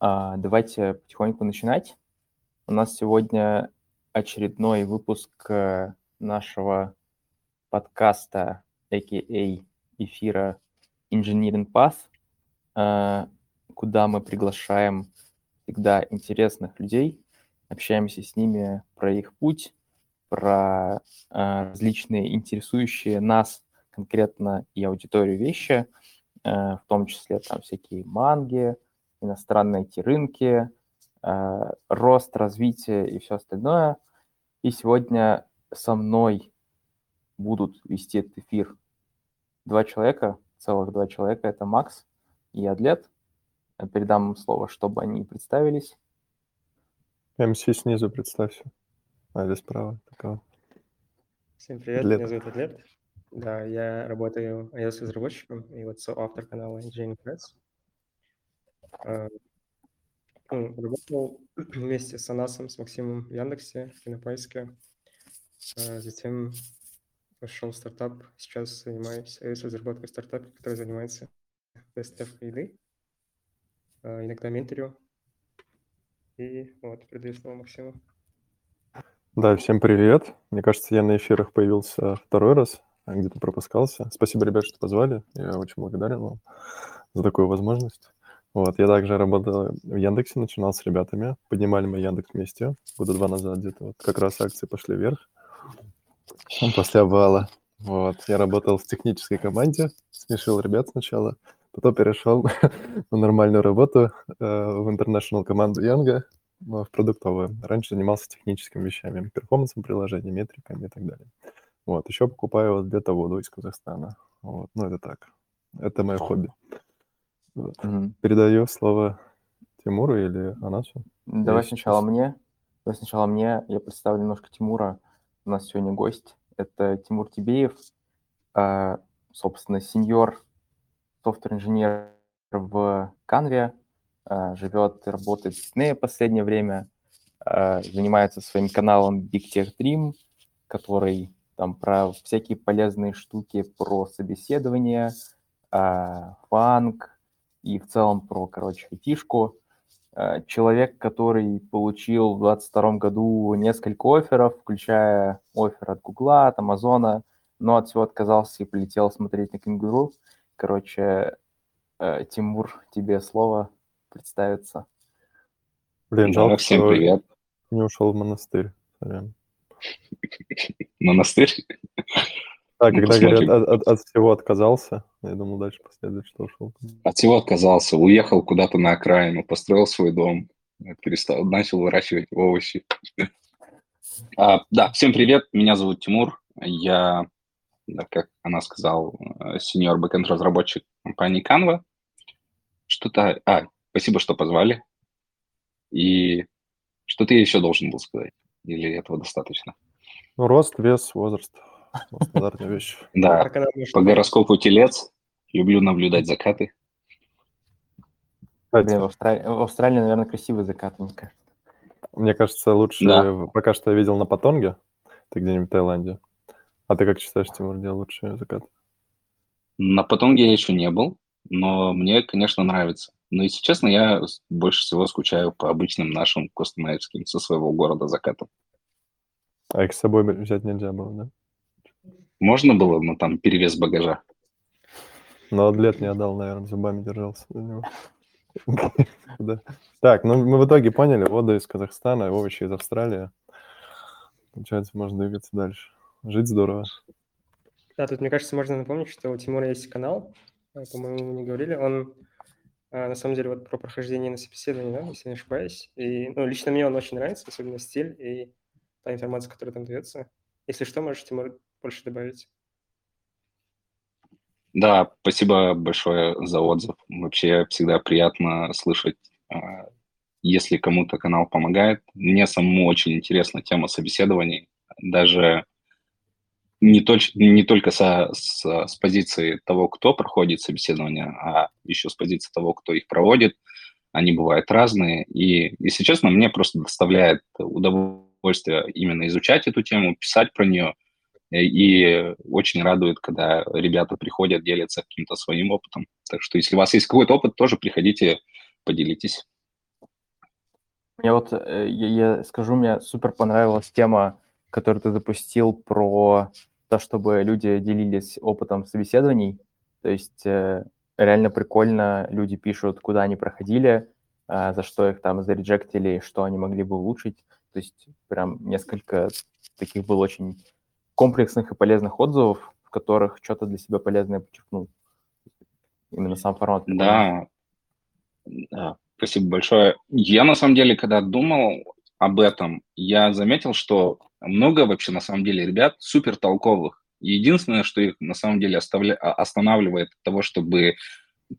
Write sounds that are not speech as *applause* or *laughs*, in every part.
А, давайте потихоньку начинать. У нас сегодня очередной выпуск э, нашего подкаста, a.k.a. эфира Engineering Path, э, куда мы приглашаем всегда интересных людей, общаемся с ними про их путь, про э, различные интересующие нас конкретно и аудиторию вещи, в том числе там всякие манги, иностранные IT-рынки, э, рост, развитие и все остальное. И сегодня со мной будут вести этот эфир два человека, целых два человека. Это Макс и Адлет. Передам им слово, чтобы они представились. МС снизу представься. А здесь справа. Такого. Всем привет, Адлет. меня зовут Адлет. Да, я работаю iOS-разработчиком и вот соавтор канала Engineering Press. Э, ну, работал *clears throat* вместе с Анасом, с Максимом в Яндексе, в Кинопоиске. Э, затем пошел в стартап. Сейчас занимаюсь разработкой стартапа, который занимается доставкой еды. Э, иногда менторю. И вот, передаю слово Максиму. Да, всем привет. Мне кажется, я на эфирах появился второй раз, а где-то пропускался. Спасибо, ребят, что позвали. Я очень благодарен вам за такую возможность. Вот, я также работал в Яндексе, начинал с ребятами. Поднимали мы Яндекс вместе года два назад где-то. Вот как раз акции пошли вверх. После обвала. Вот, я работал в технической команде, смешил ребят сначала, потом перешел *laughs* на нормальную работу э, в интернешнл команду Янга, в продуктовую. Раньше занимался техническими вещами, перформансом приложений, метриками и так далее. Вот, еще покупаю вот где-то воду из Казахстана. Вот, ну это так. Это мое хобби. Вот. Мгм. Передаю слово Тимуру или Анасу. Давай сначала мне. Давай сначала мне. Я представлю немножко Тимура. У нас сегодня гость. Это Тимур Тибеев, а, собственно, сеньор софтвер-инженер в а, живет и работает в в последнее время, а, занимается своим каналом Big Tech Dream, который там про всякие полезные штуки, про собеседование, а, фанк, и в целом про, короче, айтишку. Э, человек, который получил в 2022 году несколько офферов, включая офер от Гугла, от Амазона, но от всего отказался и полетел смотреть на кенгуру. Короче, э, Тимур, тебе слово представиться. Блин, жалко, всем привет. не ушел в монастырь. *laughs* Монастырь? Да, ну, когда посмотрим. говорят, от, от, от всего отказался, я думал, дальше последует, что ушел. От всего отказался, уехал куда-то на окраину, построил свой дом, перестал, начал выращивать овощи. А, да, всем привет, меня зовут Тимур, я, да, как она сказала, сеньор бэкэнд разработчик компании Canva. Что-то, а, спасибо, что позвали. И что-то я еще должен был сказать, или этого достаточно? Ну, рост, вес, возраст. Стандартная вещь. Да, по гороскопу телец. Люблю наблюдать закаты. Блин, в, Австралии, в Австралии, наверное, красивый закат, мне кажется. Мне кажется, лучше да. пока что я видел на Патонге, ты где-нибудь в Таиланде. А ты как считаешь, Тимур, где лучший закат? На Патонге я еще не был, но мне, конечно, нравится. Но, если честно, я больше всего скучаю по обычным нашим костомаевским со своего города закатам. А их с собой взять нельзя было, да? Можно было, но там перевес багажа. Но атлет не отдал, наверное, зубами держался за него. *laughs* Так, ну мы в итоге поняли, воду из Казахстана, овощи из Австралии. Получается, можно двигаться дальше. Жить здорово. Да, тут, мне кажется, можно напомнить, что у Тимура есть канал, э, по-моему, мы не говорили, он э, на самом деле вот про прохождение на собеседовании, да, если не ошибаюсь. И, ну, лично мне он очень нравится, особенно стиль и та информация, которая там дается. Если что, можешь, Тимур, больше добавить? Да, спасибо большое за отзыв. Вообще всегда приятно слышать, а, если кому-то канал помогает. Мне самому очень интересна тема собеседований. Даже не, точ, не только со, с, с позиции того, кто проходит собеседование, а еще с позиции того, кто их проводит. Они бывают разные. И, если честно, мне просто доставляет удовольствие именно изучать эту тему, писать про нее – Э, и очень радует, когда ребята приходят, делятся каким-то своим опытом. Так что если у вас есть какой-то опыт, тоже приходите, поделитесь. Мне вот, э, я, я скажу, мне супер понравилась тема, которую ты запустил про то, чтобы люди делились опытом собеседований. То есть э, реально прикольно, люди пишут, куда они проходили, э, за что их там зареджектили, что они могли бы улучшить. То есть прям несколько таких было очень комплексных и полезных отзывов, в которых что-то для себя полезное подчеркнул. Именно сам формат. Да. да, спасибо большое. Я на самом деле, когда думал об этом, я заметил, что много вообще на самом деле ребят супер толковых. Единственное, что их на самом деле оставля... А, останавливает от того, чтобы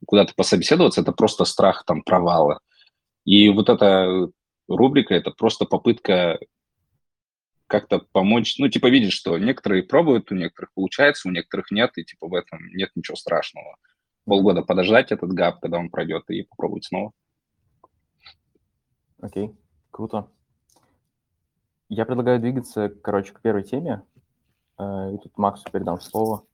куда-то пособеседоваться, это просто страх там провала. И вот эта рубрика – это просто попытка как-то помочь, ну, типа, видишь, что некоторые пробуют, у некоторых получается, у некоторых нет, и, типа, в этом нет ничего страшного. Полгода подождать этот гап, когда он пройдет, и попробовать снова. Окей, okay. круто. Я предлагаю двигаться, короче, к первой теме. Э, и тут Максу передам слово.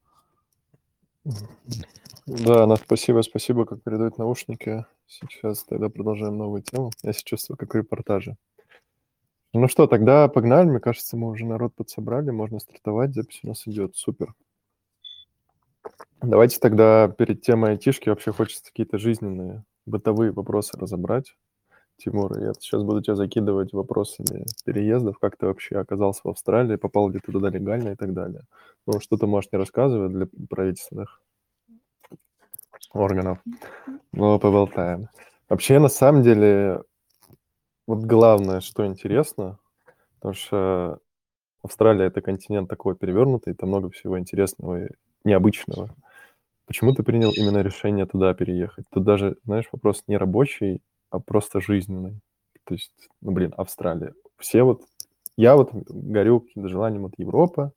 Да, на спасибо, спасибо, как передают наушники. Сейчас тогда продолжаем новую тему. Я сейчас чувствую, как в репортаже. Ну что, тогда погнали. Мне кажется, мы уже народ подсобрали. Можно стартовать. Запись у нас идет. Супер. Давайте тогда перед темой айтишки вообще хочется какие-то жизненные, бытовые вопросы разобрать. Тимур, я сейчас буду тебя закидывать вопросами переездов, как ты вообще оказался в Австралии, попал ли ты туда легально и так далее. Ну, что ты можешь не рассказывать для правительственных органов, но поболтаем. Вообще, на самом деле, вот главное, что интересно, потому что Австралия – это континент такой перевернутый, там много всего интересного и необычного. Почему ты принял именно решение туда переехать? Тут даже, знаешь, вопрос не рабочий, а просто жизненный. То есть, ну, блин, Австралия. Все вот... Я вот горю каким-то желанием от Европы,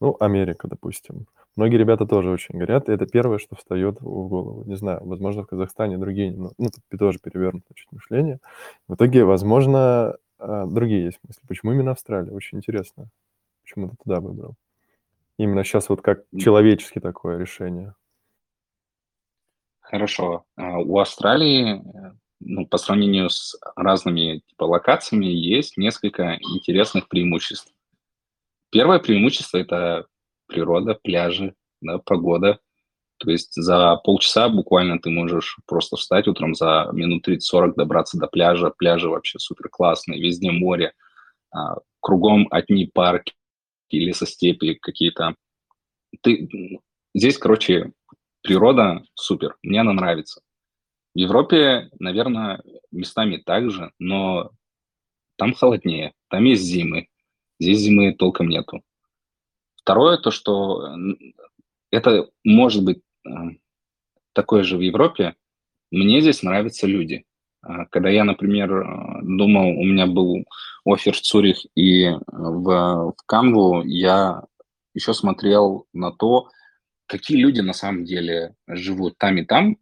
ну, Америка, допустим. Многие ребята тоже очень горят, и это первое, что встает в голову. Не знаю, возможно, в Казахстане другие, ну, ну тут тоже перевернуто чуть мышление. В итоге, возможно, а, другие есть мысли. Почему именно Австралия? Очень интересно. Почему ты туда выбрал? Именно сейчас вот как человечески такое решение. Хорошо. А, у Австралии, ну, по сравнению с разными типа, локациями, есть несколько интересных преимуществ. Первое преимущество – это природа, пляжи, да, погода. То есть за полчаса буквально ты можешь просто встать утром за минут 30-40, добраться до пляжа. Пляжи вообще супер классные, везде море, а, кругом одни парки, лесостепи какие-то. Ты... Здесь, короче, природа супер, мне она нравится. В Европе, наверное, местами так же, но там холоднее, там есть зимы. Здесь зимы толком нету. Второе, то, что это может быть э, такое же в Европе, мне здесь нравятся люди. А, когда я, например, э, думал, у меня был офер в Цюрих и в, в Канву, я еще смотрел на то, какие люди на самом деле живут там и там.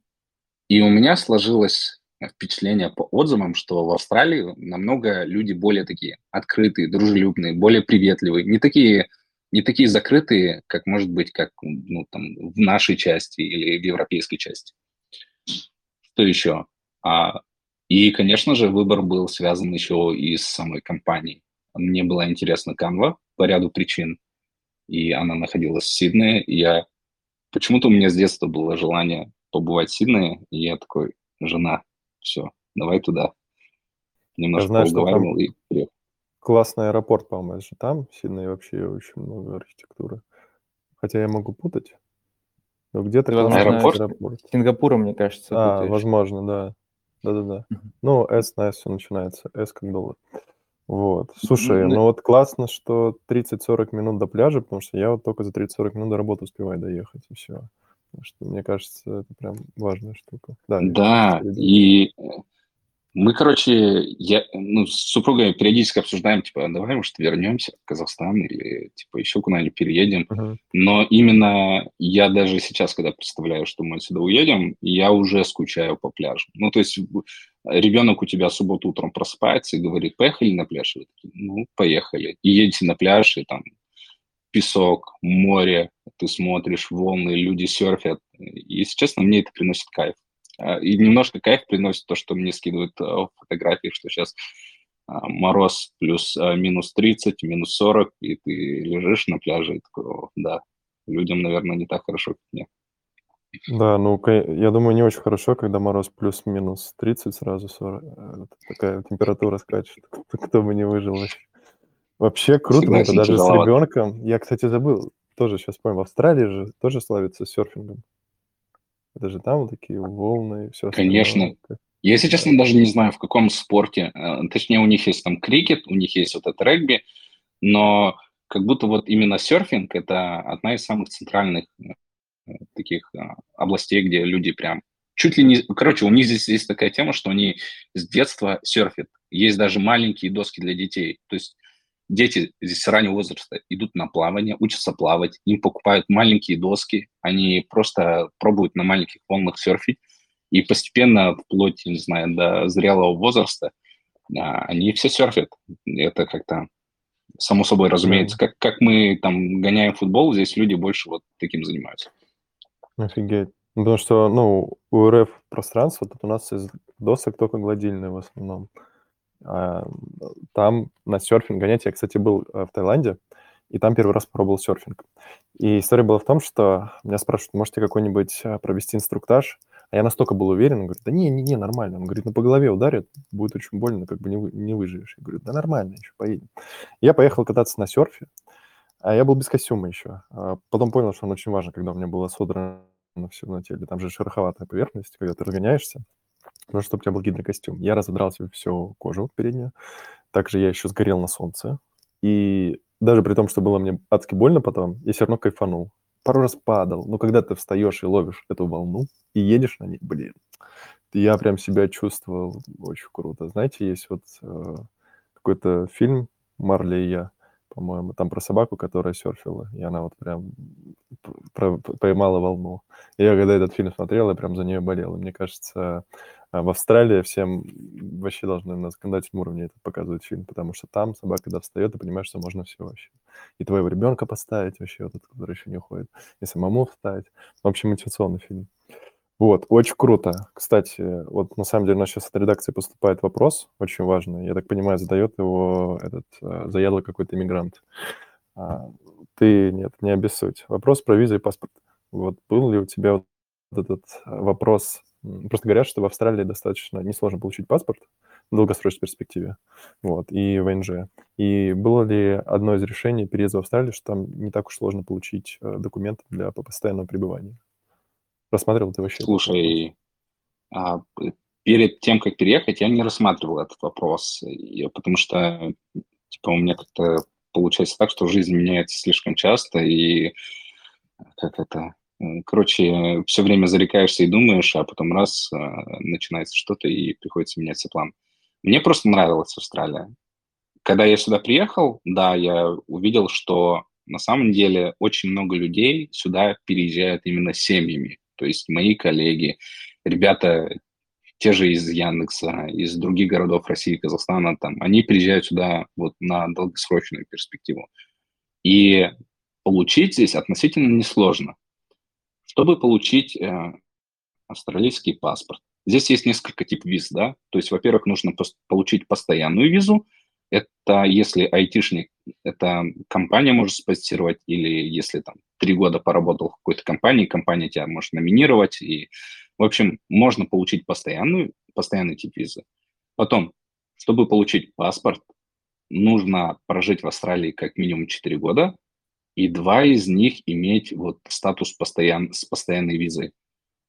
И у меня сложилось впечатление по отзывам, что в Австралии намного люди более такие открытые, дружелюбные, более приветливые, не такие не такие закрытые, как может быть, как ну, там, в нашей части или в европейской части. Что еще? А, и, конечно же, выбор был связан еще и с самой компанией. Мне была интересна Canva по ряду причин, и она находилась в Сиднее. И я почему-то у меня с детства было желание побывать в Сиднее, и я такой, жена, все, давай туда. Немножко знаю, поуговаривал и приехал. Классный аэропорт, по-моему, это же там. В Сиднее вообще очень много архитектуры. Хотя я могу путать. Но где-то возможно, аэропорт? аэропорт. Сингапура, мне кажется. А, путаешь. возможно, да. Да-да-да. Ну, S на S все начинается. S как доллар. Вот. Слушай, ну вот классно, что 30-40 минут до пляжа, потому что я вот только за 30-40 минут до работы успеваю доехать, и все. Потому что, мне кажется, это прям важная штука. Да, да и мы, короче, я, ну, с супругой периодически обсуждаем, типа, давай, может, вернемся в Казахстан или, типа, еще куда-нибудь переедем. Uh-huh. Но именно я даже сейчас, когда представляю, что мы сюда уедем, я уже скучаю по пляжу. Ну, то есть ребенок у тебя субботу утром просыпается и говорит, поехали на пляж? Вы такие, ну, поехали. И едете на пляж, и там песок, море, ты смотришь, волны, люди серфят. И, если честно, мне это приносит кайф. А, и немножко кайф приносит то, что мне скидывают а, фотографии, что сейчас мороз плюс минус 30, минус 40, и ты лежишь на пляже и такой, да, людям, наверное, не так хорошо, как мне. Да, ну, я думаю, не очень хорошо, когда мороз плюс-минус 30, сразу 40. Э, такая температура скачет. *laughs* Кто бы не выжил вообще. Вообще круто, это даже с ребенком. Я, кстати, забыл, тоже сейчас понял, в Австралии же тоже славится серфингом. Это же там такие волны и все Конечно. Я, если честно, даже не знаю, в каком спорте. Э, точнее, у них есть там крикет, у них есть вот это регби, но как будто вот именно серфинг – это одна из самых центральных э, таких э, областей, где люди прям чуть ли не... Короче, у них здесь есть такая тема, что они с детства серфят. Есть даже маленькие доски для детей. То есть дети здесь с раннего возраста идут на плавание, учатся плавать, им покупают маленькие доски, они просто пробуют на маленьких волнах серфить, и постепенно, вплоть, не знаю, до зрелого возраста, а, они все серфят. Это как-то само собой разумеется. Как, как мы там гоняем футбол, здесь люди больше вот таким занимаются. Офигеть. Потому что, ну, у РФ пространство, тут у нас из досок только гладильные в основном. А, там на серфинг гонять. Я, кстати, был э, в Таиланде, и там первый раз пробовал серфинг. И история была в том, что меня спрашивают, можете какой-нибудь э, провести инструктаж? А я настолько был уверен, он говорит, да не, не, не, нормально. Он говорит, ну по голове ударит, будет очень больно, как бы не, не выживешь. Я говорю, да нормально, еще поедем. Я поехал кататься на серфе, а я был без костюма еще. А потом понял, что он очень важен, когда у меня было содрано все на теле. Там же шероховатая поверхность, когда ты разгоняешься. Нужно, чтобы у тебя был гидрокостюм. Я разодрал себе всю кожу переднюю. Также я еще сгорел на солнце. И даже при том, что было мне адски больно потом, я все равно кайфанул. Пару раз падал. Но когда ты встаешь и ловишь эту волну и едешь на ней, блин, я прям себя чувствовал очень круто. Знаете, есть вот э, какой-то фильм «Марли и я», по-моему, там про собаку, которая серфила, и она вот прям поймала волну. И я когда этот фильм смотрел, я прям за нее болел. И мне кажется, а в Австралии всем вообще должны на законодательном уровне это показывать фильм, потому что там собака, когда встает, ты понимаешь, что можно все вообще. И твоего ребенка поставить вообще, вот этот, который еще не уходит, и самому встать. В общем, мотивационный фильм. Вот, очень круто. Кстати, вот на самом деле у нас сейчас от редакции поступает вопрос, очень важный. Я так понимаю, задает его этот э, заядлый какой-то иммигрант. А, ты, нет, не обессудь. Вопрос про визу и паспорт. Вот был ли у тебя вот этот вопрос Просто говорят, что в Австралии достаточно несложно получить паспорт в долгосрочной перспективе, вот, и ВНЖ. И было ли одно из решений переезда в Австралию, что там не так уж сложно получить э, документы для постоянного пребывания? Рассматривал ты вообще? Слушай, а, перед тем, как переехать, я не рассматривал этот вопрос, потому что типа, у меня как-то получается так, что жизнь меняется слишком часто, и как это Короче, все время зарекаешься и думаешь, а потом раз, а, начинается что-то и приходится менять все план. Мне просто нравилась Австралия. Когда я сюда приехал, да, я увидел, что на самом деле очень много людей сюда переезжают именно семьями. То есть мои коллеги, ребята те же из Яндекса, из других городов России, Казахстана, там, они приезжают сюда вот на долгосрочную перспективу. И получить здесь относительно несложно чтобы получить э, австралийский паспорт. Здесь есть несколько типов виз, да, то есть, во-первых, нужно получить постоянную визу, это если айтишник, это компания может спонсировать, или если там три года поработал в какой-то компании, компания тебя может номинировать, и, в общем, можно получить постоянную, постоянный тип визы. Потом, чтобы получить паспорт, нужно прожить в Австралии как минимум 4 года, и два из них иметь вот статус постоян, с постоянной визой.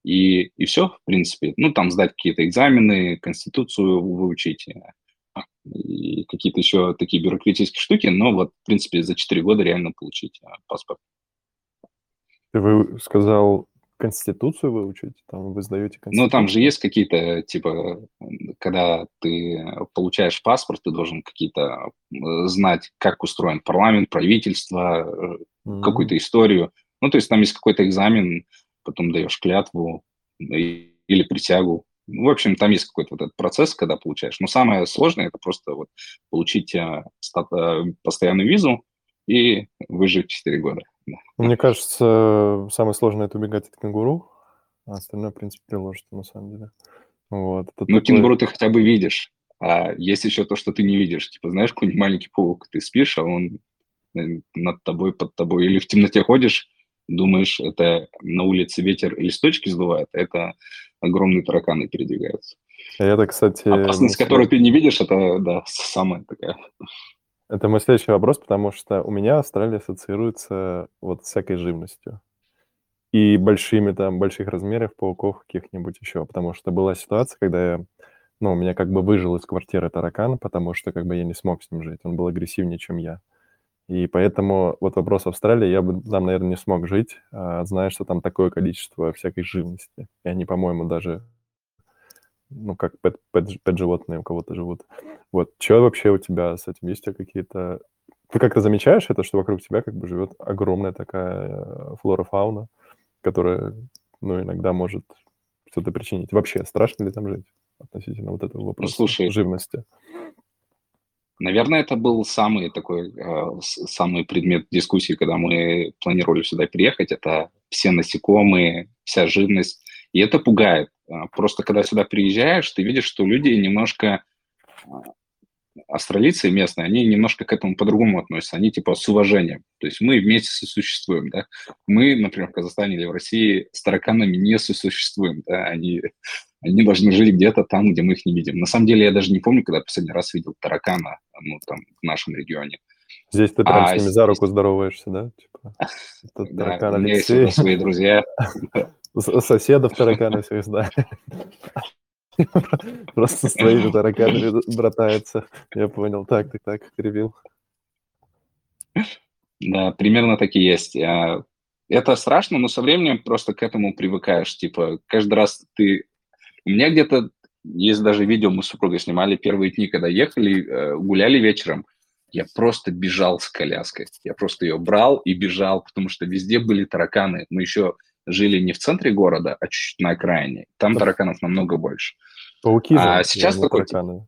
И, и все, в принципе. Ну, там сдать какие-то экзамены, конституцию выучить, э, и какие-то еще такие бюрократические штуки, но вот, в принципе, за 4 года реально получить а, паспорт. Ты сказал Конституцию выучить? Там вы сдаете Конституцию? Ну, там же есть какие-то, типа, когда ты получаешь паспорт, ты должен какие-то знать, как устроен парламент, правительство, mm-hmm. какую-то историю. Ну, то есть там есть какой-то экзамен, потом даешь клятву или присягу. Ну, в общем, там есть какой-то вот этот процесс, когда получаешь. Но самое сложное – это просто вот получить постоянную визу и выжить 4 года. Мне кажется, самое сложное – это убегать от кенгуру, а остальное, в принципе, приложится на самом деле. Вот. Это ну, такой... кенгуру ты хотя бы видишь. А есть еще то, что ты не видишь. Типа, знаешь, какой-нибудь маленький паук, ты спишь, а он э, над тобой, под тобой. Или в темноте ходишь, думаешь, это на улице ветер листочки сдувает, а это огромные тараканы передвигаются. А это, кстати... Опасность, которую ты не видишь, это, да, самая такая. Это мой следующий вопрос, потому что у меня Австралия ассоциируется вот с всякой живностью. И большими там, больших размеров пауков каких-нибудь еще. Потому что была ситуация, когда я, ну, у меня как бы выжил из квартиры таракан, потому что как бы я не смог с ним жить. Он был агрессивнее, чем я. И поэтому вот вопрос Австралии, я бы там, наверное, не смог жить, а, зная, что там такое количество всякой живности. И они, по-моему, даже, ну, как пэт, пэт, пэт животные у кого-то живут. Вот, что вообще у тебя с этим? Есть у тебя какие-то... Ты как-то замечаешь это, что вокруг тебя как бы живет огромная такая э, флора-фауна, которая, ну, иногда может что-то причинить? Вообще, страшно ли там жить относительно вот этого вопроса ну, слушай, живности? Наверное, это был самый такой, э, самый предмет дискуссии, когда мы планировали сюда приехать. Это все насекомые, вся живность. И это пугает. А, просто когда сюда приезжаешь, ты видишь, что люди немножко а, австралийцы местные, они немножко к этому по-другому относятся. Они типа с уважением. То есть мы вместе сосуществуем, да. Мы, например, в Казахстане или в России с тараканами не сосуществуем, да. Они, они должны жить где-то там, где мы их не видим. На самом деле я даже не помню, когда последний раз видел таракана, ну, там, в нашем регионе. Здесь ты прям а, с ними за руку здороваешься, да? Типа, да, у меня есть свои друзья. *laughs* Соседов тараканы всех знаю. *laughs* Просто с твоими тараканами братается. Я понял. Так, так, так, перебил. Да, примерно так и есть. А, это страшно, но со временем просто к этому привыкаешь. Типа, каждый раз ты... У меня где-то есть даже видео, мы с супругой снимали первые дни, когда ехали, э, гуляли вечером. Я просто бежал с коляской. Я просто ее брал и бежал, потому что везде были тараканы. Мы еще жили не в центре города, а чуть-чуть на окраине. Там тараканов намного больше. Пауки а сейчас такой... Тараканы.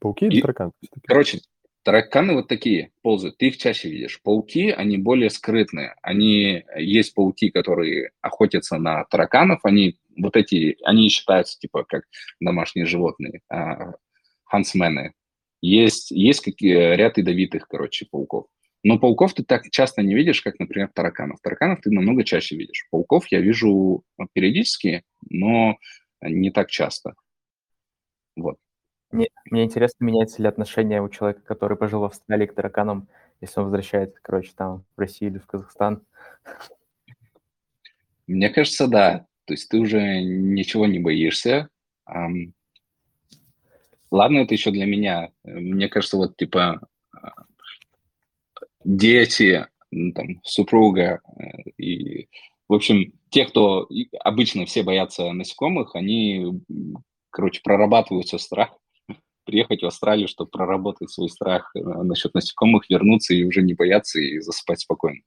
Пауки или тараканы? Короче, тараканы вот такие ползают, ты их чаще видишь. Пауки, они более скрытные. Они, есть пауки, которые охотятся на тараканов, они вот эти, они считаются типа как домашние животные, а, хансмены. Есть, есть какие, ряд ядовитых, короче, пауков. Но пауков ты так часто не видишь, как, например, тараканов. Тараканов ты намного чаще видишь. Пауков я вижу периодически, но не так часто. Вот. Мне, мне интересно, меняется ли отношение у человека, который пожил в Австралии к тараканам, если он возвращается, короче, там в Россию или в Казахстан? Мне кажется, да. То есть ты уже ничего не боишься. Ладно, это еще для меня. Мне кажется, вот типа дети, ну, там, супруга э, и, в общем, те, кто обычно все боятся насекомых, они, короче, прорабатывают свой страх, *laughs* приехать в Австралию, чтобы проработать свой страх э, насчет насекомых, вернуться и уже не бояться и засыпать спокойно.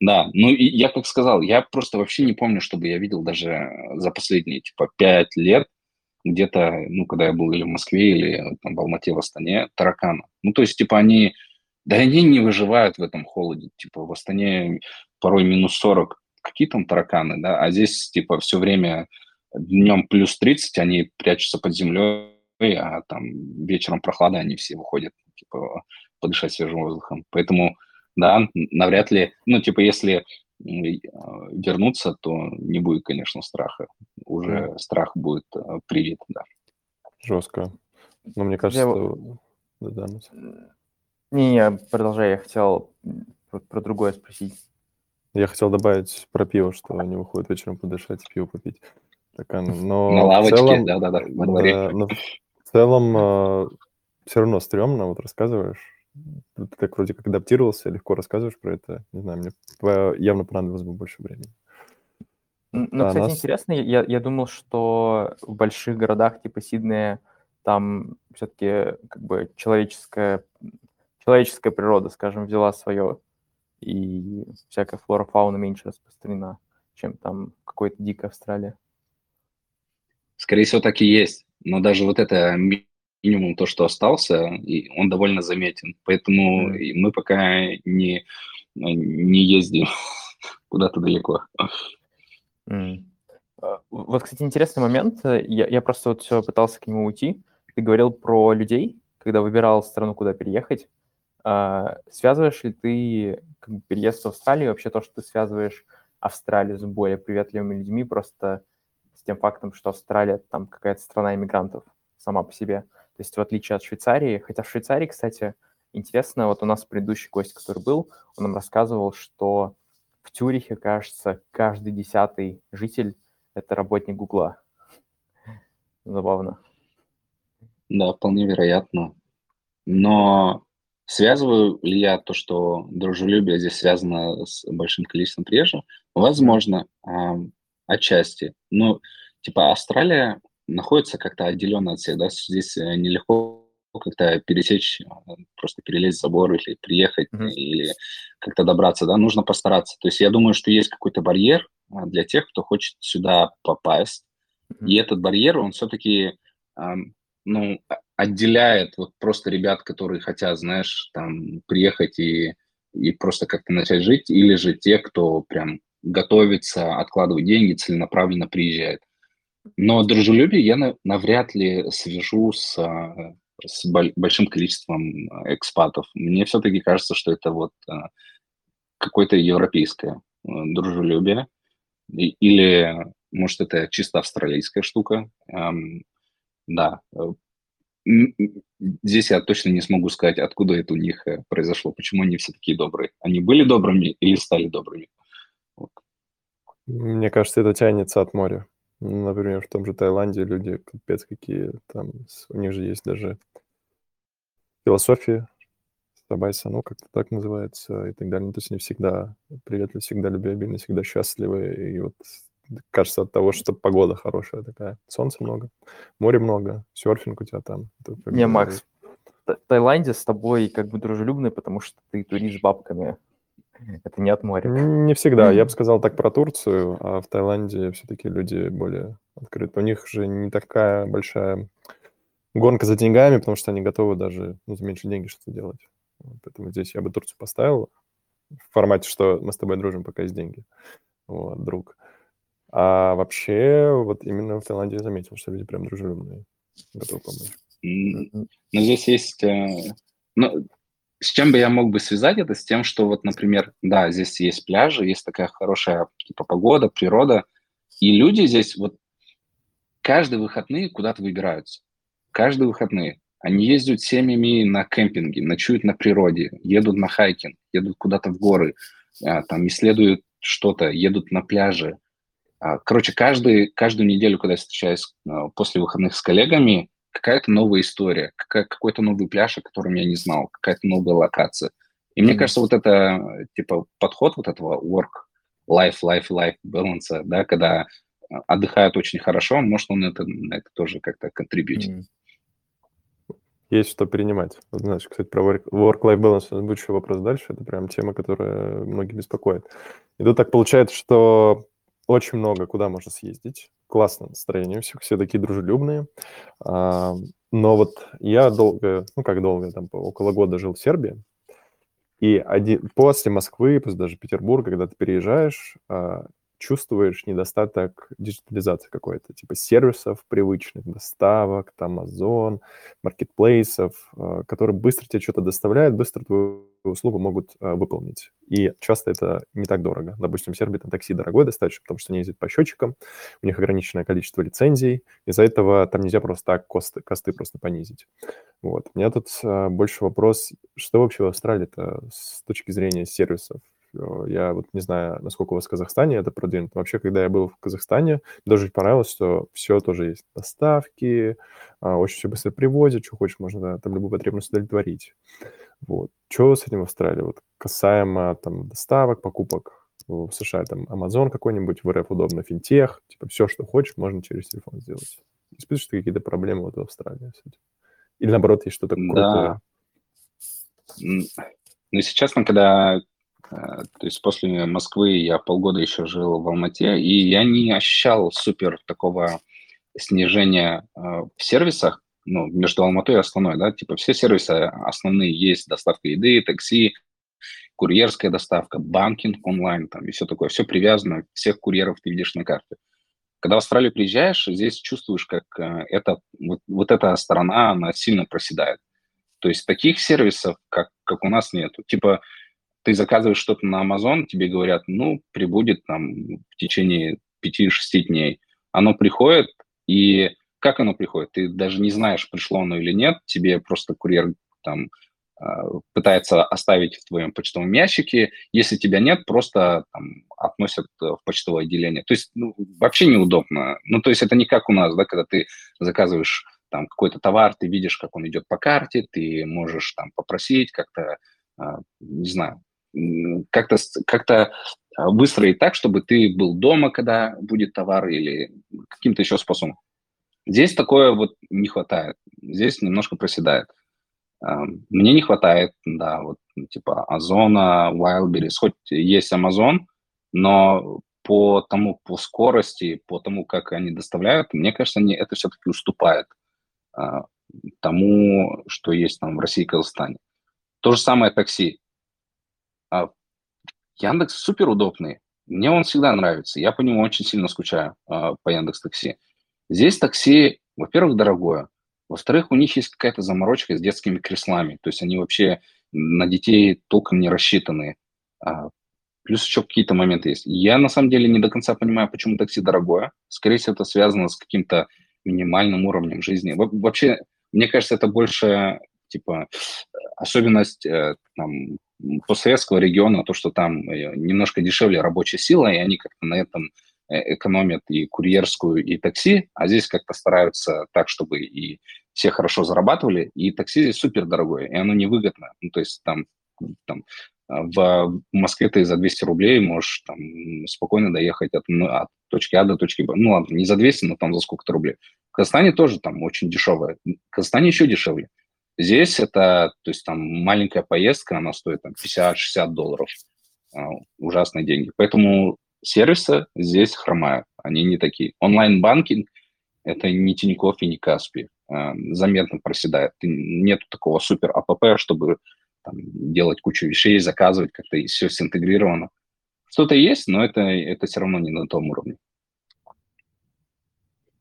Да, ну и я как сказал, я просто вообще не помню, чтобы я видел даже за последние, типа, пять лет где-то, ну, когда я был или в Москве, или там в Алмате, в Астане, таракана. Ну, то есть, типа, они да они не выживают в этом холоде. Типа в Астане порой минус 40. Какие там тараканы, да? А здесь типа все время днем плюс 30, они прячутся под землей, а там вечером прохлада, они все выходят типа, подышать свежим воздухом. Поэтому, да, навряд ли, ну, типа, если вернуться, то не будет, конечно, страха. Уже mm. страх будет э, привит, да. Жестко. Но мне кажется, я... что... Да, да. Не-не, продолжай, я хотел про, про другое спросить. Я хотел добавить про пиво, что они выходят вечером подышать, пиво попить. Так, но На лавочке, да-да-да. Да, но в целом э, все равно стрёмно, вот рассказываешь. Ты так вроде как адаптировался, легко рассказываешь про это. Не знаю, мне явно понадобилось бы больше времени. Ну, а кстати, нас... интересно, я, я думал, что в больших городах типа Сиднея там все-таки как бы человеческая человеческая природа, скажем, взяла свое, и всякая флора, фауна меньше распространена, чем там какой-то дикая Австралия. Скорее всего, так и есть. Но даже вот это минимум, то, что остался, и он довольно заметен. Поэтому mm. мы пока не, не ездим *laughs* куда-то далеко. Mm. Вот, кстати, интересный момент. Я, я просто вот все пытался к нему уйти. ты говорил про людей, когда выбирал страну, куда переехать. А, связываешь ли ты как бы, переезд в Австралию, вообще то, что ты связываешь Австралию с более приветливыми людьми, просто с тем фактом, что Австралия там какая-то страна иммигрантов сама по себе. То есть в отличие от Швейцарии, хотя в Швейцарии, кстати, интересно, вот у нас предыдущий гость, который был, он нам рассказывал, что в Тюрихе, кажется, каждый десятый житель – это работник Гугла. *laughs* Забавно. Да, вполне вероятно. Но связываю ли я то, что дружелюбие здесь связано с большим количеством приезжих? Возможно, э, отчасти. Но, типа, Австралия находится как-то отделенно от всех, да, здесь э, нелегко как-то пересечь, э, просто перелезть забор или приехать, mm-hmm. или как-то добраться, да, нужно постараться. То есть я думаю, что есть какой-то барьер а, для тех, кто хочет сюда попасть, mm-hmm. и этот барьер, он все-таки, ну, отделяет вот просто ребят, которые хотят, знаешь, там, приехать и, и просто как-то начать жить, или же те, кто прям готовится, откладывает деньги, целенаправленно приезжает. Но дружелюбие я навряд ли свяжу с а, с большим количеством э, экспатов. Мне все-таки кажется, что это вот э, какое-то европейское э, дружелюбие. Или, может, это чисто австралийская штука. Эм, да. Здесь я точно не смогу сказать, откуда это у них произошло, почему они все такие добрые. Они были добрыми или стали добрыми? Вот. Мне кажется, это тянется от моря. Например, в том же Таиланде люди капец какие, там у них же есть даже философия Сабайса, ну, как-то так называется, и так далее. Ну, то есть они всегда приветливы, всегда любвеобильны, всегда счастливы. И вот кажется от того, что погода хорошая такая, солнца много, море много, серфинг у тебя там. Не, Макс, в Таиланде с тобой как бы дружелюбный, потому что ты турист с бабками. Это не от моря. Не всегда. Я бы сказал так про Турцию, а в Таиланде все-таки люди более открыты. У них же не такая большая гонка за деньгами, потому что они готовы даже ну, за меньше деньги что-то делать. Поэтому здесь я бы Турцию поставил в формате, что мы с тобой дружим, пока есть деньги. Вот, друг. А вообще, вот именно в Таиланде я заметил, что люди прям дружелюбные, готовы помочь. Ну, здесь есть... Э, ну, с чем бы я мог бы связать это? С тем, что вот, например, да, здесь есть пляжи, есть такая хорошая типа погода, природа, и люди здесь вот каждые выходные куда-то выбираются. Каждые выходные. Они ездят семьями на кемпинге, ночуют на природе, едут на хайкинг, едут куда-то в горы, а, там исследуют что-то, едут на пляже. А, короче, каждый, каждую неделю, когда я встречаюсь а, после выходных с коллегами, какая-то новая история, какой-то новый пляж, о котором я не знал, какая-то новая локация. И mm-hmm. мне кажется, вот это, типа, подход вот этого work, life, life, life balance, да, когда отдыхают очень хорошо, может, он это, это тоже как-то контрибьютит. Mm-hmm. Есть что принимать. Знаешь, кстати, про work-life balance будет еще вопрос дальше. Это прям тема, которая многих беспокоит. И тут так получается, что очень много куда можно съездить. Классное настроение, все, все такие дружелюбные. А, но вот я долго, ну как долго, там около года жил в Сербии. И один, после Москвы, после даже Петербурга, когда ты переезжаешь, а, чувствуешь недостаток диджитализации какой-то, типа сервисов привычных, доставок, там, Amazon, маркетплейсов, э, которые быстро тебе что-то доставляют, быстро твою услугу могут э, выполнить. И часто это не так дорого. Допустим, в Сербии там такси дорогое достаточно, потому что они ездят по счетчикам, у них ограниченное количество лицензий, из-за этого там нельзя просто так косты, косты просто понизить. Вот. У меня тут э, больше вопрос, что вообще в Австралии-то с точки зрения сервисов? Я вот не знаю, насколько у вас в Казахстане это продвинуто. Вообще, когда я был в Казахстане, даже понравилось, что все тоже есть. Доставки, а, очень все быстро привозят, что хочешь, можно там любую потребность удовлетворить. Вот. Что с этим в Австралии? Вот касаемо там доставок, покупок в США, там Amazon какой-нибудь, в РФ удобно, финтех, типа все, что хочешь, можно через телефон сделать. Испытываешь ты какие-то проблемы вот в Австралии? Или наоборот, есть что-то крутое? Да. Ну, честно, когда то есть после Москвы я полгода еще жил в Алмате, и я не ощущал супер такого снижения э, в сервисах, ну, между Алматой и Астаной, да, типа все сервисы основные есть, доставка еды, такси, курьерская доставка, банкинг онлайн там и все такое, все привязано, всех курьеров ты видишь на карте. Когда в Австралию приезжаешь, здесь чувствуешь, как э, это, вот, вот эта сторона, она сильно проседает. То есть таких сервисов, как, как у нас, нету. Типа ты заказываешь что-то на Amazon, тебе говорят, ну, прибудет там в течение 5-6 дней. Оно приходит, и как оно приходит? Ты даже не знаешь, пришло оно или нет. Тебе просто курьер там а, пытается оставить в твоем почтовом ящике. Если тебя нет, просто там, относят в почтовое отделение. То есть ну, вообще неудобно. Ну, то есть это не как у нас, да, когда ты заказываешь там какой-то товар, ты видишь, как он идет по карте, ты можешь там попросить как-то, а, не знаю, как-то как выстроить так, чтобы ты был дома, когда будет товар или каким-то еще способом. Здесь такое вот не хватает. Здесь немножко проседает. Мне не хватает, да, вот типа Озона, Wildberries, хоть есть Amazon, но по тому, по скорости, по тому, как они доставляют, мне кажется, они, это все-таки уступает а, тому, что есть там в России и Казахстане. То же самое такси. Яндекс супер удобный. Мне он всегда нравится. Я по нему очень сильно скучаю а, по Яндекс Такси. Здесь такси, во-первых, дорогое. Во-вторых, у них есть какая-то заморочка с детскими креслами. То есть они вообще на детей толком не рассчитаны. А, плюс еще какие-то моменты есть. Я на самом деле не до конца понимаю, почему такси дорогое. Скорее всего, это связано с каким-то минимальным уровнем жизни. Вообще, мне кажется, это больше типа особенность э, там, постсоветского региона, то, что там э, немножко дешевле рабочая сила, и они как-то на этом э, экономят и курьерскую, и такси, а здесь как-то стараются так, чтобы и все хорошо зарабатывали, и такси здесь супер дорогое, и оно невыгодно. Ну, то есть там, там в Москве ты за 200 рублей можешь там спокойно доехать от, ну, от точки А до точки Б. Ну ладно, не за 200, но там за сколько-то рублей. В Казахстане тоже там очень дешевое. В Казахстане еще дешевле. Здесь это, то есть там маленькая поездка, она стоит там 50-60 долларов. А, ужасные деньги. Поэтому сервисы здесь хромают, они не такие. Онлайн-банкинг – это не Тинькофф и не Каспи. А, заметно проседает. Нет такого super app, чтобы там, делать кучу вещей, заказывать как-то, все синтегрировано. Что-то есть, но это, это все равно не на том уровне.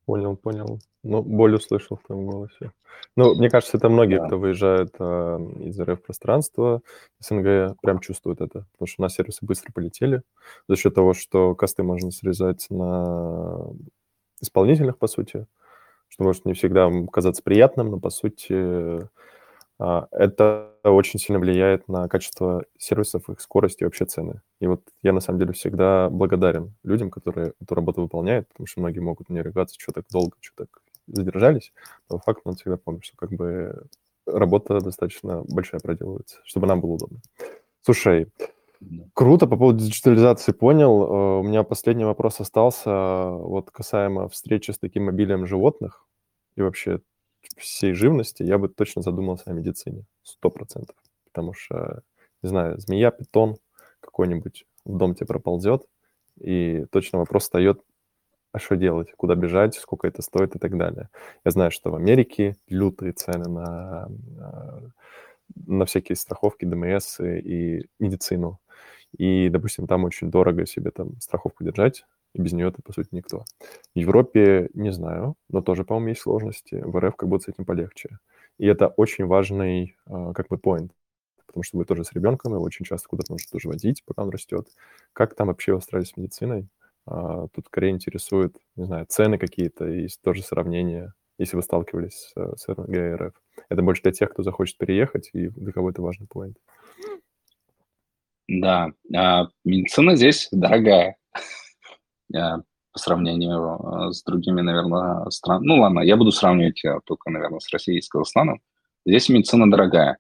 Понял, понял. Ну, боль услышал в твоем голосе. Ну, мне кажется, это многие, да. кто выезжает э, из РФ-пространства, СНГ, прям чувствуют это, потому что у нас сервисы быстро полетели за счет того, что косты можно срезать на исполнительных, по сути, что может не всегда казаться приятным, но, по сути, это очень сильно влияет на качество сервисов, их скорость и вообще цены. И вот я на самом деле всегда благодарен людям, которые эту работу выполняют, потому что многие могут мне ругаться, что так долго, что так задержались, но факт надо всегда помнить, что как бы работа достаточно большая проделывается, чтобы нам было удобно. Слушай, круто, по поводу диджитализации понял. Э, у меня последний вопрос остался, вот касаемо встречи с таким мобилием животных и вообще всей живности, я бы точно задумался о медицине. Сто процентов. Потому что, не знаю, змея, питон какой-нибудь в дом тебе проползет, и точно вопрос встает, а что делать, куда бежать, сколько это стоит и так далее. Я знаю, что в Америке лютые цены на, на всякие страховки, ДМС и медицину. И, допустим, там очень дорого себе там страховку держать, и без нее ты, по сути, никто. В Европе не знаю, но тоже, по-моему, есть сложности. В РФ как будто с этим полегче. И это очень важный, а, как бы, point, потому что вы тоже с ребенком, его очень часто куда-то нужно тоже водить, пока он растет. Как там вообще устроились с медициной? А, тут скорее интересует, не знаю, цены какие-то и тоже сравнения, если вы сталкивались с, с РНГ и РФ. Это больше для тех, кто захочет переехать, и для кого это важный point. Да, а, медицина здесь дорогая по сравнению э, с другими, наверное, странами. Ну ладно, я буду сравнивать э, только, наверное, с Россией и с Казахстаном. Здесь медицина дорогая.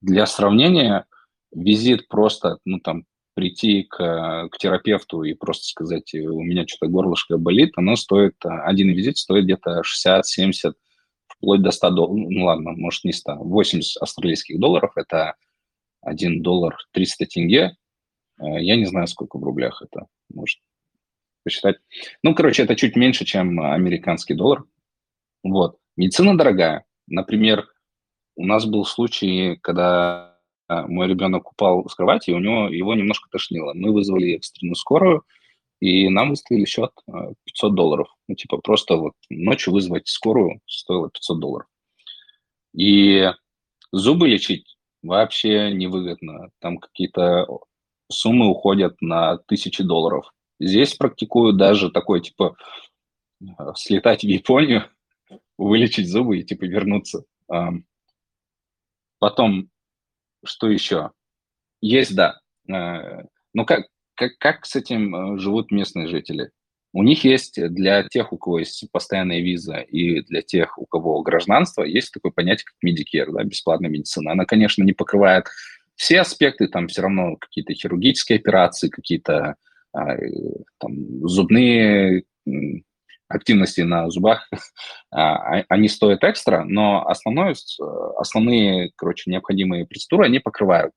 Для сравнения, визит просто, ну там, прийти к, к терапевту и просто сказать, у меня что-то горлышко болит, оно стоит, один визит стоит где-то 60-70, вплоть до 100 долларов, ну ладно, может не 100, 80 австралийских долларов, это 1 доллар 300 тенге, Э, я не знаю, сколько в рублях это, может посчитать. Ну, короче, это чуть меньше, чем американский доллар. Вот. Медицина дорогая. Например, у нас был случай, когда э, мой ребенок упал с кровати, и у него его немножко тошнило. Мы вызвали экстренную скорую, и нам выставили счет 500 долларов. Ну, типа, просто вот ночью вызвать скорую стоило 500 долларов. И зубы лечить вообще невыгодно. Там какие-то суммы уходят на тысячи долларов. Здесь практикую даже такой, типа, слетать в Японию, *laughs* вылечить зубы и, типа, вернуться. Потом, что еще? Есть, да. Э, ну, как, как, как с этим э, живут местные жители? У них есть для тех, у кого есть постоянная виза, и для тех, у кого гражданство, есть такое понятие, как Medicare, да, бесплатная медицина. Она, конечно, не покрывает все аспекты, там все равно какие-то хирургические операции, какие-то а, э, там, зубные активности на зубах, *laughs* а, а, они стоят экстра, но основное, основные, короче, необходимые процедуры они покрывают.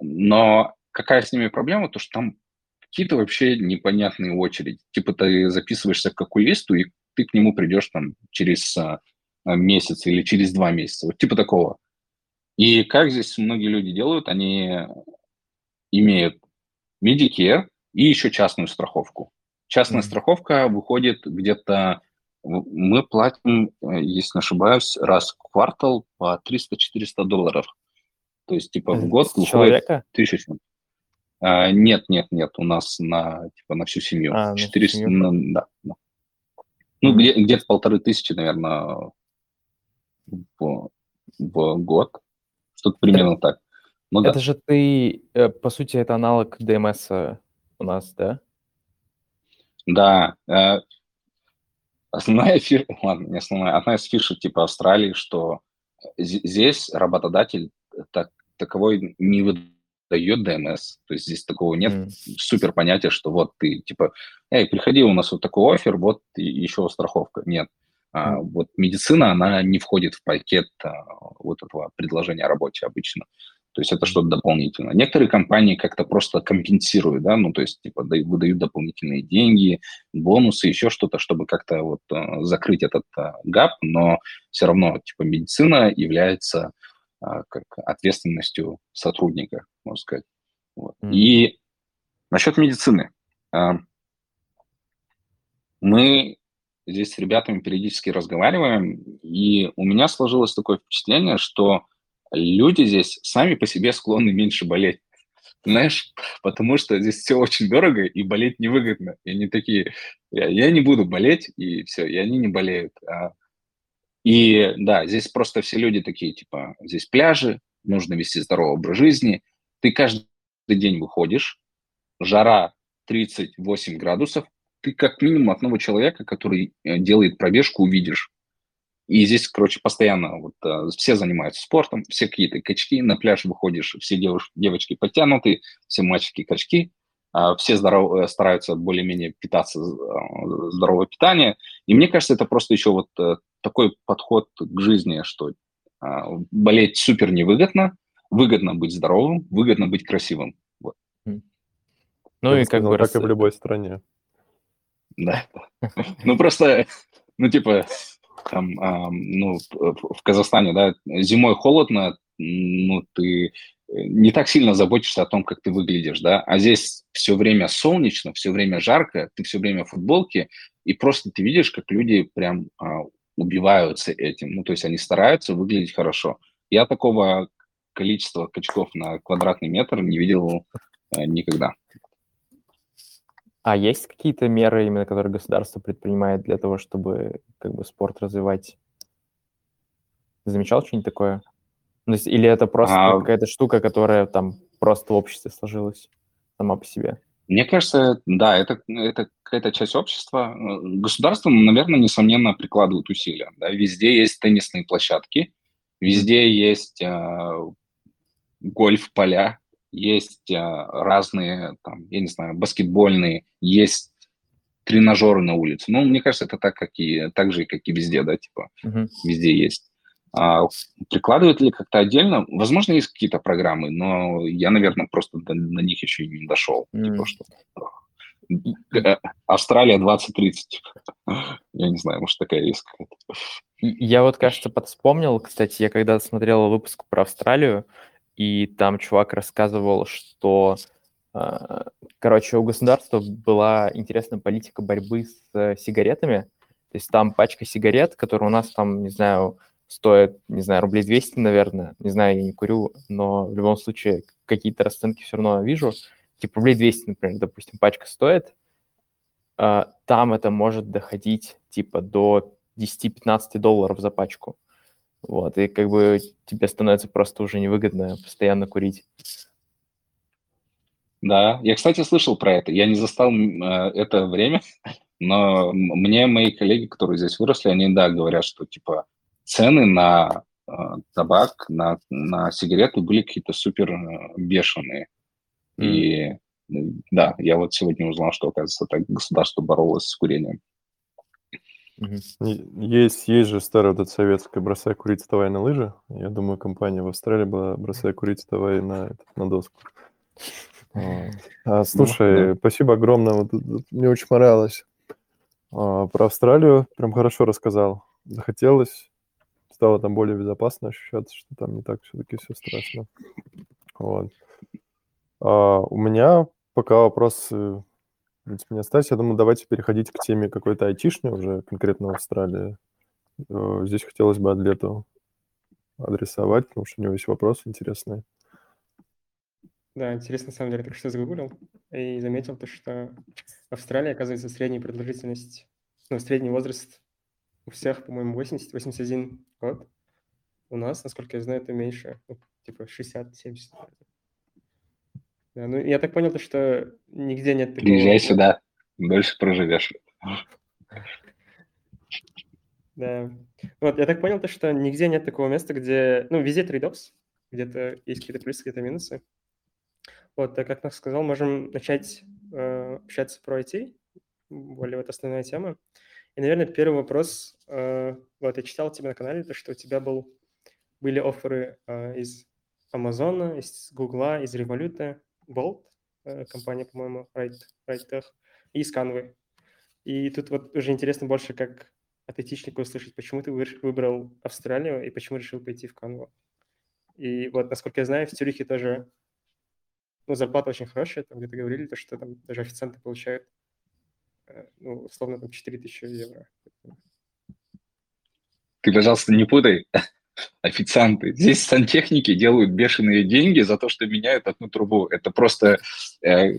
Но какая с ними проблема? То, что там какие-то вообще непонятные очереди. Типа ты записываешься к окулисту, и ты к нему придешь там через месяц или через два месяца. Вот типа такого. И как здесь многие люди делают, они имеют Medicare и еще частную страховку. Частная mm-hmm. страховка выходит где-то, мы платим, э, если не ошибаюсь, раз в квартал по 300-400 долларов. То есть, типа, в год выходит тысяча. А, нет, нет, нет, у нас на, типа, на всю семью. А, 400, всю семью? На, да, да. Ну, mm-hmm. где, где-то полторы тысячи, наверное, в, в год. Что-то примерно так. Ну, это да. же ты, э, по сути, это аналог ДМС у нас, да? Да. Э, основная фишка, *laughs* ладно, не основная, одна из фишек типа Австралии, что здесь работодатель так, таковой не выдает ДМС. То есть здесь такого нет mm. супер понятия, что вот ты типа, эй, приходи, у нас вот такой офер, вот еще страховка. Нет. А, вот медицина, она не входит в пакет а, вот этого предложения о работе обычно. То есть это что-то дополнительное. Некоторые компании как-то просто компенсируют, да, ну, то есть, типа, выдают дополнительные деньги, бонусы, еще что-то, чтобы как-то вот э, закрыть этот э, гап, но все равно, типа, медицина является э, как ответственностью сотрудника, можно сказать. Вот. Mm. И насчет медицины. Мы здесь с ребятами периодически разговариваем, и у меня сложилось такое впечатление, что люди здесь сами по себе склонны меньше болеть. *laughs* Знаешь, потому что здесь все очень дорого и болеть невыгодно. И они такие, я, не буду болеть, и все, и они не болеют. А, и да, здесь просто все люди такие, типа, здесь пляжи, нужно вести здоровый образ жизни. Ты каждый день выходишь, жара 38 градусов, ты как минимум одного человека, который э, делает пробежку, увидишь. И здесь, короче, постоянно вот э, все занимаются спортом, все какие-то качки, на пляж выходишь, все девуш, девочки подтянуты, все мальчики качки, э, все здоров, э, стараются более-менее питаться э, здоровое питание. И мне кажется, это просто еще вот такой подход к жизни, что э, болеть супер невыгодно, выгодно быть здоровым, выгодно быть красивым. Вот. Ну и как бы... Как и в любой стране. Да. Ну просто, ну типа, там, а, ну, в Казахстане, да, зимой холодно, ну, ты э, не так сильно заботишься о том, как ты выглядишь, да, а здесь все время солнечно, все время жарко, ты все время в футболке, и просто ты видишь, как люди прям а, убиваются этим, ну, то есть они стараются выглядеть хорошо. Я такого количества качков на квадратный метр не видел а, никогда. А есть какие-то меры, именно которые государство предпринимает для того, чтобы как бы спорт развивать? Замечал что-нибудь такое? Ну, есть, или это просто а... какая-то штука, которая там просто в обществе сложилась сама по себе? Мне кажется, да, это, это какая-то часть общества. Государство, наверное, несомненно, прикладывает усилия. Да? Везде есть теннисные площадки, везде есть э, гольф-поля, есть а, разные, там, я не знаю, баскетбольные, есть тренажеры на улице. Ну, мне кажется, это так, как и, так же, как и везде, да, типа, uh-huh. везде есть. А, прикладывают ли как-то отдельно? Возможно, есть какие-то программы, но я, наверное, просто до, на них еще не дошел. Mm. Типа, что э, Австралия 2030. Я не знаю, может, такая есть какая-то. Я вот, кажется, подвспомнил, кстати, я когда смотрел выпуск про Австралию, и там чувак рассказывал, что А, короче, у государства была интересная политика борьбы с э, сигаретами. То есть там пачка сигарет, которая у нас там, не знаю, стоит, не знаю, рублей 200, наверное. Не знаю, я не курю, но в любом случае какие-то расценки все равно вижу. Типа рублей 200, например, допустим, пачка стоит. А, там это может доходить типа до 10-15 долларов за пачку. Вот, и как бы тебе становится просто уже невыгодно постоянно курить. Да, я, кстати, слышал про это. Я не застал э, это время, *laughs* но мне мои коллеги, которые здесь выросли, они, да, говорят, что, типа, цены на э, табак, на, на сигареты были какие-то супер э, бешеные. Mm. И да, я вот сегодня узнал, что, оказывается, так государство боролось с курением. Есть, есть же старая вот эта советская «бросай курить, вставай на лыжи». Я думаю, компания в Австралии была «бросай курить, вставай на, на доску». А, слушай, ну, да. спасибо огромное. Вот, мне очень понравилось. А, про Австралию прям хорошо рассказал. Захотелось, стало там более безопасно ощущаться, что там не так все-таки все страшно. Вот. А, у меня пока вопросы, в принципе, не остались. Я думаю, давайте переходить к теме какой-то айтишни уже конкретно в Австралии. Э, здесь хотелось бы атлету адресовать, потому что у него есть вопросы интересные. Да, интересно, на самом деле, только что загуглил и заметил то, что в Австралии, оказывается, средняя продолжительность, ну, средний возраст у всех, по-моему, 80-81 год. У нас, насколько я знаю, это меньше, ну, типа 60-70. Да, ну, я так понял, то, что нигде нет такого... Приезжай сюда, дольше проживешь. Да. Вот, я так понял, то, что нигде нет такого места, где... Ну, везде trade-offs, где-то есть какие-то плюсы, какие-то минусы. Вот, так как Нах сказал, можем начать э, общаться про IT, более вот основная тема. И, наверное, первый вопрос. Э, вот, я читал тебя на канале, то, что у тебя был, были оферы э, из Амазона, из Гугла, из Revolut, Bolt, э, компания, по-моему, Right, RightTech, и Canva. И тут вот уже интересно больше, как от айтишника услышать, почему ты выбрал Австралию и почему решил пойти в Canva. И вот, насколько я знаю, в Цюрихе тоже ну, зарплата очень хорошая, там где-то говорили, то, что там даже официанты получают, э, ну, условно, там 4000 евро. Ты, пожалуйста, не путай официанты. Здесь сантехники делают бешеные деньги за то, что меняют одну трубу. Это просто, э,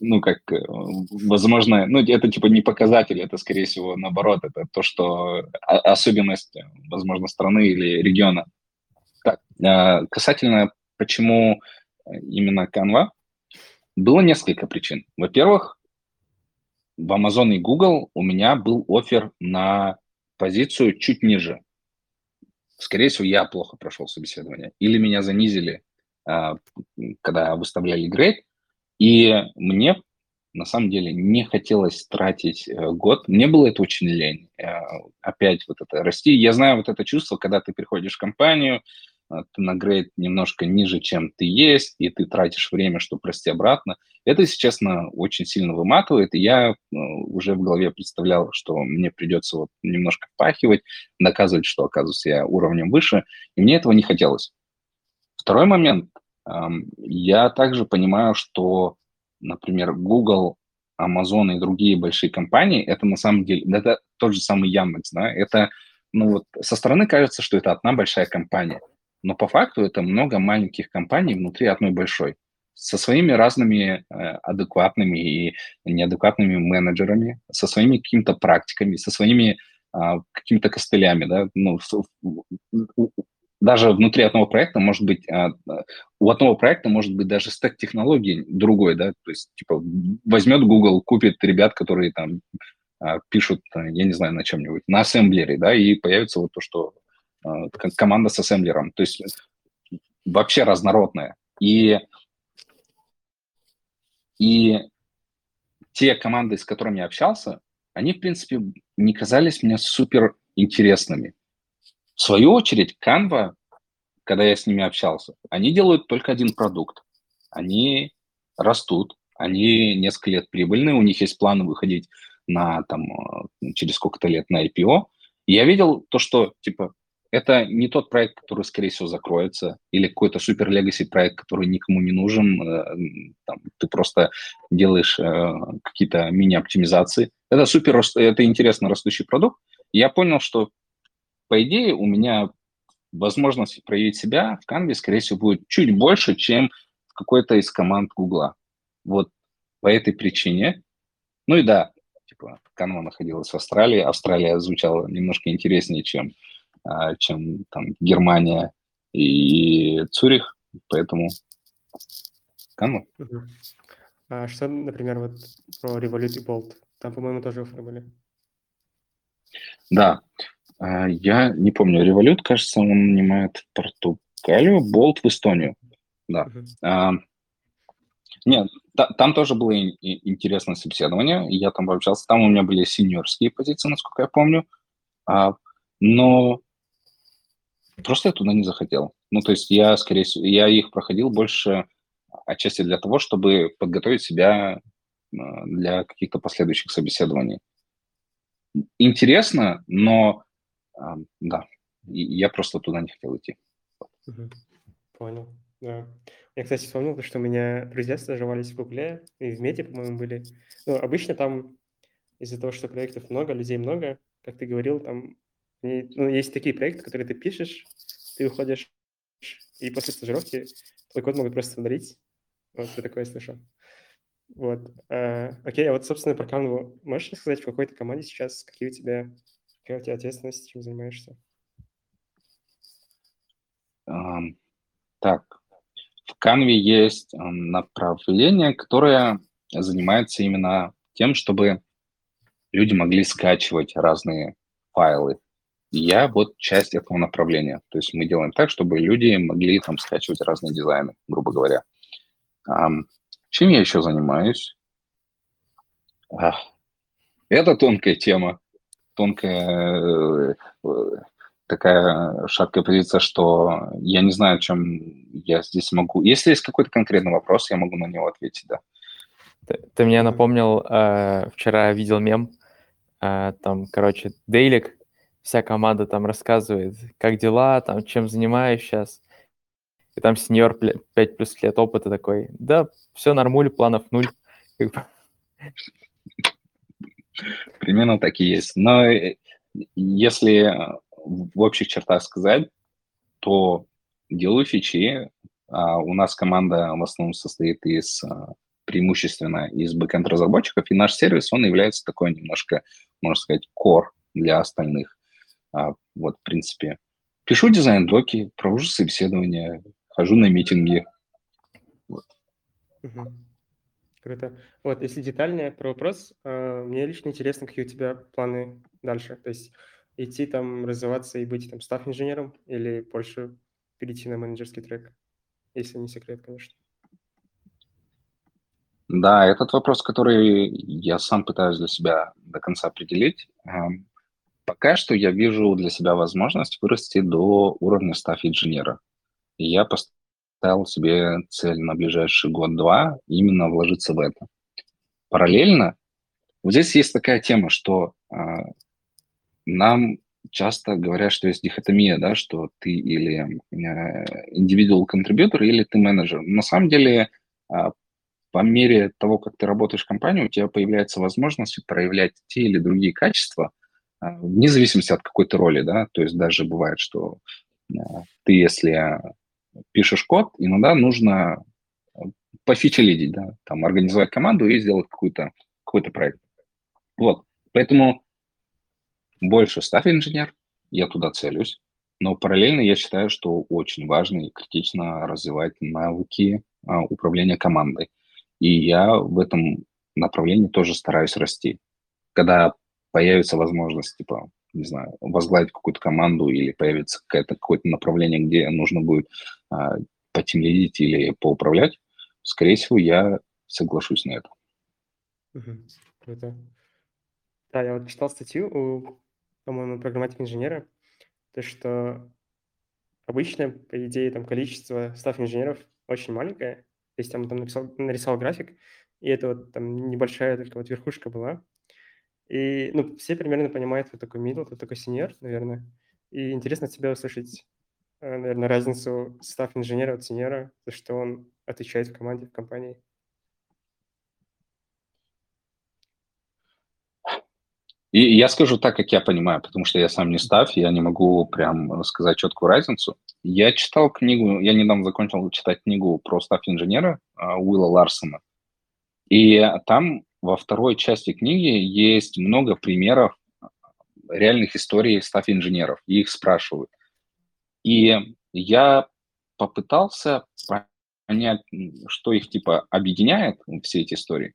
ну, как, э, возможно, ну, это типа не показатель, это, скорее всего, наоборот, это то, что особенность, возможно, страны или региона. Так, э, касательно, почему именно Canva, было несколько причин. Во-первых, в Amazon и Google у меня был офер на позицию чуть ниже. Скорее всего, я плохо прошел собеседование. Или меня занизили, а, когда выставляли грейд. И мне, на самом деле, не хотелось тратить э, год. Мне было это очень лень. Э, опять вот это расти. Я знаю вот это чувство, когда ты приходишь в компанию, ты на грейд немножко ниже, чем ты есть, и ты тратишь время, чтобы расти обратно. Это, если честно, очень сильно выматывает, и я ну, уже в голове представлял, что мне придется вот немножко впахивать, доказывать, что, оказывается, я уровнем выше, и мне этого не хотелось. Второй момент. Я также понимаю, что, например, Google, Amazon и другие большие компании, это на самом деле, это тот же самый Яндекс, да, это, ну вот, со стороны кажется, что это одна большая компания – но по факту это много маленьких компаний внутри одной большой со своими разными э, адекватными и неадекватными менеджерами, со своими какими-то практиками, со своими э, какими-то костылями, да, ну, даже внутри одного проекта может быть, э, у одного проекта может быть даже стек технологий другой, да, то есть, типа, возьмет Google, купит ребят, которые там э, пишут, я не знаю, на чем-нибудь, на ассемблере, да, и появится вот то, что Э, команда с ассемблером. То есть вообще разнородная. И, и те команды, с которыми я общался, они, в принципе, не казались мне супер интересными. В свою очередь, Canva, когда я с ними общался, они делают только один продукт. Они растут, они несколько лет прибыльны, у них есть планы выходить на, там, э, через сколько-то лет на IPO. И я видел то, что, типа, это не тот проект, который, скорее всего, закроется, или какой-то супер легаси проект, который никому не нужен. Э, там, ты просто делаешь э, какие-то мини-оптимизации. Это супер, это интересно растущий продукт. я понял, что, по идее, у меня возможность проявить себя в Canva, скорее всего, будет чуть больше, чем в какой-то из команд Гугла. Вот по этой причине. Ну и да, типа, Canva находилась в Австралии. Австралия звучала немножко интереснее, чем чем там Германия и Цюрих, поэтому Канва. А что, например, вот про Revolut и Bolt? Там, по-моему, тоже оферы были. Да, а, я не помню, Revolut, кажется, он нанимает Португалию, Bolt в Эстонию. Да. Uh-huh. Нет, там тоже было интересное собеседование, я там общался, там у меня были сеньорские позиции, насколько я помню, но Просто я туда не захотел. Ну, то есть я, скорее всего, я их проходил больше отчасти для того, чтобы подготовить себя а, для каких-то последующих собеседований. Интересно, но а, да, я просто туда не хотел идти. Понял, да. Я, кстати, вспомнил, что у меня друзья стажировались в Гугле и в Мете, по-моему, были. Ну, обычно там из-за того, что проектов много, людей много, как ты говорил, там и, ну, есть такие проекты, которые ты пишешь, ты уходишь, и после стажировки твой код могут просто удалить. Вот я такое слышал. Вот. А, окей, а вот, собственно, про Canva можешь сказать, в какой то команде сейчас, какие у тебя, какая у тебя ответственность, чем занимаешься? Um, так, в Canva есть направление, которое занимается именно тем, чтобы люди могли скачивать разные файлы я вот часть этого направления. То есть мы делаем так, чтобы люди могли там скачивать разные дизайны, грубо говоря. Um, чем я еще занимаюсь? А, это тонкая тема, тонкая э, такая шаткая позиция, что я не знаю, чем я здесь могу. Если есть какой-то конкретный вопрос, я могу на него ответить, да. Ты, ты мне напомнил, э, вчера видел мем, э, там, короче, Дейлик, вся команда там рассказывает, как дела, там, чем занимаюсь сейчас. И там сеньор 5 плюс лет опыта такой, да, все нормуль, планов нуль. *laughs* Примерно так и есть. Но э, если э, в общих чертах сказать, то делаю фичи. А у нас команда в основном состоит из а, преимущественно из бэкенд разработчиков, и наш сервис, он является такой немножко, можно сказать, core для остальных. А, вот, в принципе, пишу дизайн-доки, провожу собеседования, хожу на митинги. Вот. Угу. Круто. Вот, если детальнее про вопрос, э, мне лично интересно, какие у тебя планы дальше. То есть идти там, развиваться и быть там став-инженером или больше перейти на менеджерский трек, если не секрет, конечно. Да, этот вопрос, который я сам пытаюсь для себя до конца определить. Пока что я вижу для себя возможность вырасти до уровня стаф-инженера. И я поставил себе цель на ближайший год-два именно вложиться в это. Параллельно, вот здесь есть такая тема, что э, нам часто говорят, что есть дихотомия, да, что ты или индивидуал э, контрибьютор, или ты менеджер. На самом деле, э, по мере того, как ты работаешь в компании, у тебя появляется возможность проявлять те или другие качества, а, вне зависимости от какой-то роли, да, то есть даже бывает, что а, ты, если пишешь код, иногда нужно пофичелидить, да, там, организовать команду и сделать какой-то какой проект. Вот, поэтому больше став инженер, я туда целюсь, но параллельно я считаю, что очень важно и критично развивать навыки а, управления командой. И я в этом направлении тоже стараюсь расти. Когда появится возможность, типа, не знаю, возглавить какую-то команду или появится какое-то какое-то направление, где нужно будет а, потемледить или поуправлять, скорее всего, я соглашусь на это. Круто. Да, я вот читал статью у, по-моему, программатика инженера, то, что обычно, по идее, там количество став инженеров очень маленькое, то есть там, там написал, нарисовал график, и это вот там небольшая только вот верхушка была, и, ну, все примерно понимают, кто такой middle, кто такой senior, наверное. И интересно от тебя услышать, э, наверное, разницу став-инженера от сеньора, за что он отвечает в команде, в компании. И я скажу так, как я понимаю, потому что я сам не став, я не могу прям сказать четкую разницу. Я читал книгу, я недавно закончил читать книгу про став-инженера а, Уилла Ларсона. И там во второй части книги есть много примеров реальных историй став-инженеров, и их спрашивают. И я попытался понять, что их типа объединяет, все эти истории.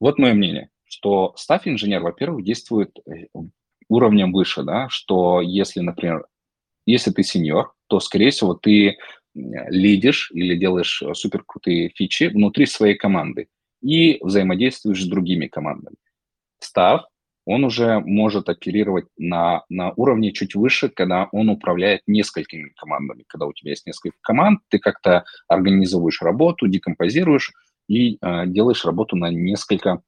Вот мое мнение что став-инженер, во-первых, действует э, уровнем выше, да, что если, например, если ты сеньор, то, скорее всего, ты лидишь или делаешь э, супер крутые фичи внутри своей команды и взаимодействуешь с другими командами. Став, он уже может оперировать на, на уровне чуть выше, когда он управляет несколькими командами. Когда у тебя есть несколько команд, ты как-то организуешь работу, декомпозируешь и э, делаешь работу на несколько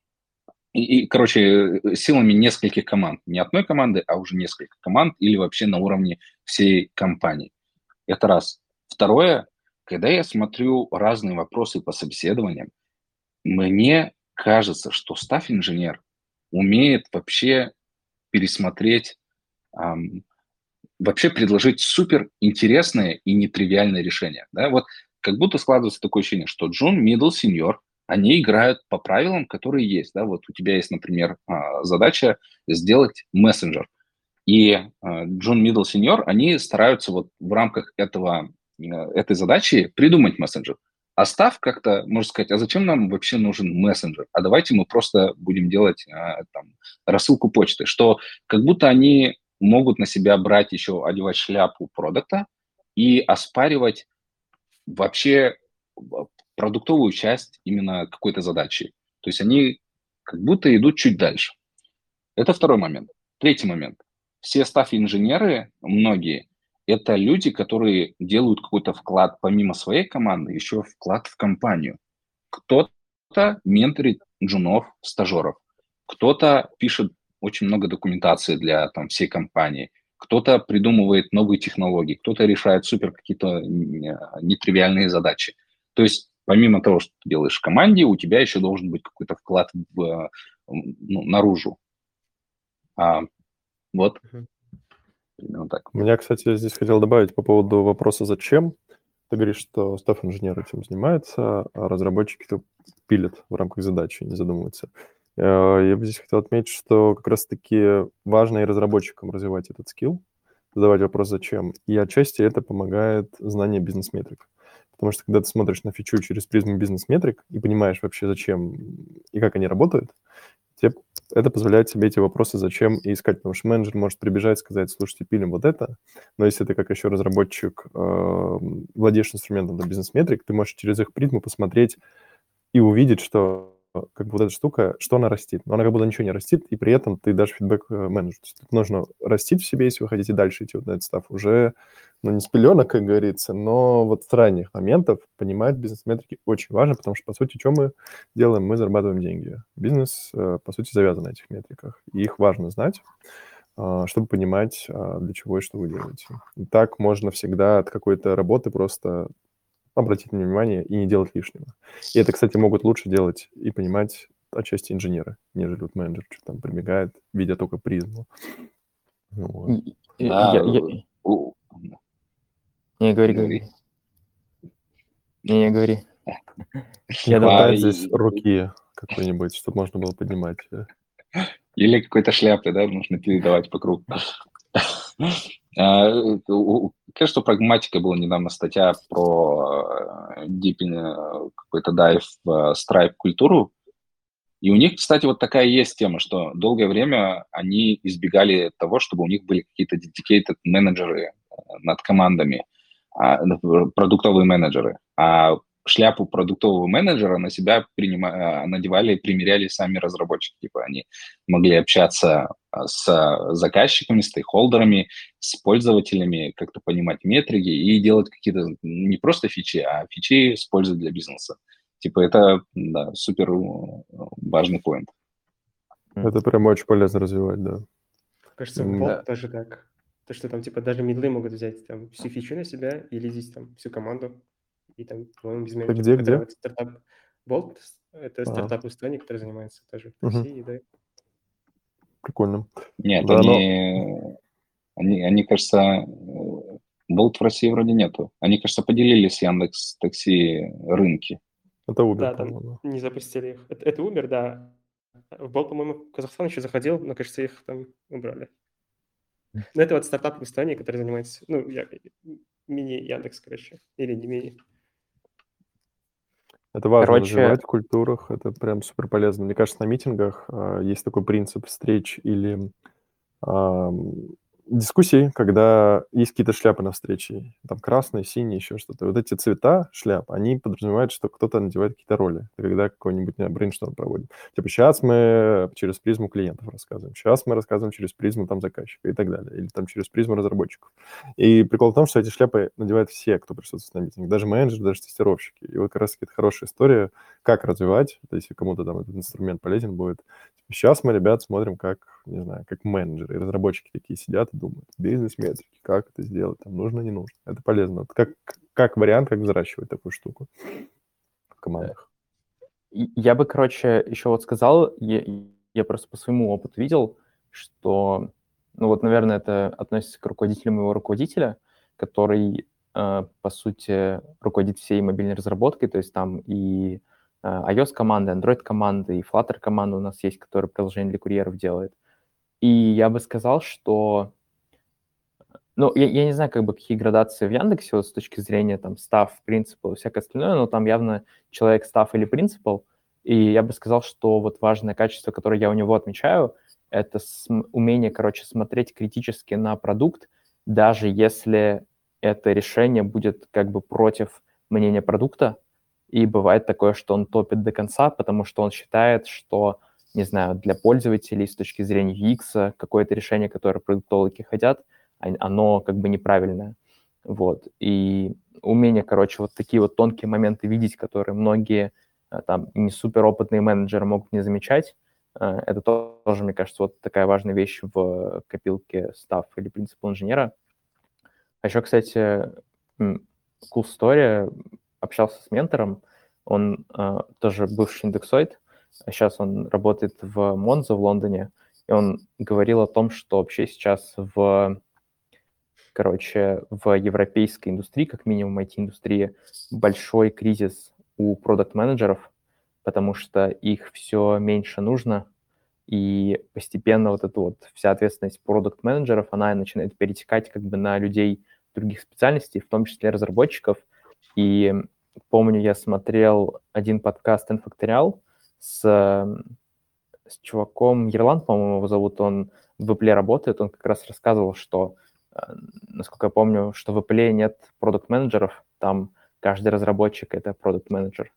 и, и, короче, силами нескольких команд. Не одной команды, а уже несколько команд или вообще на уровне всей компании. Это раз. Второе, когда я смотрю разные вопросы по собеседованиям, мне кажется, что staff-инженер умеет вообще пересмотреть, эм, вообще предложить супер интересное и нетривиальное решение. Да? Вот как будто складывается такое ощущение, что junior, middle, senior – они играют по правилам, которые есть. Да? Вот у тебя есть, например, а, задача сделать мессенджер. И а, джун, middle, senior, они стараются вот в рамках этого, э, этой задачи придумать мессенджер. А staff как-то, можно сказать, а зачем нам вообще нужен мессенджер? А давайте мы просто будем делать а, там, рассылку почты. Что как будто они могут на себя брать еще, одевать шляпу продакта и оспаривать вообще продуктовую часть именно какой-то задачи. То есть они как будто идут чуть дальше. Это второй момент. Третий момент. Все стафф-инженеры, многие, это люди, которые делают какой-то вклад помимо своей команды, еще вклад в компанию. Кто-то менторит джунов, стажеров, кто-то пишет очень много документации для там, всей компании, кто-то придумывает новые технологии, кто-то решает супер какие-то нетривиальные задачи. То есть помимо того, что ты делаешь в команде, у тебя еще должен быть какой-то вклад в, ну, наружу. А, вот. Примерно так. Меня, кстати, здесь хотел добавить по поводу вопроса «зачем?». Ты говоришь, что став-инженер этим занимается, а разработчики-то пилят в рамках задачи, не задумываются. Э, я бы здесь хотел отметить, что как раз-таки важно и разработчикам развивать этот скилл, задавать вопрос «зачем?». И отчасти это помогает знание бизнес-метрик. Потому что когда ты смотришь на фичу через призму бизнес-метрик и понимаешь вообще, зачем и как они работают, это позволяет себе эти вопросы зачем и искать. Потому что менеджер может прибежать сказать, слушайте, пилим вот это, но если ты как еще разработчик э, владеешь инструментом для бизнес-метрик, ты можешь через их призму посмотреть и увидеть, что как бы вот эта штука, что она растит. Но она как будто ничего не растит, и при этом ты дашь фидбэк э, менеджеру. Есть нужно растить в себе, если вы хотите дальше идти вот на этот став, уже, ну, не с пеленок, как говорится, но вот с ранних моментов понимать бизнес-метрики очень важно, потому что, по сути, что мы делаем? Мы зарабатываем деньги. Бизнес, э, по сути, завязан на этих метриках, и их важно знать, э, чтобы понимать, для чего и что вы делаете. И так можно всегда от какой-то работы просто обратить внимание и не делать лишнего. И это, кстати, могут лучше делать и понимать отчасти инженеры, нежели вот менеджер, что там прибегает, видя только призму. Ну, вот. Да, я, я... Не, говори, говори. Не, не говори. *laughs* Я хватает здесь руки какой-нибудь, чтобы можно было поднимать. Или какой-то шляпы, да, нужно передавать по кругу. А, кажется, прагматика была недавно статья про э, дипин э, какой-то дайв в Stripe культуру. И у них, кстати, вот такая есть тема, что долгое время они избегали того, чтобы у них были какие-то dedicated менеджеры э, над командами, а, продуктовые менеджеры. А шляпу продуктового менеджера на себя принима, надевали, примеряли сами разработчики. Типа они могли общаться а, с заказчиками, стейкхолдерами, с пользователями, как-то понимать метрики и делать какие-то не просто фичи, а фичи с пользой для бизнеса. Типа это да, супер важный поинт. Это прям очень полезно развивать, да. Кажется, в да. тоже так. То, что там, типа, даже мидлы могут взять там всю фичу на себя и лизить там всю команду. И там, по-моему, без менеджера. где, где? Это стартап Bolt, это А. стартап Эстонии, который занимается тоже такси, да. Прикольно. Нет, Да, но- они, они, они, кажется, Болт в России вроде нету. Они, кажется, поделили с Яндекс Такси рынки. Это Uber, Да, там не запустили их. Это, это Uber, да. В Bolt, по-моему, Казахстан еще заходил, но, кажется, их там убрали. Но это вот стартап в Эстонии, который занимается, ну, я, мини Яндекс, короче, или не мини. Это важно Короче- развивать в культурах, это прям супер полезно. Мне кажется, на митингах а, есть такой принцип встреч или дискуссий, когда есть какие-то шляпы на встрече, там красный, синий, еще что-то. Вот эти цвета шляп, они подразумевают, что кто-то надевает какие-то роли. Это когда какой-нибудь брейншторм проводим. Типа сейчас мы через призму клиентов рассказываем, сейчас мы рассказываем через призму там заказчика и так далее, или там через призму разработчиков. И прикол в том, что эти шляпы надевают все, кто присутствует на митинге, даже менеджеры, даже тестировщики. И вот как раз это хорошая история, как развивать, то есть если кому-то там этот инструмент полезен будет. Сейчас мы, ребят, смотрим, как, не знаю, как менеджеры и разработчики такие сидят думают, бизнес-метрики, как это сделать, там нужно, не нужно. Это полезно. Вот как, как вариант, как взращивать такую штуку в командах. Я бы, короче, еще вот сказал, я, я просто по своему опыту видел, что, ну вот, наверное, это относится к руководителю моего руководителя, который, э, по сути, руководит всей мобильной разработкой, то есть там и э, iOS-команды, Android-команды, и Flutter-команда у нас есть, которая приложение для курьеров делает. И я бы сказал, что ну, я, я не знаю, как бы какие градации в Яндексе вот с точки зрения там став, принципа и всякое остальное, но там явно человек став или принципал, и я бы сказал, что вот важное качество, которое я у него отмечаю, это умение, короче, смотреть критически на продукт, даже если это решение будет как бы против мнения продукта, и бывает такое, что он топит до конца, потому что он считает, что, не знаю, для пользователей с точки зрения UX какое-то решение, которое продуктологи хотят, оно как бы неправильное. Вот. И умение, короче, вот такие вот тонкие моменты видеть, которые многие э, там не суперопытные менеджеры могут не замечать, э, это то- тоже, мне кажется, вот такая важная вещь в копилке став или принципа инженера. А еще, кстати, cool story, общался с ментором, он э, тоже бывший индексоид, а сейчас он работает в Монзо в Лондоне, и он говорил о том, что вообще сейчас в, короче, в европейской индустрии, как минимум IT-индустрии, большой кризис у продукт-менеджеров, потому что их все меньше нужно, и постепенно вот эта вот вся ответственность продукт-менеджеров, она начинает перетекать как бы на людей других специальностей, в том числе разработчиков. И помню, я смотрел один подкаст Infactorial с, с чуваком, Ерлан, по-моему, его зовут, он в Apple работает, он как раз рассказывал, что, насколько я помню, что в Apple нет продукт-менеджеров, там каждый разработчик — это продукт-менеджер.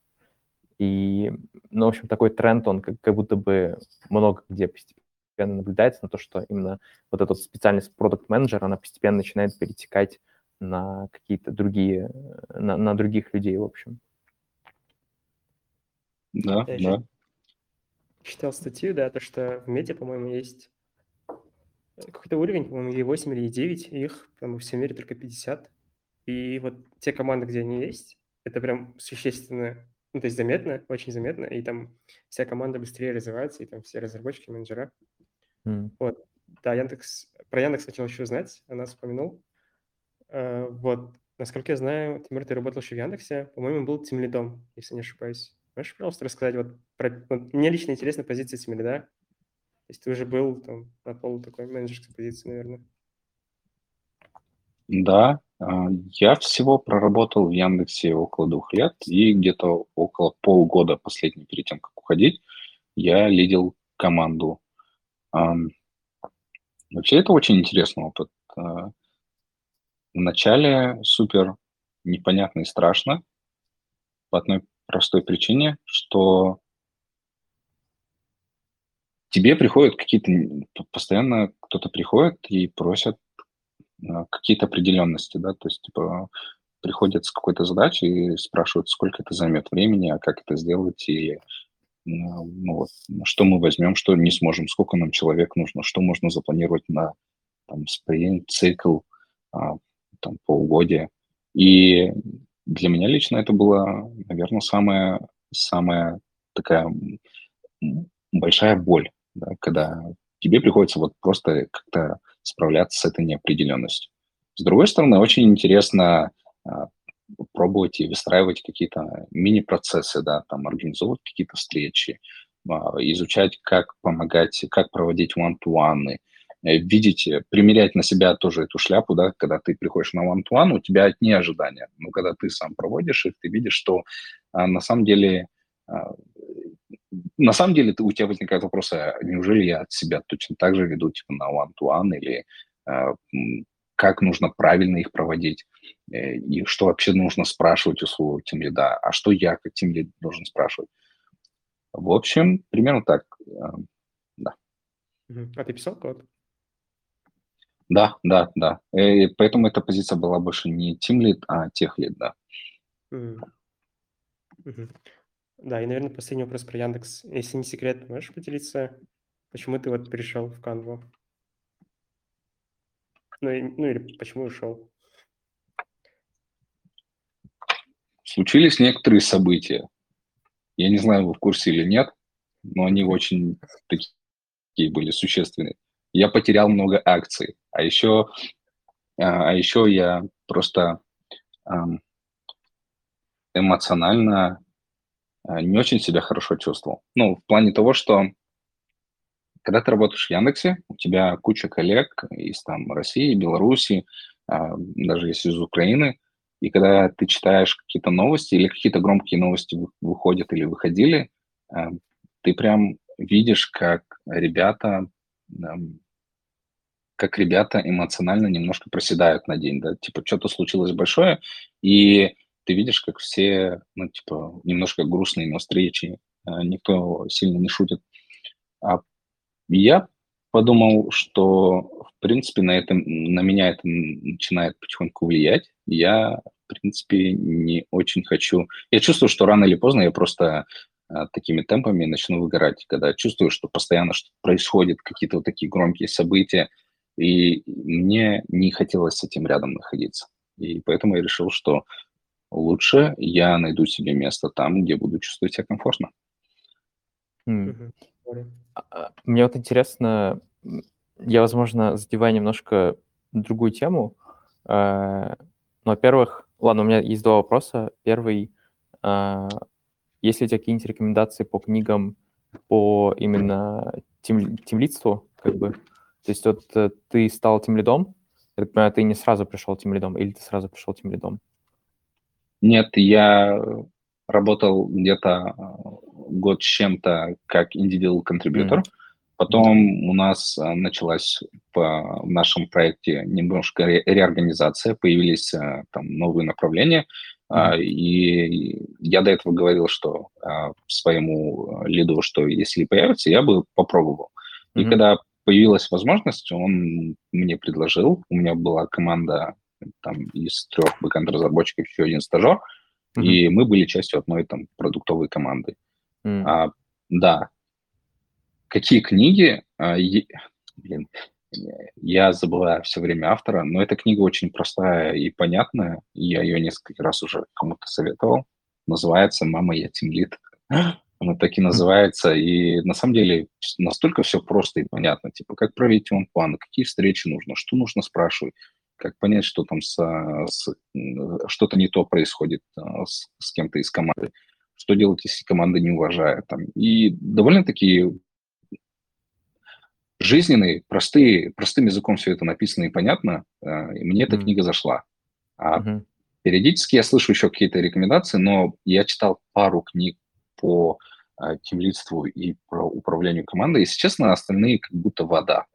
И, ну, в общем, такой тренд, он как, как будто бы много где постепенно наблюдается на то, что именно вот эта специальность продукт-менеджера, она постепенно начинает перетекать на какие-то другие, на, на других людей, в общем. Да, Я да. читал статью, да, то, что в медиа, по-моему, есть какой-то уровень, по-моему, или 8, или 9, и их там во всем мире только 50. И вот те команды, где они есть, это прям существенно, ну, то есть заметно, очень заметно, и там вся команда быстрее развивается, и там все разработчики, менеджера. Mm. Вот, да, Яндекс, про Яндекс хотел еще узнать, она вспомянул. Uh, вот, насколько я знаю, Тимур, ты работал еще в Яндексе, по-моему, был тимлидом, если не ошибаюсь. Можешь, пожалуйста, рассказать, вот, про, вот мне лично интересна позиция тимлида, есть ты уже был там на полу такой менеджерской позиции, наверное. Да, а, я всего проработал в Яндексе около двух лет, и где-то около полгода последний перед тем, как уходить, я лидил команду. Вообще это очень интересный опыт. А, Вначале супер непонятно и страшно по одной простой причине, что тебе приходят какие-то, постоянно кто-то приходит и просят какие-то определенности, да, то есть, типа, приходят с какой-то задачей и спрашивают, сколько это займет времени, а как это сделать, или ну, вот, что мы возьмем, что не сможем, сколько нам человек нужно, что можно запланировать на там спринт, цикл, там полугодие. И для меня лично это было, наверное, самая, самая такая большая боль, да, когда тебе приходится вот просто как-то справляться с этой неопределенностью. С другой стороны, очень интересно а, пробовать и выстраивать какие-то мини-процессы, да, там организовывать какие-то встречи, а, изучать, как помогать, как проводить one-to-one, э, видеть, э, примерять на себя тоже эту шляпу, да, когда ты приходишь на one-to-one, у тебя одни ожидания. Но когда ты сам проводишь их, ты видишь, что а, на самом деле на самом деле ты, у тебя возникает вопрос, а неужели я от себя точно так же веду типа на one-to-one или а, как нужно правильно их проводить, э, и что вообще нужно спрашивать у своего тимлида, а что я как тимлид должен спрашивать. В общем, примерно так, а, да. А ты писал код? Да, да, да. И э, поэтому эта позиция была больше не тимлид, а техлид, да. Mm. Mm-hmm. Да, и, наверное, последний вопрос про Яндекс. Если не секрет, можешь поделиться, почему ты вот перешел в Canva? Ну, и, ну или почему ушел? Случились некоторые события. Я не знаю, вы в курсе или нет, но они очень такие были существенные. Я потерял много акций, а еще, а, а еще я просто эмоционально не очень себя хорошо чувствовал. Ну, в плане того, что когда ты работаешь в Яндексе, у тебя куча коллег из там России, Беларуси, а, даже если из Украины, и когда ты читаешь какие-то новости или какие-то громкие новости выходят или выходили, а, ты прям видишь, как ребята, как ребята эмоционально немножко проседают на день, да, типа что-то случилось большое, и ты видишь, как все, ну, типа, немножко грустные на встрече, а, никто сильно не шутит. А я подумал, что, в принципе, на, это, на меня это начинает потихоньку влиять. Я, в принципе, не очень хочу... Я чувствую, что рано или поздно я просто а, такими темпами начну выгорать, когда чувствую, что постоянно что происходит, какие-то вот такие громкие события, и мне не хотелось с этим рядом находиться. И поэтому я решил, что лучше я найду себе место там, где буду чувствовать себя комфортно. Mm. Мне вот интересно, я, возможно, задеваю немножко другую тему. Э, ну, во-первых, ладно, у меня есть два вопроса. Первый, э, есть ли у тебя какие-нибудь рекомендации по книгам по именно тим, тимлидству, как бы? То есть вот ты стал тимлидом, я так понимаю, ты не сразу пришел тимлидом, или ты сразу пришел тимлидом? Нет, я работал где-то э, год с чем-то как индивидуал контрибьютор. Mm-hmm. Потом у нас э, началась по, в нашем проекте немножко ре, реорганизация, появились э, там новые направления. Mm-hmm. И я до этого говорил, что своему лиду, что если появится, я бы попробовал. Mm-hmm. И когда появилась возможность, он мне предложил. У меня была команда там из трех бэкэнд-разработчиков еще один стажер, mm-hmm. и мы были частью одной там продуктовой команды. Mm-hmm. А, да. Какие книги? А, е... Блин, я забываю все время автора, но эта книга очень простая и понятная. Я ее несколько раз уже кому-то советовал. Называется «Мама, я тимлит». *gasps* Она так и называется. И на самом деле настолько все просто и понятно. Типа, как провести он план, какие встречи нужно, что нужно спрашивать, как понять, что там с, с, что-то не то происходит а, с, с кем-то из команды, что делать, если команда не уважает. Там. И довольно-таки жизненные, простые, простым языком все это написано и понятно, а, и мне mm-hmm. эта книга зашла. А mm-hmm. периодически я слышу еще какие-то рекомендации, но я читал пару книг по тимлидству и про управлению командой. Если честно, остальные как будто вода.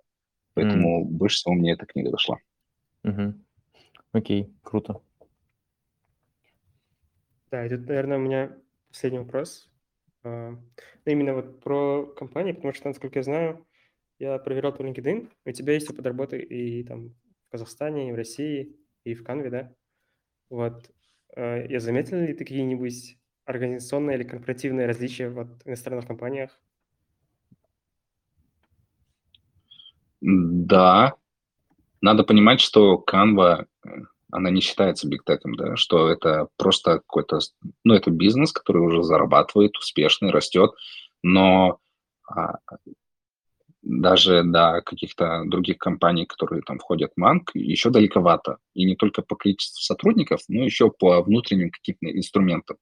Поэтому mm. больше всего мне эта книга зашла. Угу. Окей, круто. Да, и тут, наверное, у меня последний вопрос. А, ну, именно вот про компании, потому что, насколько я знаю, я проверял твой LinkedIn, у тебя есть опыт работы и там в Казахстане, и в России, и в Канве, да? Вот. А, я заметил ли ты какие-нибудь организационные или корпоративные различия в иностранных компаниях? Да, надо понимать, что Canva, э, она не считается бигтеком, да, что это просто какой-то, ну, это бизнес, который уже зарабатывает, успешный, растет, но а, даже до каких-то других компаний, которые там входят в Манк, еще далековато. И не только по количеству сотрудников, но еще по внутренним каким-то инструментам.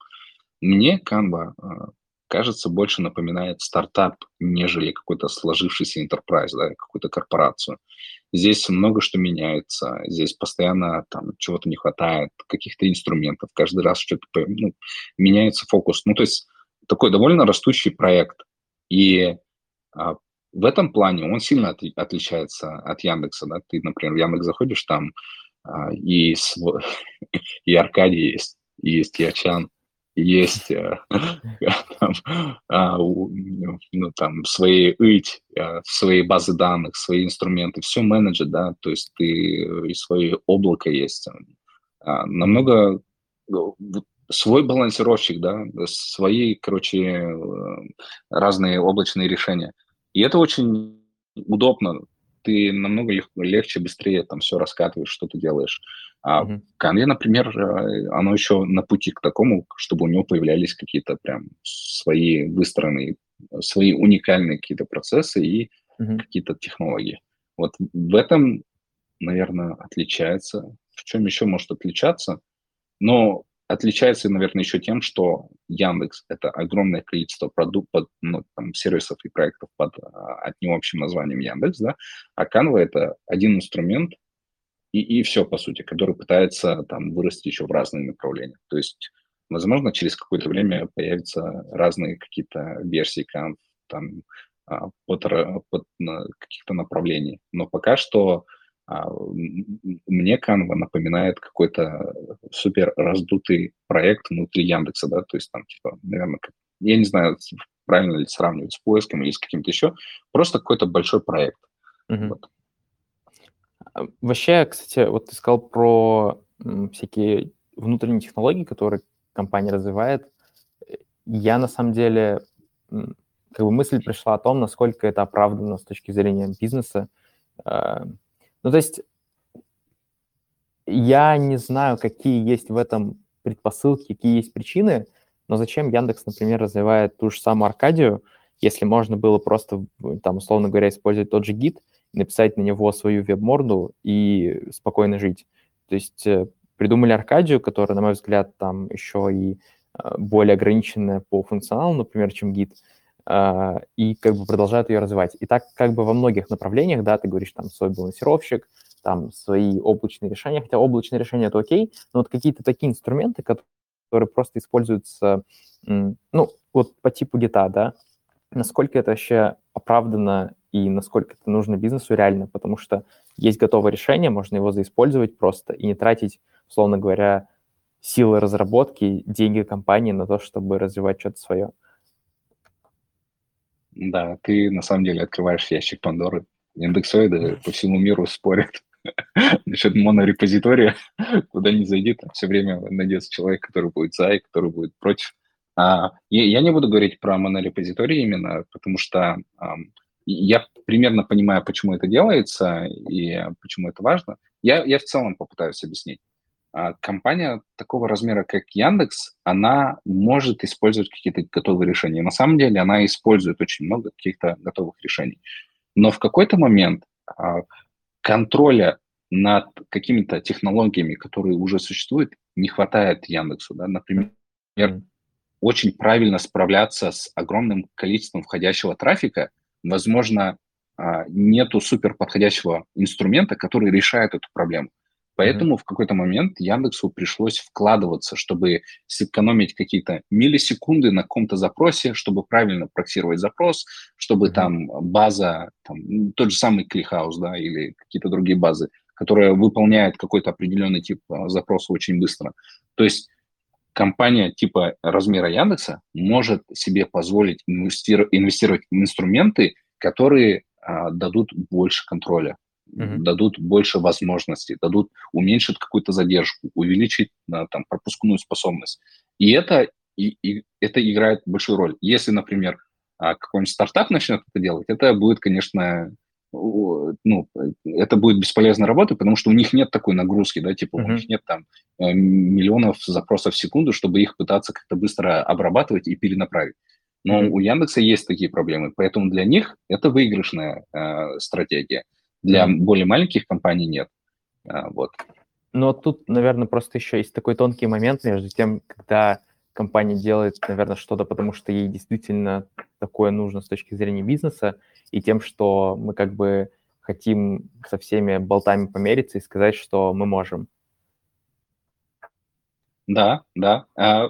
Мне Canva а, кажется, больше напоминает стартап, нежели какой-то сложившийся enterprise, да, какую-то корпорацию. Здесь много что меняется, здесь постоянно там чего-то не хватает, каких-то инструментов, каждый раз что-то ну, меняется фокус. Ну, то есть такой довольно растущий проект. И а, в этом плане он сильно от, отличается от Яндекса. Да? Ты, например, в Яндекс заходишь, там а, и, *laughs* и Аркадий есть, и есть Ячан, есть э, *laughs* а, ну, там, свои ИТ, э, свои базы данных, свои инструменты, все менеджер, да, то есть ты и свое облако есть. А, намного свой балансировщик, да, свои, короче, э, разные облачные решения. И это очень удобно. Ты намного лег- легче, быстрее там все раскатываешь, что ты делаешь. А mm-hmm. Канве, например, э, оно еще на пути к такому, чтобы у него появлялись какие-то прям свои выстроенные, свои уникальные какие-то процессы и mm-hmm. какие-то технологии. Вот в этом, наверное, отличается. В чем еще может отличаться? Но отличается, наверное, еще тем, что Яндекс – это огромное количество продуктов, ну, там, сервисов и проектов под а, одним общим названием Яндекс, да, а Canva – это один инструмент, и, и все, по сути, который пытается там вырасти еще в разные направления. То есть, возможно, через какое-то время появятся разные какие-то версии Canva, там, а, под, под каких-то направлений. Но пока что а, мне Canva напоминает какой-то супер раздутый проект внутри Яндекса, да, то есть там, типа, наверное, я не знаю, правильно ли сравнивать с поиском или с каким-то еще, просто какой-то большой проект. Mm-hmm. Вот. А, вообще, кстати, вот ты сказал про всякие внутренние технологии, которые компания развивает. Я на самом деле, как бы мысль пришла о том, насколько это оправдано с точки зрения бизнеса. Ну, то есть я не знаю, какие есть в этом предпосылки, какие есть причины, но зачем Яндекс, например, развивает ту же самую Аркадию, если можно было просто, там, условно говоря, использовать тот же гид, написать на него свою веб-морду и спокойно жить. То есть э, придумали Аркадию, которая, на мой взгляд, там еще и э, более ограниченная по функционалу, например, чем гид, и как бы продолжают ее развивать. И так как бы во многих направлениях, да, ты говоришь, там, свой балансировщик, там, свои облачные решения, хотя облачные решения – это окей, но вот какие-то такие инструменты, которые просто используются, ну, вот по типу гита, да, насколько это вообще оправдано и насколько это нужно бизнесу реально, потому что есть готовое решение, можно его заиспользовать просто и не тратить, условно говоря, силы разработки, деньги компании на то, чтобы развивать что-то свое. Да, ты на самом деле открываешь ящик Пандоры. Индексоиды по всему миру спорят *laughs* насчет монорепозитория. Куда ни зайди, там все время найдется человек, который будет за и который будет против. А, я, я не буду говорить про монорепозиторий именно, потому что а, я примерно понимаю, почему это делается и почему это важно. Я, я в целом попытаюсь объяснить. А, компания такого размера, как Яндекс, она может использовать какие-то готовые решения. На самом деле она использует очень много каких-то готовых решений. Но в какой-то момент а, контроля над какими-то технологиями, которые уже существуют, не хватает Яндексу. Да? Например, очень правильно справляться с огромным количеством входящего трафика, возможно, а, нету супер подходящего инструмента, который решает эту проблему. Поэтому mm-hmm. в какой-то момент Яндексу пришлось вкладываться, чтобы сэкономить какие-то миллисекунды на каком-то запросе, чтобы правильно проксировать запрос, чтобы mm-hmm. там база, там, тот же самый ClickHouse, да, или какие-то другие базы, которая выполняет какой-то определенный тип а, запроса очень быстро. То есть компания типа размера Яндекса может себе позволить инвестировать, инвестировать в инструменты, которые а, дадут больше контроля, mm-hmm. дадут больше возможностей, дадут уменьшить какую-то задержку, увеличить там пропускную способность. И это и, и это играет большую роль. Если, например, а, какой-нибудь стартап начнет это делать, это будет, конечно, ну, это будет бесполезная работа, потому что у них нет такой нагрузки, да, типа uh-huh. у них нет там э, миллионов запросов в секунду, чтобы их пытаться как-то быстро обрабатывать и перенаправить. Но uh-huh. у Яндекса есть такие проблемы, поэтому для них это выигрышная э, стратегия. Для более маленьких компаний нет. Э, вот. Но тут, наверное, просто еще есть такой тонкий момент между тем, когда компания делает, наверное, что-то, потому что ей действительно такое нужно с точки зрения бизнеса, и тем, что мы как бы хотим со всеми болтами помериться и сказать, что мы можем. Да, да. А,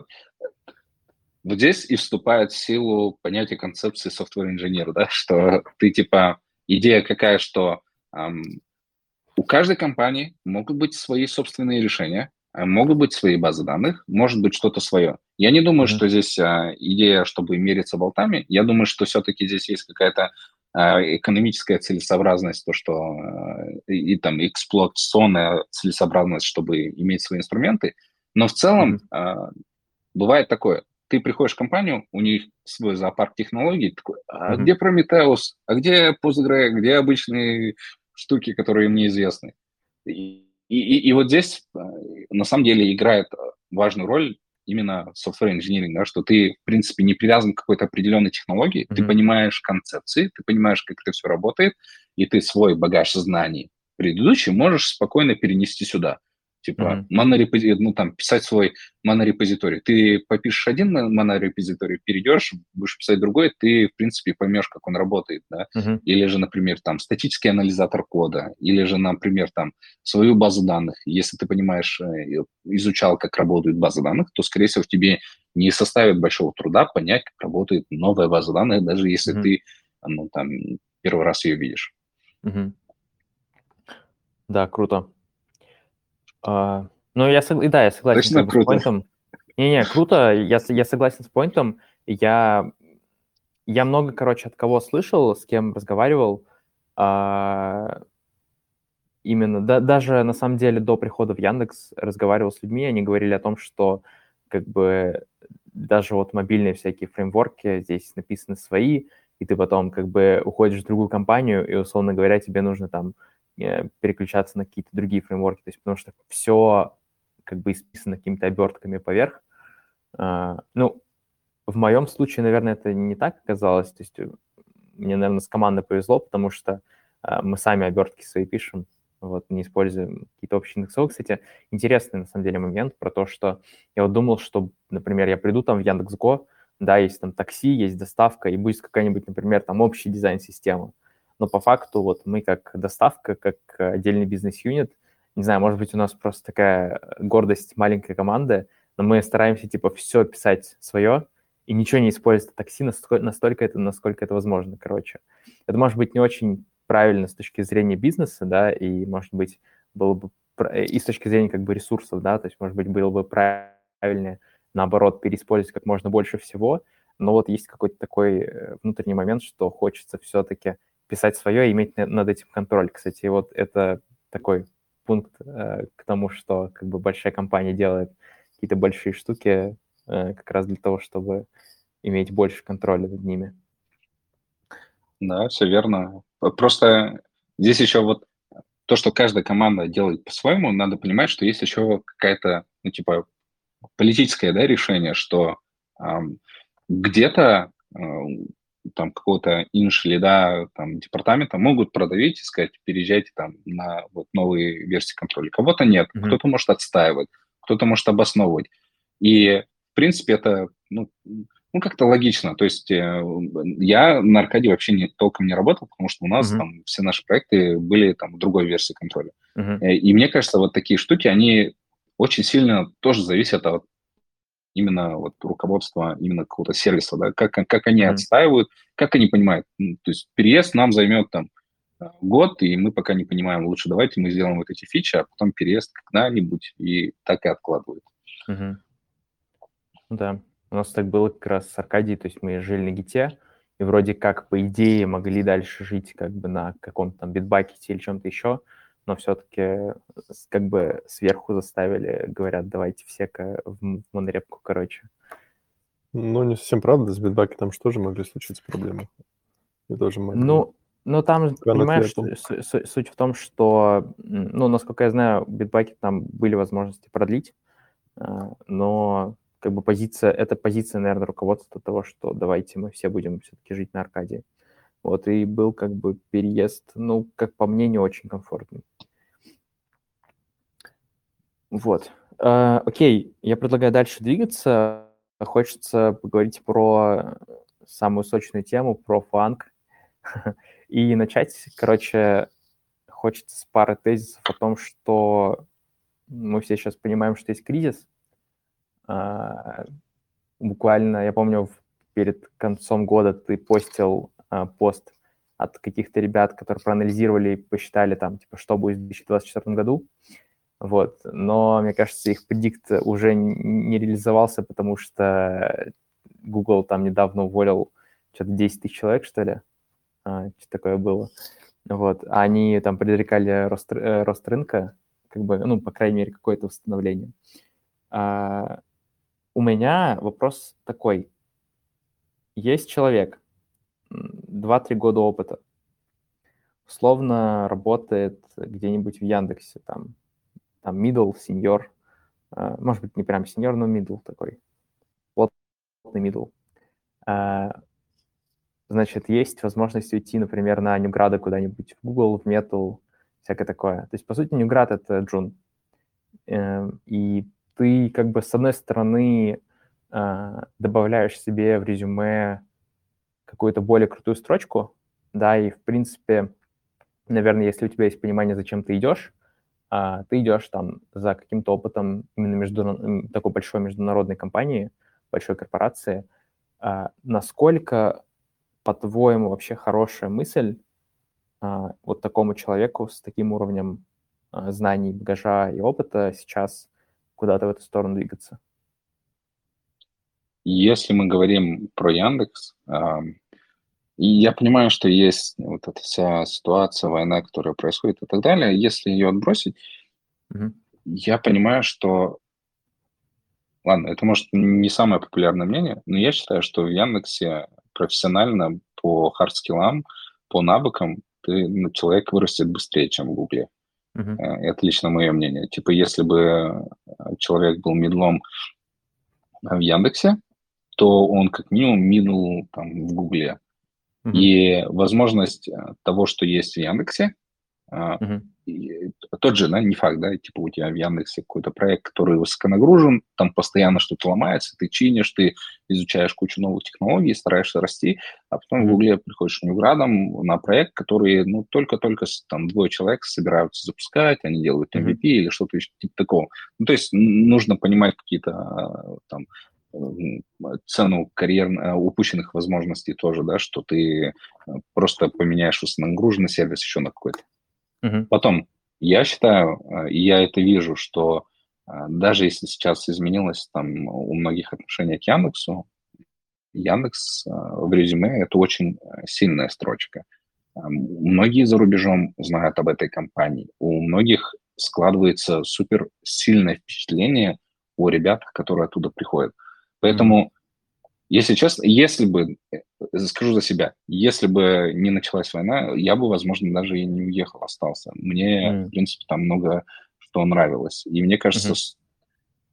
вот здесь и вступает в силу понятие концепции софтвер-инженера, да, *laughs* что ты типа, идея какая, что у каждой компании могут быть свои собственные решения, а могут быть свои базы данных, может быть что-то свое. Я не думаю, mm-hmm. что здесь а, идея, чтобы мериться болтами. Я думаю, что все-таки здесь есть какая-то а, экономическая целесообразность, то, что а, и, и там эксплуатационная целесообразность, чтобы иметь свои инструменты. Но в целом mm-hmm. а, бывает такое. Ты приходишь в компанию, у них свой зоопарк технологий, такой, а mm-hmm. где Prometheus, а где Postgre, где обычные штуки, которые мне известны. И, и, и вот здесь э, на самом деле играет важную роль именно software engineering, да, что ты, в принципе, не привязан к какой-то определенной технологии, mm-hmm. ты понимаешь концепции, ты понимаешь, как это все работает, и ты свой багаж знаний предыдущий можешь спокойно перенести сюда. Типа mm-hmm. монорепози... ну там писать свой монорепозиторий. Ты попишешь один монорепозиторий, перейдешь, будешь писать другой, ты, в принципе, поймешь, как он работает, да. Mm-hmm. Или же, например, там статический анализатор кода, или же, например, там свою базу данных. Если ты понимаешь, э, изучал, как работают базы данных, то, скорее всего, тебе не составит большого труда понять, как работает новая база данных, даже если mm-hmm. ты, ну, там, первый раз ее видишь. Mm-hmm. Да, круто. А, ну, я, да, я согласен Точно с поинтом. Не-не, круто, я, я согласен с поинтом. Я, я много, короче, от кого слышал, с кем разговаривал, а, именно, да, даже на самом деле до прихода в Яндекс разговаривал с людьми, они говорили о том, что как бы даже вот мобильные всякие фреймворки здесь написаны свои, и ты потом как бы уходишь в другую компанию, и, условно говоря, тебе нужно там переключаться на какие-то другие фреймворки, то есть потому что все как бы исписано какими-то обертками поверх. А, ну, в моем случае, наверное, это не так оказалось, то есть э, мне, наверное, с командой повезло, потому что а, мы сами обертки свои пишем, вот, не используем какие-то общие индексовые. Кстати, интересный, на самом деле, момент про то, что я вот думал, что, например, я приду там в Яндекс.Го, да, есть там такси, есть доставка, и будет какая-нибудь, например, там общий дизайн системы но по факту вот мы как доставка, как отдельный бизнес-юнит, не знаю, может быть, у нас просто такая гордость маленькой команды, но мы стараемся, типа, все писать свое и ничего не использовать такси настолько, настолько это, насколько это возможно, короче. Это может быть не очень правильно с точки зрения бизнеса, да, и, может быть, было бы и с точки зрения как бы ресурсов, да, то есть, может быть, было бы правильнее, наоборот, переиспользовать как можно больше всего, но вот есть какой-то такой э, внутренний момент, что хочется все-таки писать свое и иметь над этим контроль. Кстати, вот это такой пункт э, к тому, что как бы большая компания делает какие-то большие штуки э, как раз для того, чтобы иметь больше контроля над ними. Да, все верно. Просто здесь еще вот то, что каждая команда делает по-своему, надо понимать, что есть еще какая-то, ну, типа, политическое, да, решение, что эм, где-то э, там какого-то инш-лида там, департамента могут продавить и сказать, переезжайте там на вот, новые версии контроля. Кого-то нет, mm-hmm. кто-то может отстаивать, кто-то может обосновывать. И, в принципе, это, ну, ну как-то логично. То есть э, я на Аркадии вообще не, толком не работал, потому что у нас mm-hmm. там все наши проекты были там в другой версии контроля. Mm-hmm. И мне кажется, вот такие штуки, они очень сильно тоже зависят от именно вот руководство именно какого-то сервиса, да, как, как они mm-hmm. отстаивают, как они понимают. Ну, то есть переезд нам займет там а, год, и мы пока не понимаем, лучше давайте мы сделаем вот эти фичи, а потом переезд когда-нибудь, и так и откладывают. Mm-hmm. Да, у нас так было как раз с Аркадией, то есть мы жили на Гите, и вроде как, по идее, могли дальше жить как бы на каком-то там битбакете или чем-то еще, но все-таки как бы сверху заставили, говорят, давайте все в монорепку, короче. Ну, не совсем правда, с битбаки там что же могли случиться проблемы? И тоже могли... Ну, Ну, там, понимаешь, суть в том, что, ну, насколько я знаю, Bitbucket там были возможности продлить, а, но как бы позиция, это позиция, наверное, руководства того, что давайте мы все будем все-таки жить на Аркадии. Вот, и был как бы переезд, ну, как по мне, не очень комфортный. Вот. Uh, окей, я предлагаю дальше двигаться. Хочется поговорить про самую сочную тему, про фанк. *laughs* И начать, короче, хочется с пары тезисов о том, что мы все сейчас понимаем, что есть кризис. Uh, буквально, я помню, перед концом года ты постил uh, пост от каких-то ребят, которые проанализировали и посчитали там, типа, что будет в 2024 году. Вот. Но, мне кажется, их предикт уже не реализовался, потому что Google там недавно уволил что-то 10 тысяч человек, что ли. А, что такое было. Вот. А они там предрекали рост, э, рост рынка, как бы, ну, по крайней мере, какое-то восстановление. А, у меня вопрос такой. Есть человек, 2-3 года опыта, условно работает где-нибудь в Яндексе, там, там middle, senior, uh, может быть, не прям senior, но middle такой, плотный middle. Uh, значит, есть возможность уйти, например, на Ньюграда куда-нибудь в Google, в Metal, всякое такое. То есть, по сути, Ньюград — это Джун. Uh, и ты, как бы, с одной стороны, добавляешь себе в резюме какую-то более крутую строчку, да, и, в принципе, наверное, если у тебя есть понимание, зачем ты идешь, а ты идешь там за каким-то опытом именно между, такой большой международной компании, большой корпорации, а, насколько, по-твоему, вообще хорошая мысль а, вот такому человеку с таким уровнем а, знаний, багажа и опыта сейчас куда-то в эту сторону двигаться? Если мы говорим про Яндекс, и я понимаю, что есть вот эта вся ситуация, война, которая происходит и так далее. Если ее отбросить, mm-hmm. я понимаю, что... Ладно, это может не самое популярное мнение, но я считаю, что в Яндексе профессионально по hard skill ам, по навыкам ты, ну, человек вырастет быстрее, чем в Гугле. Uh-huh. Это лично мое мнение. Типа, если бы человек был middle ом в Яндексе, то он как минимум middle там в Гугле. Uh-huh. И возможность э, того, что есть в Яндексе, uh-huh. тот же, да, не факт, да, типа у тебя в Яндексе какой-то проект, который высоконагружен, там постоянно что-то ломается, ты чинишь, ты изучаешь кучу новых технологий, стараешься расти, а потом uh-huh. в Гугле приходишь Ньюградом на проект, который, ну, только-только там двое человек собираются запускать, они делают MVP uh-huh. или что-то еще типа такого. Ну, то есть нужно понимать какие-то э, там цену карьер, э, упущенных возможностей тоже, да, что ты э, просто поменяешь нагруженный сервис еще на какой-то. Uh-huh. Потом, я считаю, э, и я это вижу, что даже если сейчас изменилось там у многих отношение к Яндексу, Яндекс в резюме – это очень сильная строчка. Многие за рубежом знают об этой компании. У многих складывается супер сильное впечатление о ребятах, которые оттуда приходят. Поэтому, если честно, если бы, э, скажу за себя, если бы не началась война, я бы, возможно, даже и не уехал, остался. Мне, mm-hmm. в принципе, там много что нравилось. И мне кажется, mm-hmm.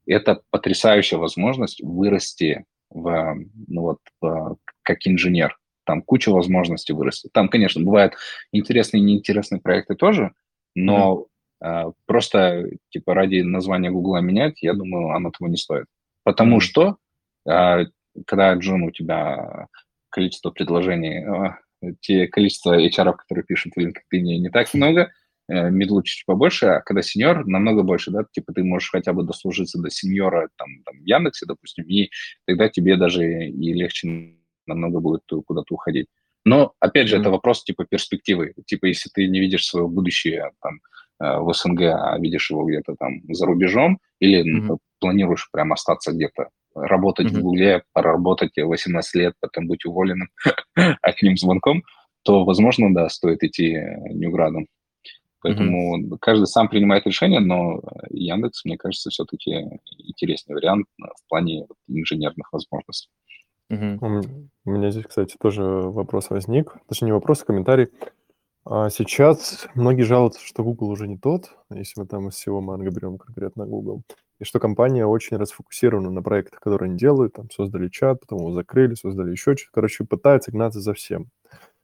это потрясающая возможность вырасти в, ну вот, в, как инженер. Там куча возможностей вырасти. Там, конечно, бывают интересные и неинтересные проекты тоже, но mm-hmm. э, просто типа ради названия Гугла менять, я думаю, оно того не стоит. Потому mm-hmm. что когда, Джун, у тебя количество предложений, а, те количество HR, которые пишут в LinkedIn, не так много, медлу чуть побольше, а когда сеньор, намного больше, да, типа ты можешь хотя бы дослужиться до сеньора там, там в Яндексе, допустим, и тогда тебе даже и легче намного будет куда-то уходить. Но, опять же, mm-hmm. это вопрос типа перспективы. Типа, если ты не видишь свое будущее там э, в СНГ, а видишь его где-то там за рубежом, или mm-hmm. планируешь прям остаться где-то работать mm-hmm. в Гугле, поработать 18 лет, потом быть уволенным *laughs* одним звонком, то, возможно, да, стоит идти Ньюградом. Поэтому mm-hmm. каждый сам принимает решение, но Яндекс, мне кажется, все-таки интересный вариант в плане инженерных возможностей. Угу. У меня здесь, кстати, тоже вопрос возник. Точнее, не вопрос, а комментарий. А сейчас многие жалуются, что Google уже не тот, если мы там из всего манго берем конкретно Google, и что компания очень расфокусирована на проектах, которые они делают, там создали чат, потом его закрыли, создали еще что-то, короче, пытаются гнаться за всем.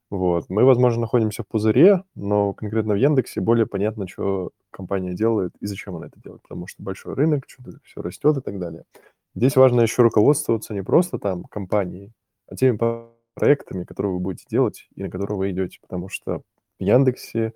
Вот. Мы, возможно, находимся в пузыре, но конкретно в Яндексе более понятно, что компания делает и зачем она это делает, потому что большой рынок, что-то все растет и так далее. Здесь важно еще руководствоваться не просто там компанией, а теми проектами, которые вы будете делать и на которые вы идете, потому что в Яндексе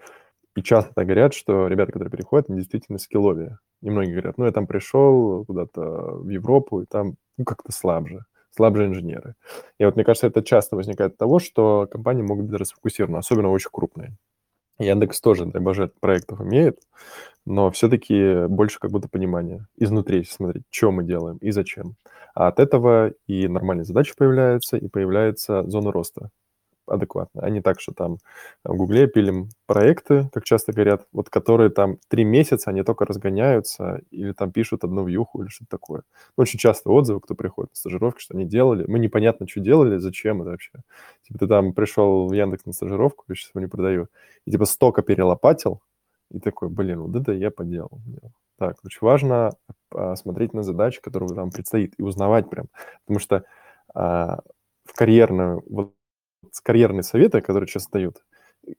и часто так говорят, что ребята, которые переходят, они действительно скилловее. И многие говорят, ну, я там пришел куда-то в Европу, и там ну, как-то слабже, слабже инженеры. И вот мне кажется, это часто возникает от того, что компании могут быть расфокусированы, особенно очень крупные. Яндекс тоже, дай боже, проектов имеет, но все-таки больше как будто понимания изнутри смотреть, что мы делаем и зачем. А от этого и нормальные задачи появляются, и появляется зона роста адекватно, а не так, что там в Гугле пилим проекты, как часто говорят, вот которые там три месяца, они только разгоняются или там пишут одну вьюху или что-то такое. Очень часто отзывы, кто приходит на стажировки, что они делали, мы непонятно, что делали, зачем это вообще. Типа ты там пришел в Яндекс на стажировку, я сейчас его не продаю, и типа столько перелопатил, и такой, блин, вот это я поделал. Так, очень важно а, смотреть на задачи, которые вам предстоит, и узнавать прям. Потому что а, в карьерную, вот карьерные советы, которые сейчас дают,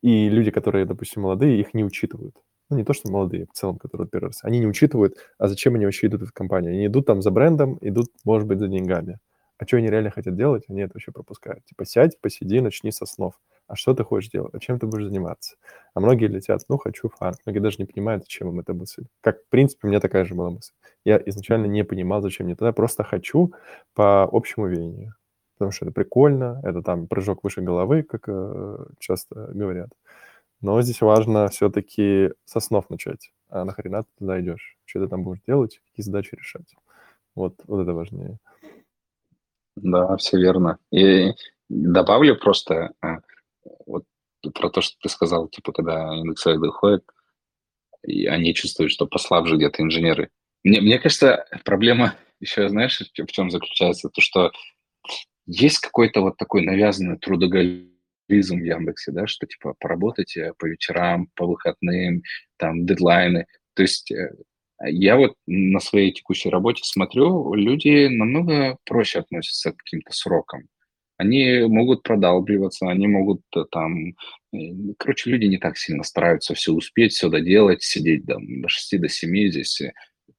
и люди, которые, допустим, молодые, их не учитывают. Ну, не то, что молодые, в целом, которые первый раз. Они не учитывают, а зачем они вообще идут в компанию. Они идут там за брендом, идут, может быть, за деньгами. А что они реально хотят делать, они это вообще пропускают. Типа сядь, посиди, начни со снов. А что ты хочешь делать? А чем ты будешь заниматься? А многие летят, ну, хочу фарм. Многие даже не понимают, зачем им эта мысль. Как, в принципе, у меня такая же была мысль. Я изначально не понимал, зачем мне тогда, просто хочу по общему веянию потому что это прикольно, это там прыжок выше головы, как э, часто говорят. Но здесь важно все-таки со снов начать. А нахрена ты туда идешь? Что ты там будешь делать? Какие задачи решать? Вот, вот это важнее. Да, все верно. И добавлю просто а, вот про то, что ты сказал, типа, когда индексоиды уходят, и они чувствуют, что послабже где-то инженеры. Мне, мне кажется, проблема *laughs* еще, знаешь, в чем заключается? То, что есть какой-то вот такой навязанный трудоголизм в Яндексе, да, что типа поработайте по вечерам, по выходным, там дедлайны. То есть э, я вот на своей текущей работе смотрю, люди намного проще относятся к каким-то срокам. Они могут продалбливаться, они могут э, там... Э, короче, люди не так сильно стараются все успеть, все доделать, сидеть там, до 6 до 7 здесь.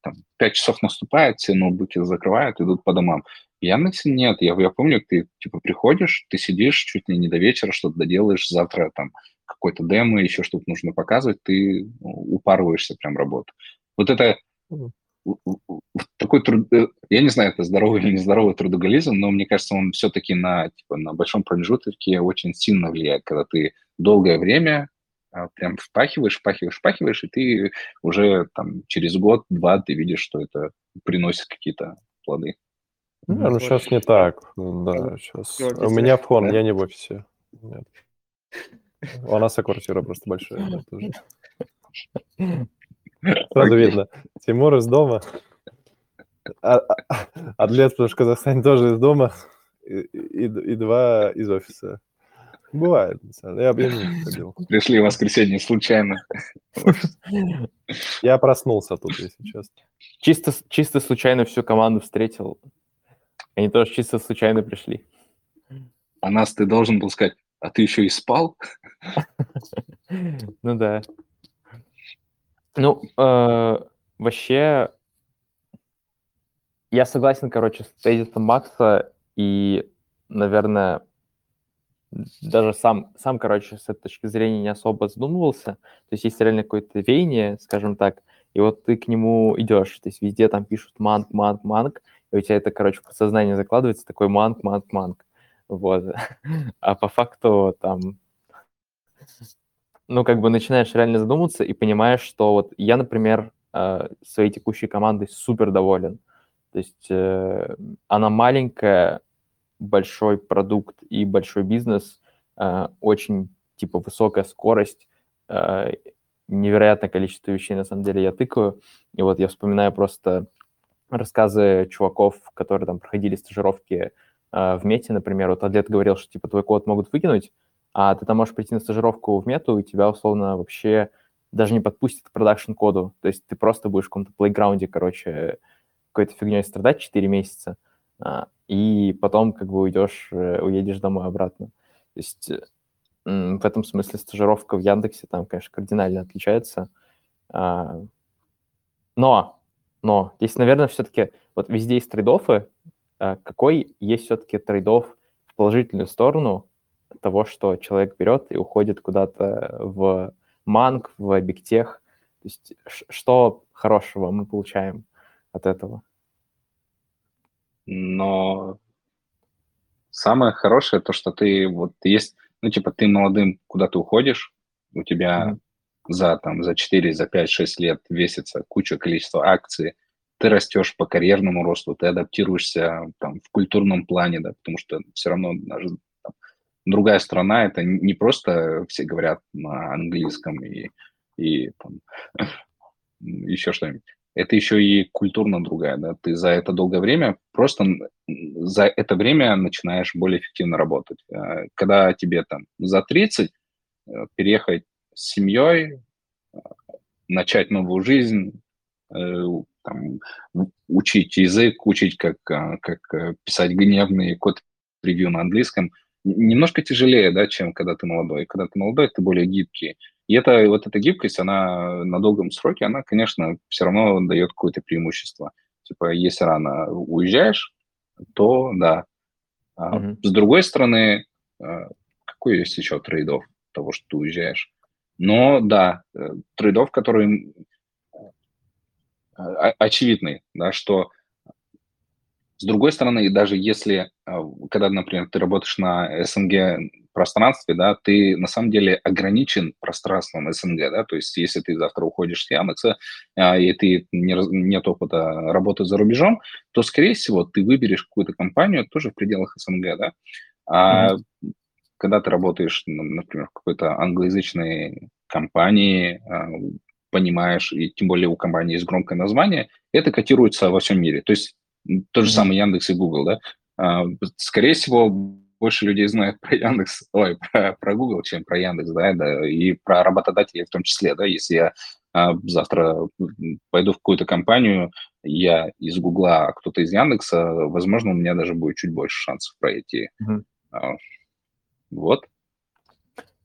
Там, 5 часов наступает, все ноутбуки закрывают, идут по домам. Яндексе нет. Я, я помню, ты типа приходишь, ты сидишь чуть ли не до вечера, что-то доделаешь, завтра там какой-то демо, еще что-то нужно показывать, ты ну, упарываешься прям работу. Вот это такой труд... Э, я не знаю, это здоровый или нездоровый трудоголизм, но мне кажется, он все-таки на, типа, на большом промежутке очень сильно влияет, когда ты долгое время а, прям впахиваешь, впахиваешь, впахиваешь, и ты уже там через год-два ты видишь, что это приносит какие-то плоды. Ну, ну сейчас не так. Да, сейчас. У меня фон, я не в офисе. Нет. У нас квартира просто большая. Да, тоже. Сразу видно. Тимур из дома. А, а, Атлет, потому что Казахстан тоже из дома. И, и, и два из офиса. Бывает. Я не ходил. Пришли в воскресенье случайно. *laughs* Я проснулся тут, если честно. Чисто, чисто случайно всю команду встретил. Они тоже чисто случайно пришли. А нас ты должен был сказать, а ты еще и спал? *laughs* Ну да. Ну, э, вообще, я согласен, короче, с тезисом Макса, и, наверное, даже сам, сам, короче, с этой точки зрения не особо задумывался. То есть есть реально какое-то веяние, скажем так, и вот ты к нему идешь. То есть везде там пишут манг, манг, манг, и у тебя это, короче, подсознание закладывается, такой манг, манг, манг. Вот. *laughs* А по факту там, ну, как бы начинаешь реально задумываться и понимаешь, что вот я, например, э, своей текущей командой супер доволен. То есть э, она маленькая, большой продукт и большой бизнес, э, очень, типа, высокая скорость, невероятное количество вещей, на самом деле, я тыкаю. И вот я вспоминаю просто рассказы чуваков, которые там проходили стажировки э, в мете, например, вот Адлет говорил, что типа твой код могут выкинуть, а ты там можешь прийти на стажировку в мету, и тебя условно вообще даже не подпустят к продакшн-коду. То есть ты просто будешь в каком-то плейграунде, короче, какой-то фигней страдать 4 месяца, а, и потом как бы уйдешь, э, уедешь домой обратно. То есть в этом смысле стажировка в Яндексе там, конечно, кардинально отличается. А, но, но, здесь, наверное, все-таки вот везде есть трейдофы. А какой есть все-таки трейдоф в положительную сторону того, что человек берет и уходит куда-то в манг, в бигтех? То есть что хорошего мы получаем от этого? Но самое хорошее то, что ты вот есть, ну типа ты молодым куда то уходишь, у тебя mm-hmm. За там за 4, за 5, 6 лет весится куча количества акций, ты растешь по карьерному росту, ты адаптируешься там в культурном плане, да, потому что все равно даже там, другая страна, это не просто все говорят на английском и, и там, *laughs* еще что-нибудь это еще и культурно другая, да, ты за это долгое время просто за это время начинаешь более эффективно работать. Э, когда тебе там за 30 э, переехать с семьей, э, начать новую жизнь, там, учить язык, учить, как, как писать гневный код превью на английском, немножко тяжелее, да, чем когда ты молодой. Когда ты молодой, ты более гибкий. И это, вот эта гибкость, она на долгом сроке, она, конечно, все равно дает какое-то преимущество. Типа, если рано уезжаешь, то да. Mm-hmm. С другой стороны, какой есть еще трейдов того, что ты уезжаешь? Но да, э, трейдов, который очевидный, да, что с другой стороны, даже если, когда, например, ты работаешь на СНГ пространстве, да, ты на самом деле ограничен пространством СНГ, да, то есть если ты завтра уходишь с Яндекса, а, и ты не, нет опыта работы за рубежом, то, скорее всего, ты выберешь какую-то компанию тоже в пределах СНГ, да, а mm-hmm. Когда ты работаешь, например, в какой-то англоязычной компании, а, понимаешь, и тем более у компании есть громкое название, это котируется во всем мире. То есть тот же самый Яндекс и Google, да, а, скорее всего, больше людей знают про Яндекс, ой, *laughs* про, про Google, чем про Яндекс, да, да, и про работодателей в том числе, да, если я а, завтра пойду в какую-то компанию, я из Гугла, а кто-то из Яндекса, возможно, у меня даже будет чуть больше шансов пройти. Mm-hmm. Вот,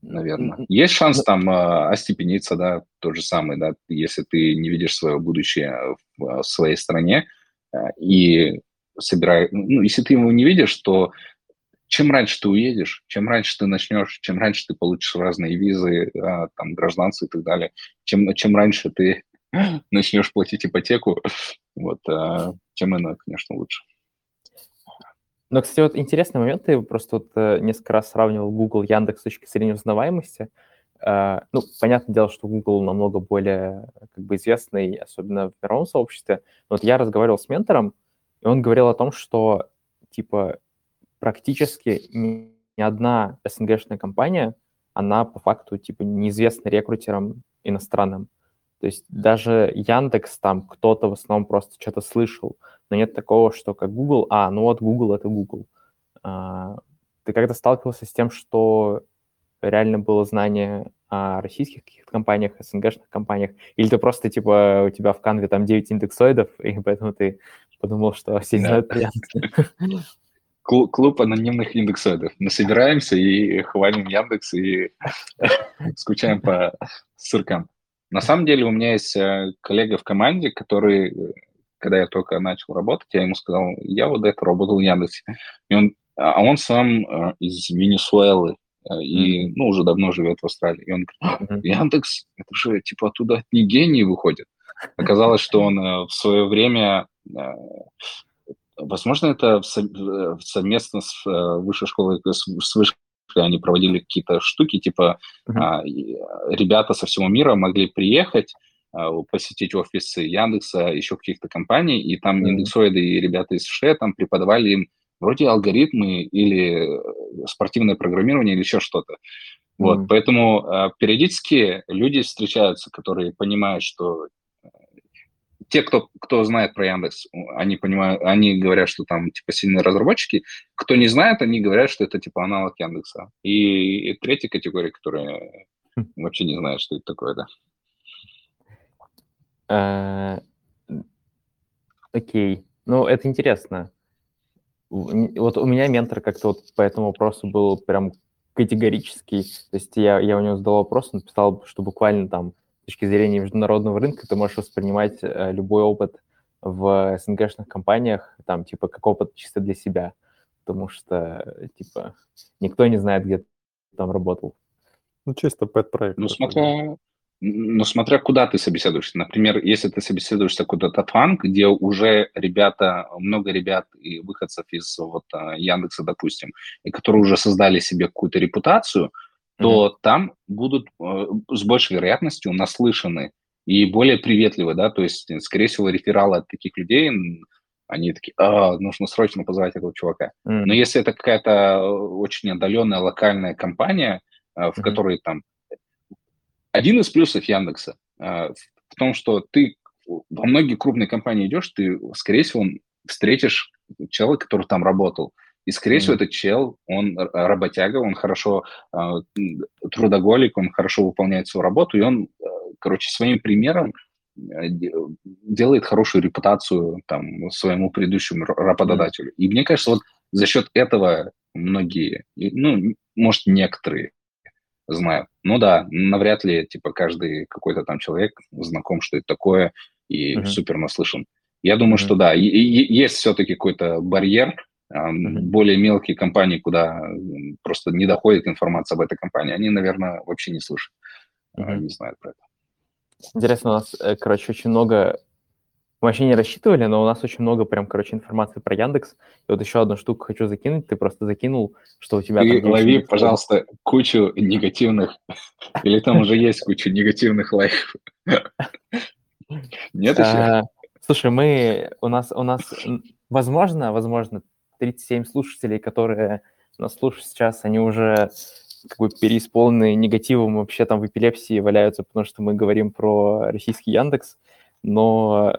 наверное. Есть шанс там а, остепениться, да, тот же самый, да, если ты не видишь свое будущее в, в своей стране а, и собираешь, ну, если ты его не видишь, то чем раньше ты уедешь, чем раньше ты начнешь, чем раньше ты получишь разные визы, а, там, гражданцы и так далее, чем, чем раньше ты *laughs* начнешь платить ипотеку, вот, а, тем иное, конечно, лучше. Но, кстати, вот интересный момент, ты просто вот э, несколько раз сравнивал Google, Яндекс с точки зрения узнаваемости. Uh, ну, понятное дело, что Google намного более как бы известный, особенно в мировом сообществе. Но вот я разговаривал с ментором, и он говорил о том, что типа практически ни одна СНГшная компания, она по факту типа неизвестна рекрутерам иностранным. То есть даже Яндекс там кто-то в основном просто что-то слышал, но нет такого, что как Google, а, ну вот Google это Google. А, ты когда сталкивался с тем, что реально было знание о российских каких-то компаниях, СНГшных компаниях, или ты просто, типа, у тебя в канве там 9 индексоидов, *laughs* и поэтому ты подумал, что все знают про Яндекс? *laughs* *laughs* клуб анонимных индексоидов. Мы собираемся и хвалим Яндекс и скучаем по сыркам. На самом деле у меня есть э, коллега в команде, который, э, когда я только начал работать, я ему сказал, я вот до этого работал в Яндексе. И он, а он сам э, из Венесуэлы и, ну, уже давно живет в Австралии. И он говорит, «А, Яндекс, это же типа оттуда не гений выходит. Оказалось, что он в свое время Возможно, это совместно с высшей школой, с высшей они проводили какие-то штуки, типа mm-hmm. ребята со всего мира могли приехать, а, посетить офисы Яндекса, еще каких-то компаний, и там mm-hmm. индексоиды и ребята из США там преподавали им вроде алгоритмы или э, спортивное программирование или еще что-то. Вот, mm-hmm. поэтому периодически люди встречаются, которые понимают, что те, кто, кто знает про Яндекс, они понимают, они говорят, что там типа сильные разработчики. Кто не знает, они говорят, что это типа аналог Яндекса. И, и третья категория, которая хм. вообще не знает, что это такое, да. Э, окей. Ну, это интересно. Вот у меня ментор как-то вот по этому вопросу был прям категорический. То есть я, я у него задал вопрос, он написал, что буквально там с точки зрения международного рынка ты можешь воспринимать э, любой опыт в СНГшных компаниях, там, типа, как опыт чисто для себя, потому что, типа, никто не знает, где ты там работал. Ну, чисто пэт-проект. Ну, смотря, ну, смотря куда ты собеседуешься. Например, если ты собеседуешься куда-то фанк, где уже ребята, много ребят и выходцев из вот а, Яндекса, допустим, и которые уже создали себе какую-то репутацию, то mm-hmm. там будут э, с большей вероятностью наслышаны и более приветливы, да, то есть, скорее всего, рефералы от таких людей, они такие, а, нужно срочно позвать этого чувака. Mm-hmm. Но если это какая-то э, очень отдаленная локальная компания, э, в mm-hmm. которой там один из плюсов Яндекса э, в том, что ты во многие крупные компании идешь, ты, скорее всего, встретишь человека, который там работал. И, скорее mm-hmm. всего, этот чел, он работяга, он хорошо э, трудоголик, он хорошо выполняет свою работу, и он, э, короче, своим примером э, делает хорошую репутацию там своему предыдущему работодателю. И мне кажется, вот за счет этого многие, ну, может, некоторые знают. Ну да, навряд ли, типа, каждый какой-то там человек знаком, что это такое, и mm-hmm. супер наслышан. Я думаю, mm-hmm. что да, и, и, есть все-таки какой-то барьер. Более мелкие компании, куда просто не доходит информация об этой компании, они, наверное, вообще не слышат, mm-hmm. не знают про это. Интересно, у нас, э, короче, очень много мы вообще не рассчитывали, но у нас очень много прям, короче, информации про Яндекс. И вот еще одну штуку хочу закинуть. Ты просто закинул, что у тебя... Ты там лови, пожалуйста, кучу негативных... Или там уже есть куча негативных лайков. Нет еще? А, слушай, мы... У нас, у нас, возможно, возможно, 37 слушателей, которые нас слушают сейчас, они уже как бы переисполнены негативом, вообще там в эпилепсии валяются, потому что мы говорим про российский Яндекс. Но,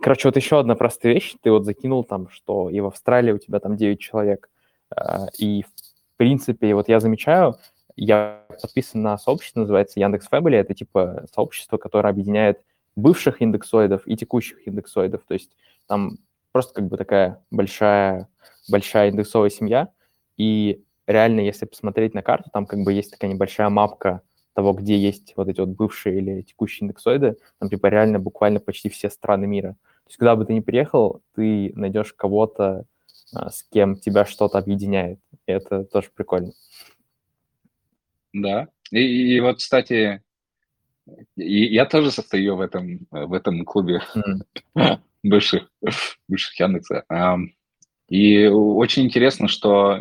короче, вот еще одна простая вещь. Ты вот закинул там, что и в Австралии у тебя там 9 человек. А, и, в принципе, вот я замечаю, я подписан на сообщество, называется Яндекс Family. Это типа сообщество, которое объединяет бывших индексоидов и текущих индексоидов. То есть там просто как бы такая большая, большая индексовая семья. И реально, если посмотреть на карту, там как бы есть такая небольшая мапка того, где есть вот эти вот бывшие или текущие индексоиды, там типа реально буквально почти все страны мира. То есть куда бы ты ни приехал, ты найдешь кого-то, а, с кем тебя что-то объединяет. И это тоже прикольно. Да. И, и вот, кстати, и, я тоже состою в этом, в этом клубе mm. *laughs* бывших, *laughs* бывших Яндекса. И очень интересно, что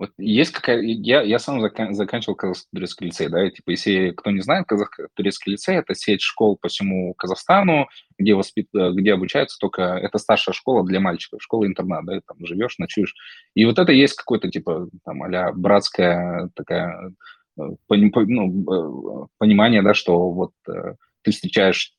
вот есть какая... Я, я сам закан... заканчивал казахско-турецкий лицей, да, и, типа, если кто не знает, казахско-турецкий лицей – это сеть школ по всему Казахстану, где, воспит... где обучаются только... Это старшая школа для мальчиков, школа-интернат, да, там живешь, ночуешь. И вот это есть какой-то, типа, там, а братская такая э, пони... ну, э, понимание, да, что вот э, ты встречаешь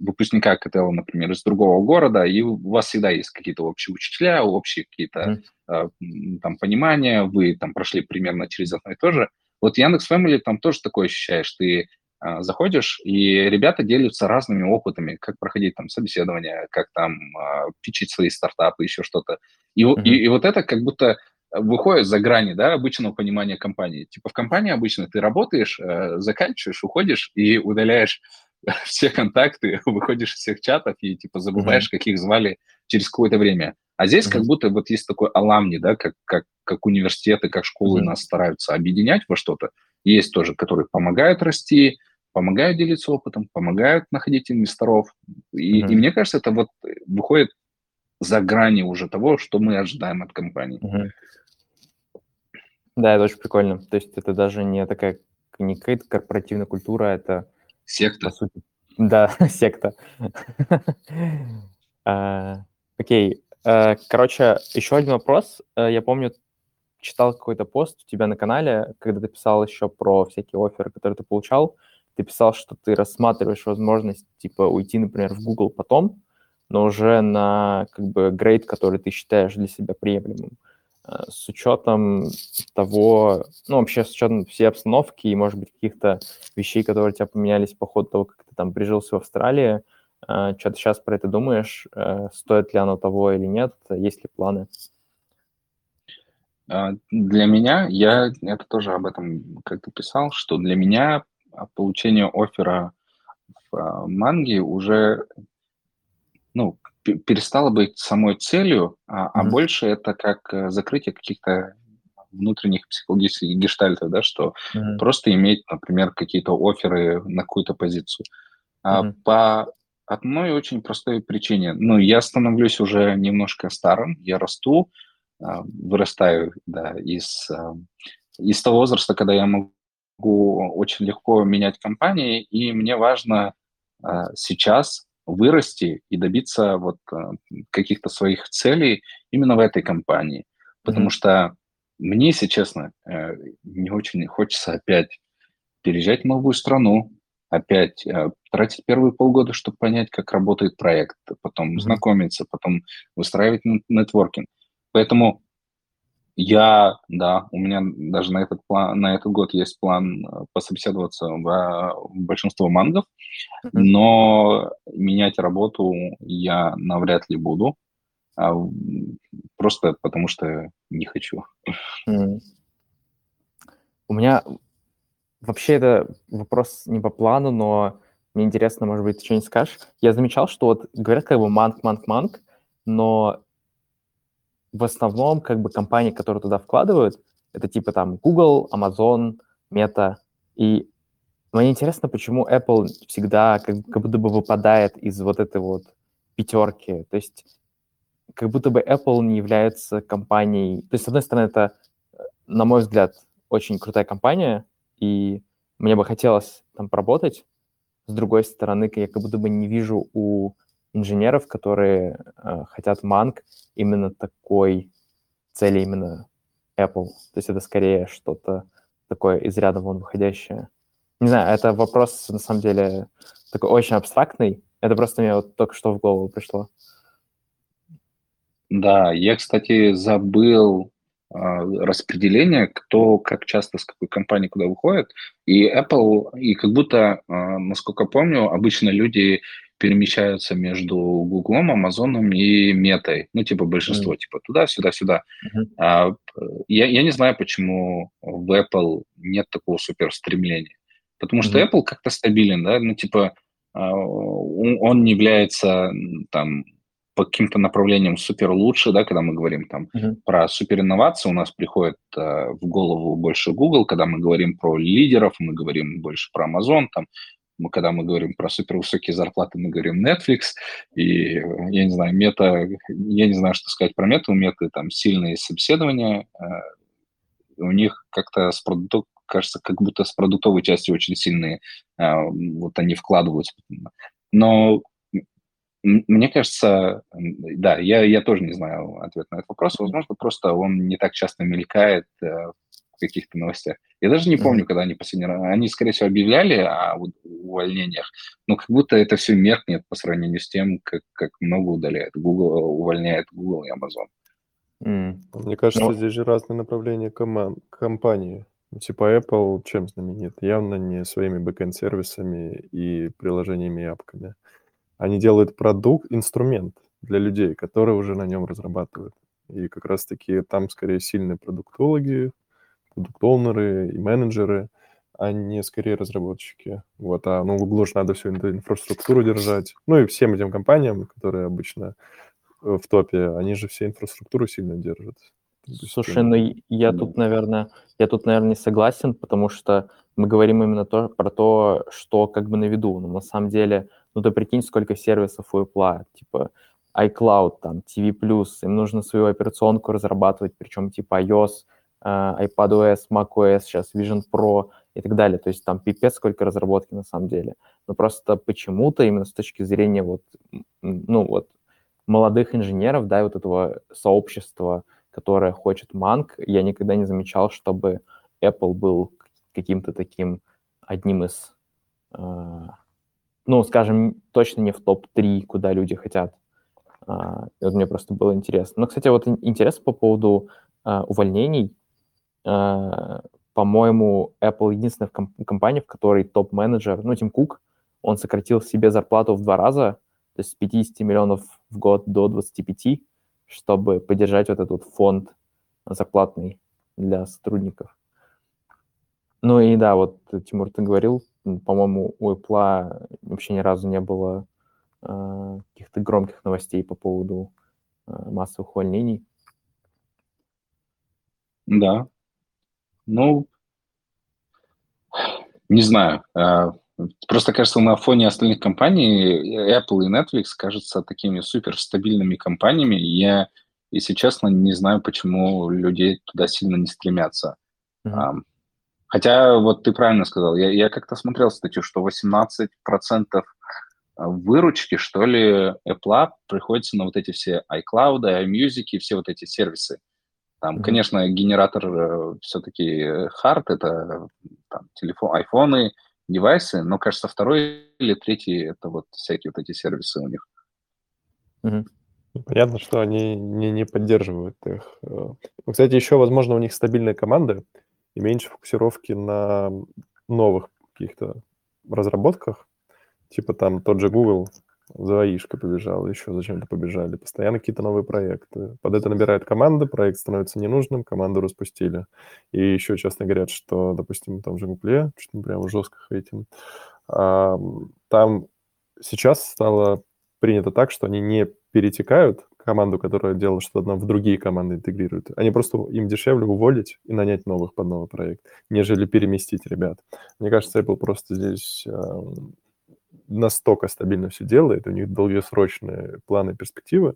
выпускника КТЛ, например, из другого города, и у вас всегда есть какие-то общие учителя, общие какие-то mm. там понимания, вы там прошли примерно через одно и то же. Вот Яндекс Family там тоже такое ощущаешь, ты а, заходишь, и ребята делятся разными опытами, как проходить там собеседование, как там пичить свои стартапы, еще что-то. И, mm-hmm. и, и вот это как будто выходит за грани, да, обычного понимания компании. Типа в компании обычно ты работаешь, э, заканчиваешь, уходишь и удаляешь *laughs* все контакты, *laughs* выходишь из всех чатов и типа забываешь, mm-hmm. каких звали через какое-то время. А здесь mm-hmm. как будто вот есть такой аламни, да, как, как, как университеты, как школы mm-hmm. нас стараются объединять во что-то. Есть тоже, которые помогают расти, помогают делиться опытом, помогают находить инвесторов. И, mm-hmm. и мне кажется, это вот выходит за грани уже того, что мы ожидаем от компании. Mm-hmm. Да, это очень прикольно. То есть это даже не такая не какая-то корпоративная культура, это Секта. По сути. Да, *laughs* секта. А, окей. Э, короче, еще один вопрос. Э, я помню, читал какой-то пост у тебя на канале, когда ты писал еще про всякие оферы, которые ты получал. ты писал, что ты рассматриваешь возможность, типа, уйти, например, в Google потом, но уже на, как бы, грейд, который ты считаешь для себя приемлемым. Э, с учетом того, ну, вообще с учетом всей обстановки и, может быть, каких-то вещей, которые у тебя поменялись по ходу того, как ты там прижился в Австралии, э, что ты сейчас про это думаешь? Э, стоит ли оно того или нет? Есть ли планы? А, для меня, я это тоже об этом как-то писал, что для меня получение оффера в Манге уже ну, перестало быть самой целью, а, mm-hmm. а больше это как э, закрытие каких-то внутренних психологических гештальтов, да, что mm-hmm. просто иметь, например, какие-то оферы на какую-то позицию. Mm-hmm. по одной очень простой причине. Ну, я становлюсь уже немножко старым, я расту, а, вырастаю, да, из, а, из того возраста, когда я могу очень легко менять компании, и мне важно сейчас вырасти и добиться вот э, каких-то своих целей именно в этой компании. Потому mm-hmm. что мне, если честно, э, не очень хочется опять переезжать в новую страну, опять э, тратить первые полгода, чтобы понять, как работает проект, потом mm-hmm. знакомиться, потом выстраивать нетворкинг. Поэтому я, да, у меня даже на этот, план, на этот год есть план э, пособеседоваться в, большинство мангов, но менять работу я навряд ли буду, а, просто потому что не хочу. У меня вообще это вопрос не по плану, но мне интересно, может быть, ты что-нибудь скажешь. Я замечал, что вот говорят как бы манг, манг, манг, но в основном как бы компании, которые туда вкладывают, это типа там Google, Amazon, Meta. И мне интересно, почему Apple всегда как, как будто бы выпадает из вот этой вот пятерки. То есть как будто бы Apple не является компанией... То есть, с одной стороны, это, на мой взгляд, очень крутая компания, и мне бы хотелось там поработать. С другой стороны, я как будто бы не вижу у инженеров, которые э, хотят Манг именно такой цели, именно Apple. То есть это скорее что-то такое из ряда вон выходящее. Не знаю, это вопрос, на самом деле, такой очень абстрактный. Это просто мне вот только что в голову пришло. Да, я, кстати, забыл э, распределение, кто как часто с какой компании куда выходит. И Apple, и как будто, э, насколько помню, обычно люди перемещаются между Гуглом, Амазоном и Метой. Ну, типа большинство, mm. типа туда, сюда, сюда. Mm-hmm. А, я, я не знаю, почему в Apple нет такого супер стремления. Потому что mm-hmm. Apple как-то стабилен, да, ну, типа а, он не является там по каким-то направлениям супер лучше, да, когда мы говорим там uh-huh. про супер инновации, у нас приходит э, в голову больше Google, когда мы говорим про лидеров, мы говорим больше про Amazon, там мы, когда мы говорим про супервысокие зарплаты, мы говорим Netflix, и, я не знаю, мета, я не знаю, что сказать про мету, у меты там сильные собеседования, э, у них как-то с продуктом, кажется, как будто с продуктовой частью очень сильные, э, вот они вкладываются. Но мне кажется, да, я, я тоже не знаю ответ на этот вопрос. Возможно, просто он не так часто мелькает э, в каких-то новостях. Я даже не помню, когда они последний раз... Они, скорее всего, объявляли о увольнениях, но как будто это все меркнет по сравнению с тем, как, как много удаляет Google, увольняет Google и Amazon. Mm. Мне кажется, но... здесь же разные направления команд, компании. Ну, типа Apple чем знаменит? Явно не своими бэкэнд-сервисами и приложениями и апками. Они делают продукт, инструмент для людей, которые уже на нем разрабатывают. И как раз-таки там скорее сильные продуктологи, продукт-оунеры и менеджеры, а не скорее разработчики. Вот, а ну, Google же надо всю эту инфраструктуру держать. Ну и всем этим компаниям, которые обычно э, в топе, они же все инфраструктуру сильно держат. Слушай, ну я тут, наверное, я тут, наверное, не согласен, потому что мы говорим именно то, про то, что как бы на виду. Но на самом деле, ну ты прикинь, сколько сервисов у Apple, типа iCloud, там, TV+, им нужно свою операционку разрабатывать, причем типа iOS, iPadOS, macOS, сейчас Vision Pro и так далее. То есть там пипец сколько разработки на самом деле. Но просто почему-то именно с точки зрения вот, ну вот, молодых инженеров, да, вот этого сообщества, которое хочет Манк, я никогда не замечал, чтобы Apple был каким-то таким одним из ну, скажем, точно не в топ-3, куда люди хотят. Вот мне просто было интересно. Но, кстати, вот интересно по поводу увольнений. По-моему, Apple единственная компания, в которой топ-менеджер, ну, Тим Кук, он сократил себе зарплату в два раза, то есть с 50 миллионов в год до 25, чтобы поддержать вот этот фонд зарплатный для сотрудников. Ну и да, вот, Тимур, ты говорил, по-моему, у Apple вообще ни разу не было э, каких-то громких новостей по поводу э, массовых увольнений. Да. Ну, не знаю. Э, просто кажется, на фоне остальных компаний Apple и Netflix кажутся такими супер стабильными компаниями. И я, если честно, не знаю, почему люди туда сильно не стремятся. Mm-hmm. Хотя вот ты правильно сказал, я, я как-то смотрел статью, что 18% выручки, что ли, Apple приходится на вот эти все iCloud, iMusic, все вот эти сервисы. Там, mm-hmm. конечно, генератор э, все-таки hard, это там, телефон, айфоны, девайсы, но, кажется, второй или третий это вот всякие вот эти сервисы у них. Mm-hmm. Понятно, что они не, не поддерживают их. Э. Ну, кстати, еще, возможно, у них стабильные команды, и меньше фокусировки на новых каких-то разработках, типа там тот же Google за АИшкой побежал, еще зачем-то побежали. Постоянно какие-то новые проекты. Под это набирают команды, проект становится ненужным, команду распустили. И еще часто говорят, что, допустим, там же Google, что-то прям жестко хейтим, а, там сейчас стало принято так, что они не перетекают команду, которая делала что-то одно, в другие команды интегрируют. Они просто им дешевле уволить и нанять новых под новый проект, нежели переместить ребят. Мне кажется, Apple просто здесь настолько стабильно все делает, у них долгосрочные планы, перспективы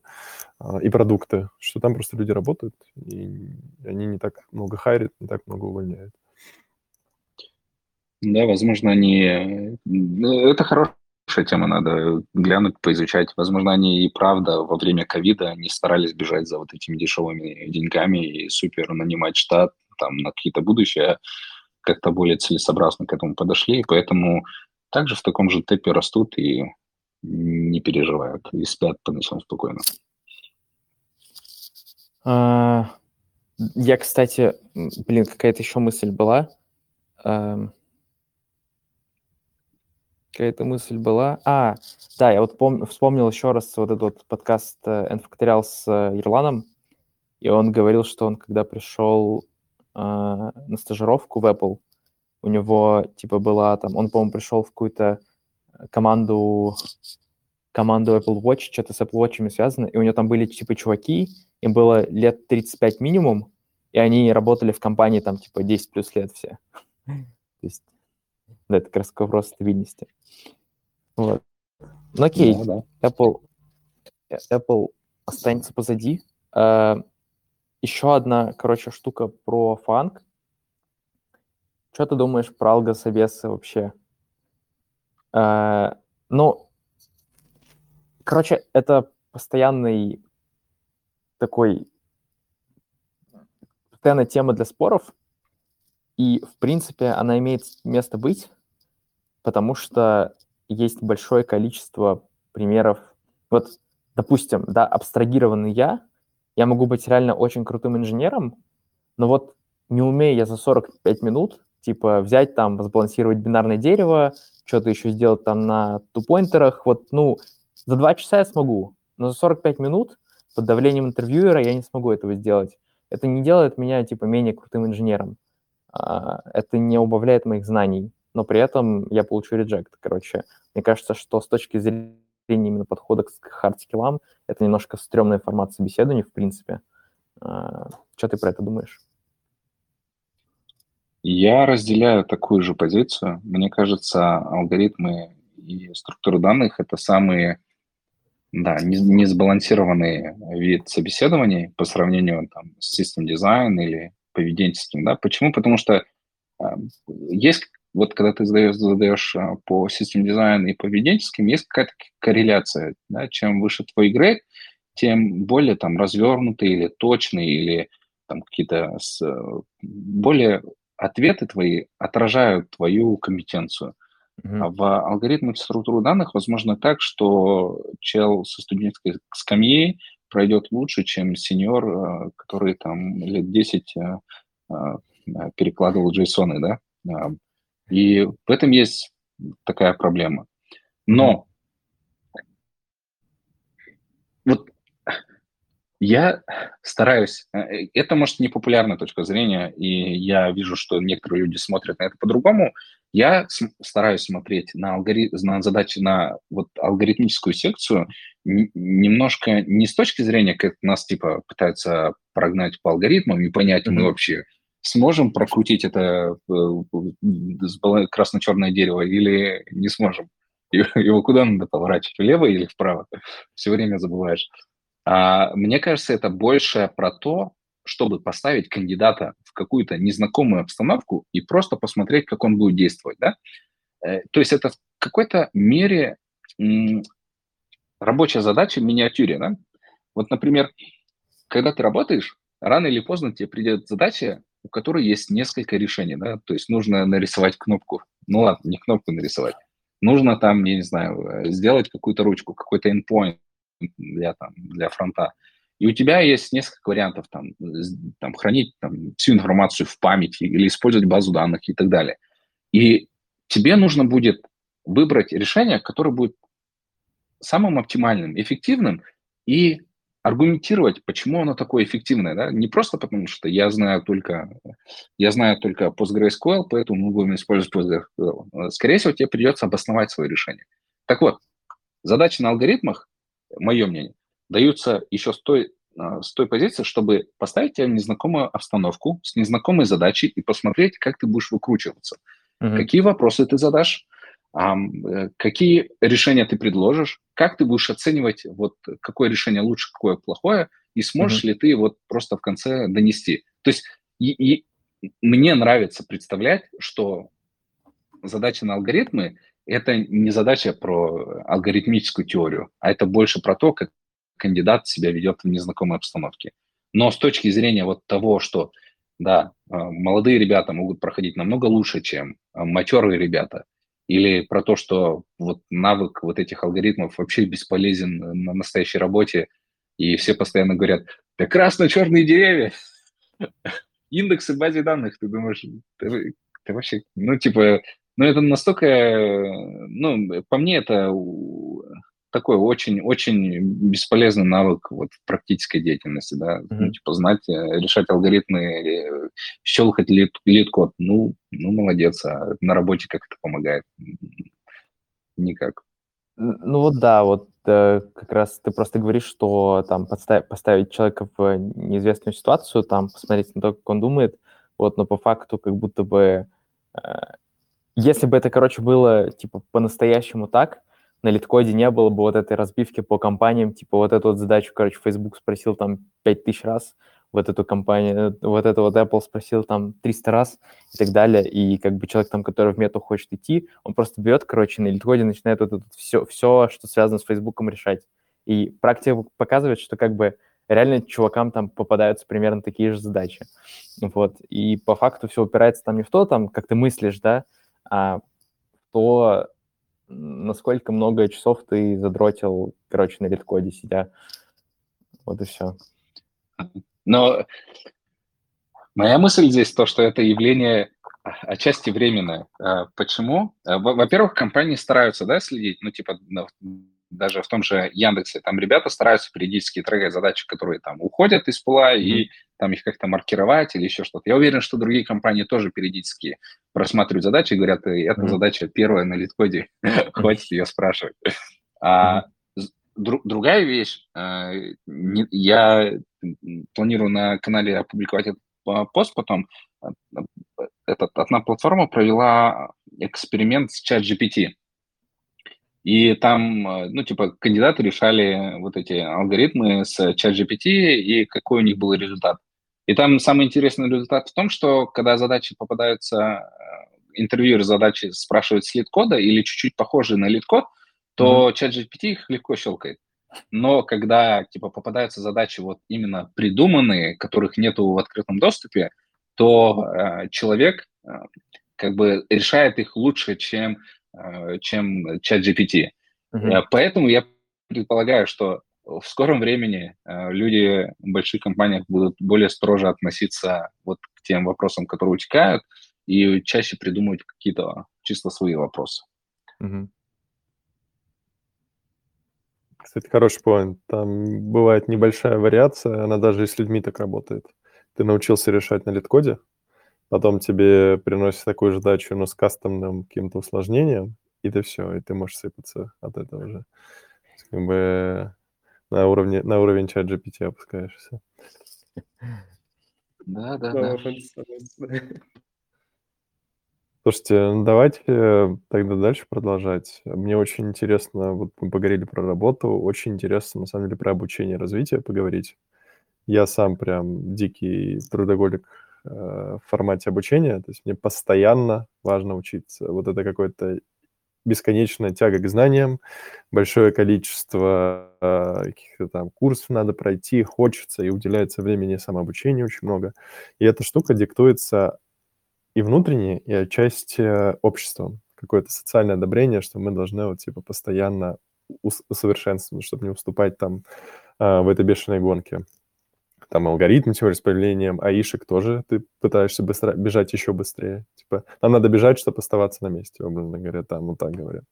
э, и продукты, что там просто люди работают, и они не так много хайрят, не так много увольняют. Да, возможно, они... Ну, это хорошая тема, надо глянуть, поизучать. Возможно, они и правда во время ковида не старались бежать за вот этими дешевыми деньгами и супер нанимать штат там на какие-то будущее, как-то более целесообразно к этому подошли, и поэтому также в таком же темпе растут и не переживают, и спят по ночам спокойно. А, я, кстати, блин, какая-то еще мысль была. Какая-то мысль была. А, да, я вот пом- вспомнил еще раз вот этот вот подкаст N Factorial с Ирланом, и он говорил, что он, когда пришел э, на стажировку в Apple, у него, типа, была там, он, по-моему, пришел в какую-то команду, команду Apple Watch, что-то с Apple Watch связано, и у него там были, типа, чуваки, им было лет 35 минимум, и они работали в компании там, типа, 10 плюс лет все. То есть да, это как раз вопрос стабильности. Вот. Ну окей, да, да. Apple, Apple останется позади. Uh, еще одна, короче, штука про фанк. Что ты думаешь про алгособесы вообще? Uh, ну, короче, это постоянный такой постоянная тема для споров, и, в принципе, она имеет место быть, потому что есть большое количество примеров. Вот, допустим, да, абстрагированный я, я могу быть реально очень крутым инженером, но вот не умею я за 45 минут, типа, взять там, сбалансировать бинарное дерево, что-то еще сделать там на тупоинтерах, вот, ну, за два часа я смогу, но за 45 минут под давлением интервьюера я не смогу этого сделать. Это не делает меня, типа, менее крутым инженером. А, это не убавляет моих знаний но при этом я получу реджект. Короче, мне кажется, что с точки зрения именно подхода к хард-скиллам, это немножко стрёмная формат собеседования, в принципе. А, что ты про это думаешь? Я разделяю такую же позицию. Мне кажется, алгоритмы и структуры данных — это самые да, не, не сбалансированный вид собеседований по сравнению там, с систем дизайн или поведенческим. Да? Почему? Потому что э, есть вот когда ты задаешь, задаешь а, по систем дизайн и поведенческим, есть какая-то корреляция. Да? Чем выше твой грейд, тем более там развернутый или точный, или там какие-то с, более ответы твои отражают твою компетенцию. Mm-hmm. В алгоритмах структуры данных возможно так, что чел со студенческой скамьей пройдет лучше, чем сеньор, который там лет 10 перекладывал джейсоны, да. И в этом есть такая проблема. Но вот я стараюсь, э, это может не популярная точка зрения, и я вижу, что некоторые люди смотрят на это по-другому. Я стараюсь смотреть на, алгори... на задачи, на вот алгоритмическую секцию немножко не с точки зрения, как нас типа пытаются прогнать по алгоритмам и понять, mm-hmm. мы вообще сможем прокрутить это э, красно-черное дерево или не сможем. Его куда надо поворачивать, влево или вправо? Все время забываешь. А, мне кажется, это больше про то, чтобы поставить кандидата в какую-то незнакомую обстановку и просто посмотреть, как он будет действовать, да? Э, то есть это в какой-то мере рабочая задача в миниатюре, да? Вот, например, когда ты работаешь, рано или поздно тебе придет задача, у которой есть несколько решений, да, то есть нужно нарисовать кнопку, ну ладно, не кнопку нарисовать, нужно там, я не знаю, э, сделать какую-то ручку, какой-то endpoint для, там, для фронта, и у тебя есть несколько вариантов, там, там хранить там, всю информацию в памяти или использовать базу данных и так далее. И тебе нужно будет выбрать решение, которое будет самым оптимальным, эффективным и аргументировать, почему оно такое эффективное, да, не просто потому, что я знаю только, я знаю только PostgreSQL, поэтому мы будем использовать PostgreSQL. Скорее всего, тебе придется обосновать свое решение. Так вот, задачи на алгоритмах, мое мнение, даются еще с той, а, с той позиции, чтобы поставить тебя в незнакомую обстановку, с незнакомой задачей и посмотреть, как ты будешь выкручиваться. Mm-hmm. Какие вопросы ты задашь, Э, какие решения ты предложишь, как ты будешь оценивать, вот какое решение лучше, какое плохое, и сможешь mm-hmm. ли ты вот просто в конце донести. То есть и, и мне нравится представлять, что задача на алгоритмы – это не задача про алгоритмическую теорию, а это больше про то, как кандидат себя ведет в незнакомой обстановке. Но с точки зрения вот того, что, да, э, молодые ребята могут проходить намного лучше, чем э, матерые ребята – или про то, что вот навык вот этих алгоритмов вообще бесполезен на настоящей работе, и все постоянно говорят, да красно-черные деревья, *laughs* индексы в базе данных, ты думаешь, ты, ты вообще, ну, типа, ну, это настолько, ну, по мне это такой очень-очень бесполезный навык вот в практической деятельности, да, mm-hmm. ну, типа знать, э, решать алгоритмы, э, щелкать Leet, LeetCode, ну, ну, молодец, а на работе как это помогает? Никак. Ну вот да, вот э, как раз ты просто говоришь, что там подставить, поставить человека в неизвестную ситуацию, там посмотреть на то, как он думает, вот, но по факту как будто бы, э, если бы это, короче, было типа по-настоящему так, на LeetCode не было бы вот этой разбивки по компаниям, типа вот эту вот задачу, короче, Facebook спросил там 5000 раз, вот эту компанию, вот это вот Apple спросил там 300 раз и так далее, и как бы человек там, который в мету хочет идти, он просто берет, короче, на литкоде начинает вот это все, все, что связано с Facebook решать. И практика показывает, что как бы реально чувакам там попадаются примерно такие же задачи. Вот. И по факту все упирается там не в то, там, как ты мыслишь, да, а то, насколько много часов ты задротил, короче, на лид-коде сидя. Вот и все. Но моя мысль здесь то, что это явление отчасти временное. А почему? А, во-первых, компании стараются да, следить, ну, типа, даже в том же Яндексе, там ребята стараются периодически трекать задачи, которые там уходят из пула, mm-hmm. и там их как-то маркировать или еще что-то. Я уверен, что другие компании тоже периодически просматривают задачи и говорят, эта mm-hmm. задача первая на литкоде, *laughs* хватит ее спрашивать. А другая вещь, а, я планирую на канале опубликовать этот пост потом, этот, одна платформа провела эксперимент с ChatGPT. И там, э, ну, типа, кандидаты решали вот эти алгоритмы с ChatGPT и какой у них был результат. И там самый интересный результат в том, что когда задачи попадаются, э, интервьюер задачи спрашивает с LeetCode или чуть-чуть похожий на LeetCode, то mm-hmm. ChatGPT их легко щелкает. Но когда, типа, попадаются задачи вот именно придуманные, которых нету в открытом доступе, то э, человек э, как бы решает их лучше, чем чем чат GPT. Uh-huh. Поэтому я предполагаю, что в скором времени люди в больших компаниях будут более строже относиться вот к тем вопросам, которые утекают, и чаще придумывать какие-то чисто свои вопросы. Угу. Кстати, хороший поинт. Там бывает небольшая вариация, она даже и с людьми так работает. Ты научился решать на лид-коде, потом тебе приносит такую же задачу, но с кастомным каким-то усложнением, и ты все, и ты можешь сыпаться от этого же. Как бы на, уровне, на уровень чат GPT опускаешься. Да, да, да. Слушайте, ну давайте тогда дальше продолжать. Мне очень интересно, вот мы поговорили про работу, очень интересно, на самом деле, про обучение и развитие поговорить. Я сам прям дикий трудоголик в формате обучения, то есть мне постоянно важно учиться. Вот это какое-то бесконечная тяга к знаниям, большое количество э, каких-то там курсов надо пройти, хочется и уделяется времени самообучению очень много. И эта штука диктуется и внутренне, и отчасти обществом. Какое-то социальное одобрение, что мы должны вот типа постоянно усовершенствовать, чтобы не уступать там э, в этой бешеной гонке там алгоритм теории с появлением аишек тоже ты пытаешься быстро, бежать еще быстрее. Типа, нам надо бежать, чтобы оставаться на месте, образно говоря, там вот так говорят.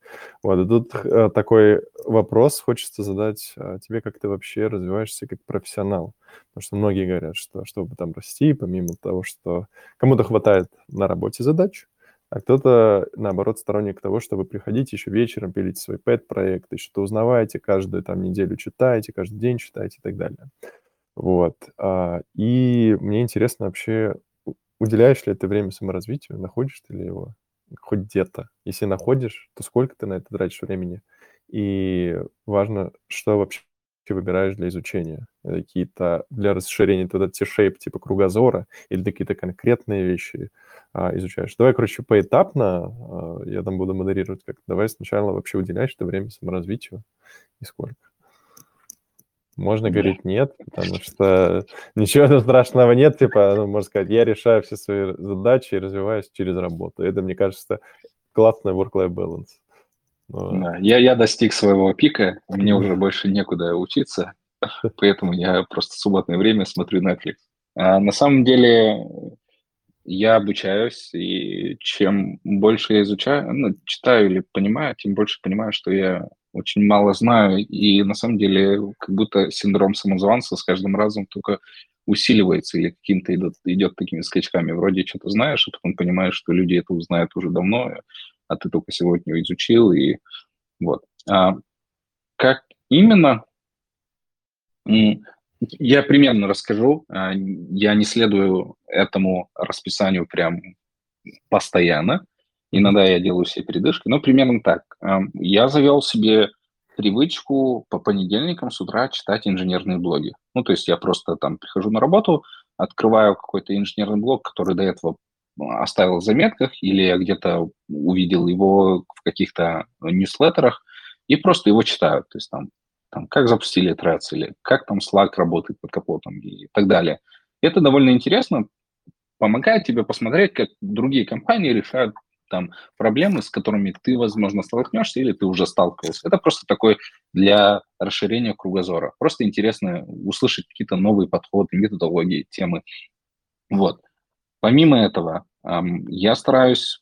Вот, и тут э, такой вопрос хочется задать э, тебе, как ты вообще развиваешься как профессионал. Потому что многие говорят, что чтобы там расти, помимо того, что кому-то хватает на работе задач, а кто-то, наоборот, сторонник того, чтобы приходить еще вечером, пилить свой пэт-проект, и что-то узнаваете, каждую там неделю читаете, каждый день читаете и так далее. Вот. А, и мне интересно вообще, уделяешь ли ты время саморазвитию, находишь ты ли его хоть где-то? Если находишь, то сколько ты на это тратишь времени? И важно, что вообще выбираешь для изучения? Какие-то для расширения вот этот шейп типа кругозора или какие-то конкретные вещи а, изучаешь? Давай, короче, поэтапно, а, я там буду модерировать как Давай сначала вообще уделяешь ты время саморазвитию и сколько? Можно говорить нет, *laughs* потому что ничего страшного нет, типа, ну, можно сказать, я решаю все свои задачи и развиваюсь через работу. Это, мне кажется, классный work-life balance. Но... Да, я, я достиг своего пика, мне уже больше некуда учиться, *laughs* поэтому я просто в субботное время смотрю Netflix. А на самом деле я обучаюсь, и чем больше я изучаю, ну, читаю или понимаю, тем больше понимаю, что я очень мало знаю, и на самом деле как будто синдром самозванца с каждым разом только усиливается или каким-то идет, идет такими скачками. Вроде что-то знаешь, а потом понимаешь, что люди это узнают уже давно, а ты только сегодня изучил, и вот. А, как именно? Я примерно расскажу. А, я не следую этому расписанию прям постоянно. Иногда я делаю себе передышки, но примерно так. Я завел себе привычку по понедельникам с утра читать инженерные блоги. Ну, то есть я просто там прихожу на работу, открываю какой-то инженерный блог, который до этого оставил в заметках, или я где-то увидел его в каких-то ньюслеттерах, и просто его читаю. То есть там, там как запустили Threads, или как там Slack работает под капотом и так далее. Это довольно интересно, помогает тебе посмотреть, как другие компании решают там проблемы, с которыми ты, возможно, столкнешься или ты уже сталкивался. Это просто такой для расширения кругозора. Просто интересно услышать какие-то новые подходы, методологии, темы. Вот. Помимо этого, я стараюсь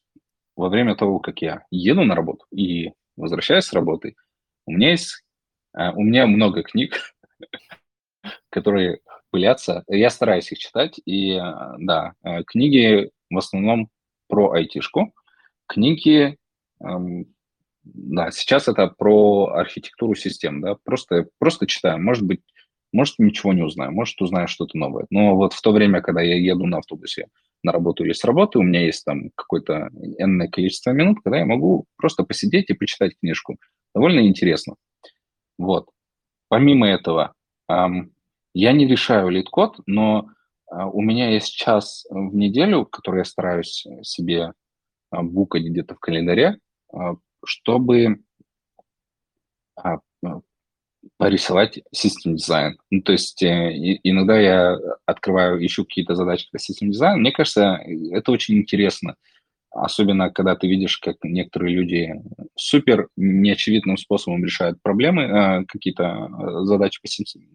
во время того, как я еду на работу и возвращаюсь с работы, у меня есть, а, у меня много книг, *laughs* которые пылятся. Я стараюсь их читать, и а, да, а, книги в основном про айтишку, книги, да, сейчас это про архитектуру систем, да, просто, просто читаю, может быть, может, ничего не узнаю, может, узнаю что-то новое. Но вот в то время, когда я еду на автобусе на работу или с работы, у меня есть там какое-то энное количество минут, когда я могу просто посидеть и почитать книжку. Довольно интересно. Вот. Помимо этого, я не решаю лид-код, но э, у меня есть час в неделю, который я стараюсь себе а, букать где-то в календаре, а, чтобы а, порисовать систем дизайн. Ну, то есть э, иногда я открываю, ищу какие-то задачи по систем дизайн. Мне кажется, это очень интересно. особенно когда ты видишь, как некоторые люди супер неочевидным способом решают проблемы, какие-то задачи по,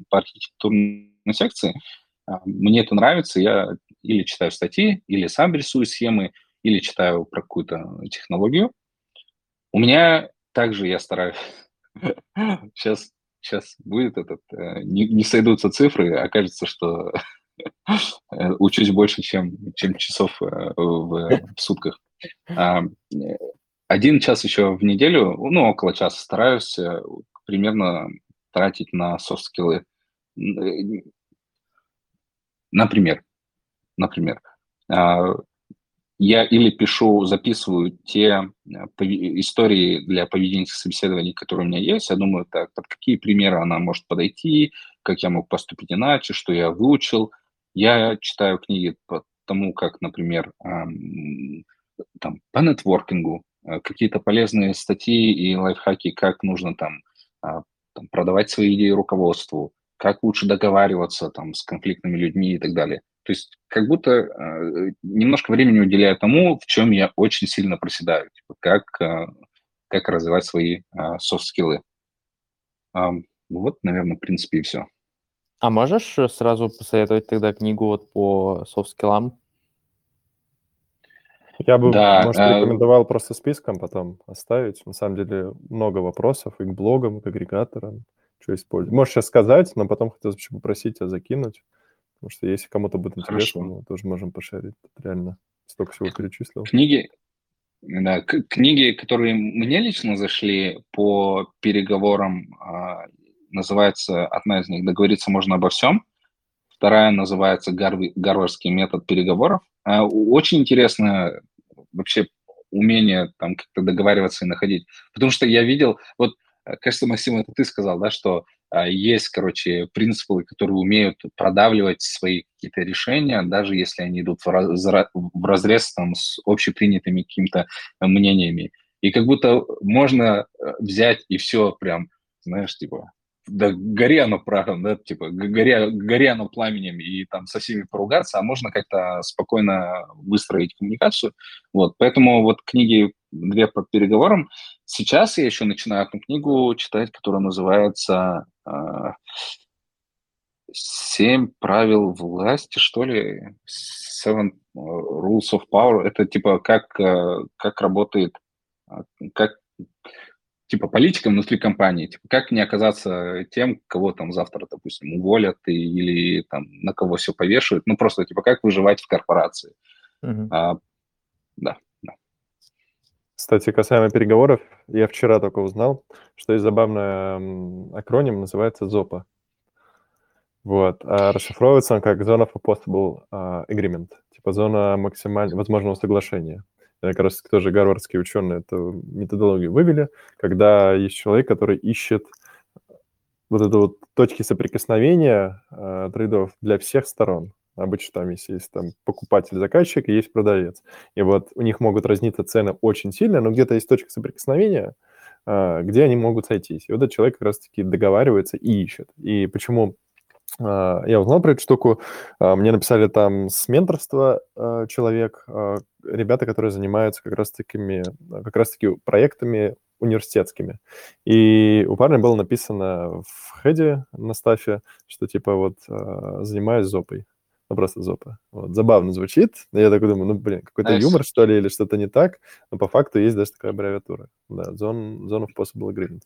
по архитектурной секции, мне это нравится, я или читаю статьи, или сам рисую схемы, или читаю про какую-то технологию. У меня также я стараюсь... *laughs* Сейчас, сейчас будет этот... Не, не сойдутся цифры, окажется, что *laughs* учусь больше, чем, чем часов в, в сутках. А, один час еще в неделю, ну, около часа стараюсь э, примерно тратить на софт-скиллы. Э, например, например, а, я или пишу, записываю те э, истории для поведенческих собеседований, которые у меня есть. Я думаю, так, под какие примеры она может подойти, как я мог поступить иначе, что я выучил. Я читаю книги по тому, как, например, там, по нетворкингу, э, какие-то полезные статьи и лайфхаки, как нужно там, а, там продавать свои идеи руководству, как лучше договариваться там с конфликтными людьми и так далее. То есть как будто э, немножко времени уделяю тому, в чем я очень сильно проседаю, типа, как, э, как развивать свои софт-скиллы. Э, вот, наверное, в принципе, и все. А можешь сразу посоветовать тогда книгу вот по софт-скиллам? Я бы, да, может, э... рекомендовал просто списком потом оставить. На самом деле много вопросов и к блогам, и к агрегаторам, что использовать. Можешь сейчас сказать, но потом хотелось бы попросить тебя закинуть, потому что если кому-то будет интересно, мы тоже можем пошарить. Тут реально столько всего перечислил. Книги, да, книги, которые мне лично зашли по переговорам, а, называется одна из них «Договориться можно обо всем», вторая называется «Гарвардский метод переговоров». А, очень интересно вообще умение там как-то договариваться и находить. Потому что я видел, вот, э, кажется, Максим, это ты сказал, да, что а, есть, короче, принципы, которые умеют продавливать свои какие-то решения, даже если они идут в, раз, в разрез там, с общепринятыми какими-то мнениями. И как будто можно э, взять и все прям, знаешь, типа, да горе оно прахом, да, типа горе, горе оно пламенем и там со всеми поругаться, а можно как-то спокойно выстроить коммуникацию. Вот, поэтому вот книги две по переговорам. Сейчас я еще начинаю одну книгу читать, которая называется а, «Семь правил власти», что ли, Seven Rules of Power. Это типа как, э, как работает, а, как типа политика внутри компании, типа как не оказаться тем, кого там завтра, допустим, уволят или там на кого все повешают, ну просто типа как выживать в корпорации. Uh-huh. А, да. Кстати, касаемо переговоров, я вчера только узнал, что есть забавный акроним, называется ЗОПа. Вот. А расшифровывается он как Zone of Possible uh, Agreement, типа зона максимально возможного соглашения как раз тоже гарвардские ученые эту методологию вывели, когда есть человек, который ищет вот это вот точки соприкосновения э, трейдов для всех сторон. Обычно там есть, есть там покупатель-заказчик и есть продавец. И вот у них могут разниться цены очень сильно, но где-то есть точка соприкосновения, э, где они могут сойтись. И вот этот человек как раз-таки договаривается и ищет. И почему а, я узнал про эту штуку. А, мне написали там с менторства а, человек, ребята, которые занимаются как раз такими, как раз таки проектами университетскими. И у парня было написано в хеде на стафе, что типа вот занимаюсь зопой. Ну, просто зопа. Вот. Забавно звучит. Я такой думаю, ну, блин, какой-то nice. юмор, что ли, или что-то не так. Но по факту есть даже такая аббревиатура. Да, Zone, zone of Possible Agreement.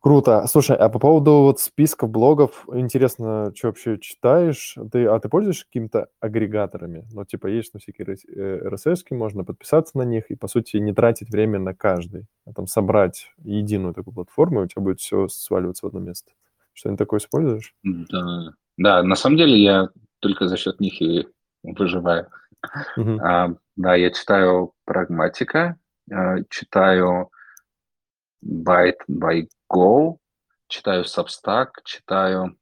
Круто. Слушай, а по поводу вот списков блогов, интересно, что вообще читаешь? Ты, а ты пользуешься какими-то агрегаторами? Ну, типа, есть на всякие RSS, э, можно подписаться на них и, по сути, не тратить время на каждый, а там собрать единую такую платформу, и у тебя будет все сваливаться в одно место. Что-нибудь такое используешь? Да, да, на самом деле я только за счет них и выживаю. Uh-huh. А, да, я читаю прагматика, а, читаю Byte by Go, читаю Substack, читаю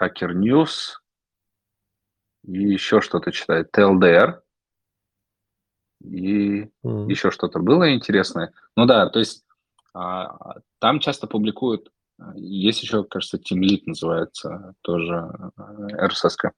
Hacker News и еще что-то читаю. TLDR и mm. еще что-то было интересное. Ну да, то есть а, там часто публикуют, есть еще, кажется, Team Lead называется, тоже RSS.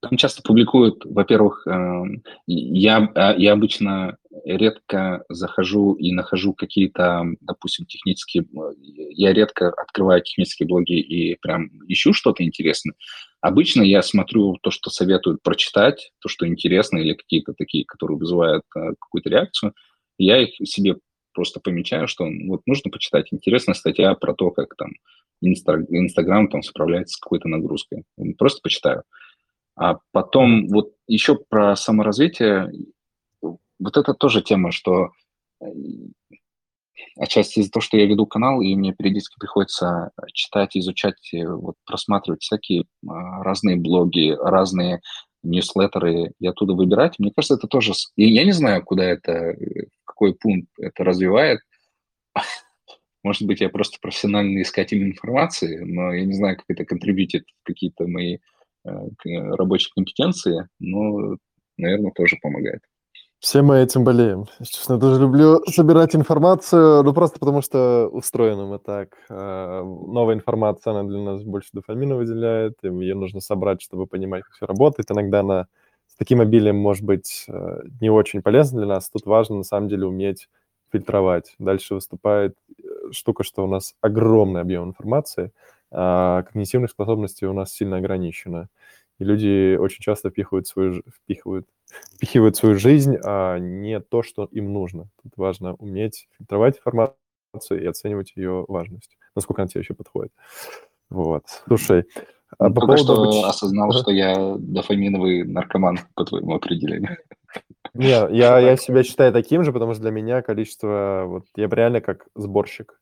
там часто публикуют, во-первых, эм, я, а, я обычно редко захожу и нахожу какие-то, допустим, технические... Я редко открываю технические блоги и прям ищу что-то интересное. Обычно я смотрю то, что советуют прочитать, то, что интересно, или какие-то такие, которые вызывают э, какую-то реакцию. Я их себе просто помечаю, что вот нужно почитать. Интересная статья про то, как там Инстаграм там справляется с какой-то нагрузкой. Просто почитаю. А потом вот еще про саморазвитие. Вот это тоже тема, что э, отчасти из-за того, что я веду канал, и мне периодически приходится читать, изучать, э, вот, просматривать всякие а, разные блоги, разные ньюслеттеры и оттуда выбирать. Мне кажется, это тоже... Я не знаю, куда это, э, какой пункт это развивает. *laughs* Может быть, я просто профессиональный искатель информации, но я не знаю, как это контрибьютит в какие-то мои Э, рабочей компетенции, но, наверное, тоже помогает. Все мы этим болеем. Честно, я тоже люблю собирать информацию, ну просто потому что устроены мы так. Э, новая информация, она для нас больше дофамина выделяет, и ее нужно собрать, чтобы понимать, как все работает. Иногда она с таким обилием может быть э, не очень полезна для нас. Тут важно, на самом деле, уметь фильтровать. Дальше выступает штука, что у нас огромный объем информации – а когнитивных способностей у нас сильно ограничено. И люди очень часто впихивают свою, впихивают, *laughs* впихивают свою жизнь, а не то, что им нужно. Тут важно уметь фильтровать информацию и оценивать ее важность, насколько она тебе еще подходит. Вот. Слушай, а по Только поводу... что осознал, что я дофаминовый наркоман, *laughs* по твоему определению. *laughs* Не, я, я себя считаю таким же, потому что для меня количество... Вот я реально как сборщик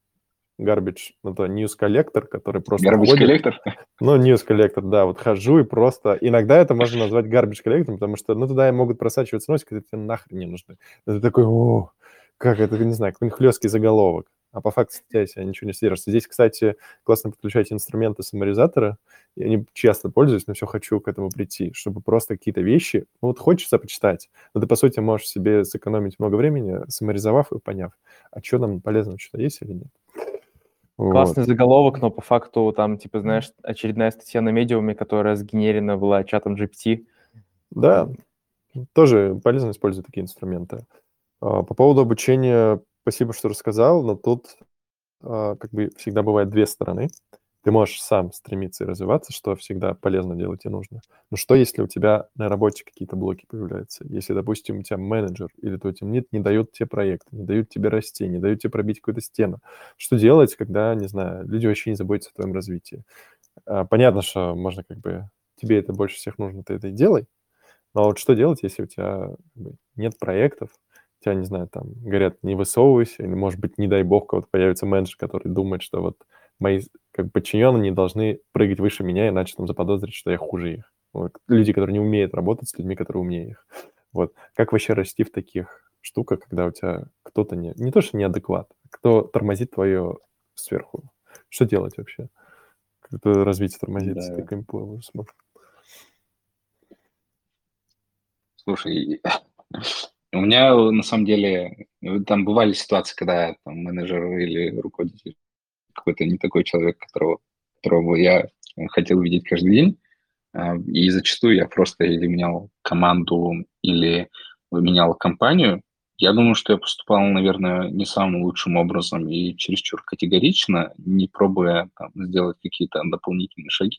garbage, это news коллектор, который просто Garbage коллектор? Ну, news коллектор, да, вот хожу и просто... Иногда это можно назвать garbage коллектором, потому что, ну, туда могут просачиваться носики, которые тебе нахрен не нужны. Это такой, о, как это, не знаю, какой-нибудь хлесткий заголовок. А по факту статья себя ничего не содержится. Здесь, кстати, классно подключать инструменты саморизатора. Я не часто пользуюсь, но все хочу к этому прийти, чтобы просто какие-то вещи, ну вот хочется почитать, но ты, по сути, можешь себе сэкономить много времени, саморизовав и поняв, а что нам полезно, что-то есть или нет. Классный вот. заголовок, но по факту там, типа, знаешь, очередная статья на медиуме, которая сгенерена была чатом GPT. Да, тоже полезно использовать такие инструменты. А, по поводу обучения, спасибо, что рассказал, но тут а, как бы всегда бывает две стороны. Ты можешь сам стремиться и развиваться, что всегда полезно делать и нужно. Но что, если у тебя на работе какие-то блоки появляются? Если, допустим, у тебя менеджер или твой темнит не дает тебе проект, не дают тебе расти, не дают тебе пробить какую-то стену. Что делать, когда, не знаю, люди вообще не заботятся о твоем развитии? А, понятно, что можно как бы... Тебе это больше всех нужно, ты это и делай. Но вот что делать, если у тебя нет проектов, тебя, не знаю, там, говорят, не высовывайся, или, может быть, не дай бог, кого-то появится менеджер, который думает, что вот мои как подчиненные не должны прыгать выше меня, иначе там заподозрить, что я хуже их. Вот. Люди, которые не умеют работать с людьми, которые умнее их. *laughs* Вот. Как вообще расти в таких штуках, когда у тебя кто-то не... Не то, что неадекват, а кто тормозит твое сверху. Что делать вообще? Как это развитие тормозит да. с таким? Слушай, *laughs* у меня на самом деле там бывали ситуации, когда там менеджер или руководитель какой-то не такой человек, которого, которого я хотел видеть каждый день. А, и зачастую я просто или менял команду, или менял компанию. Я думаю, что я поступал, наверное, не самым лучшим образом и чересчур категорично, не пробуя там, сделать какие-то дополнительные шаги.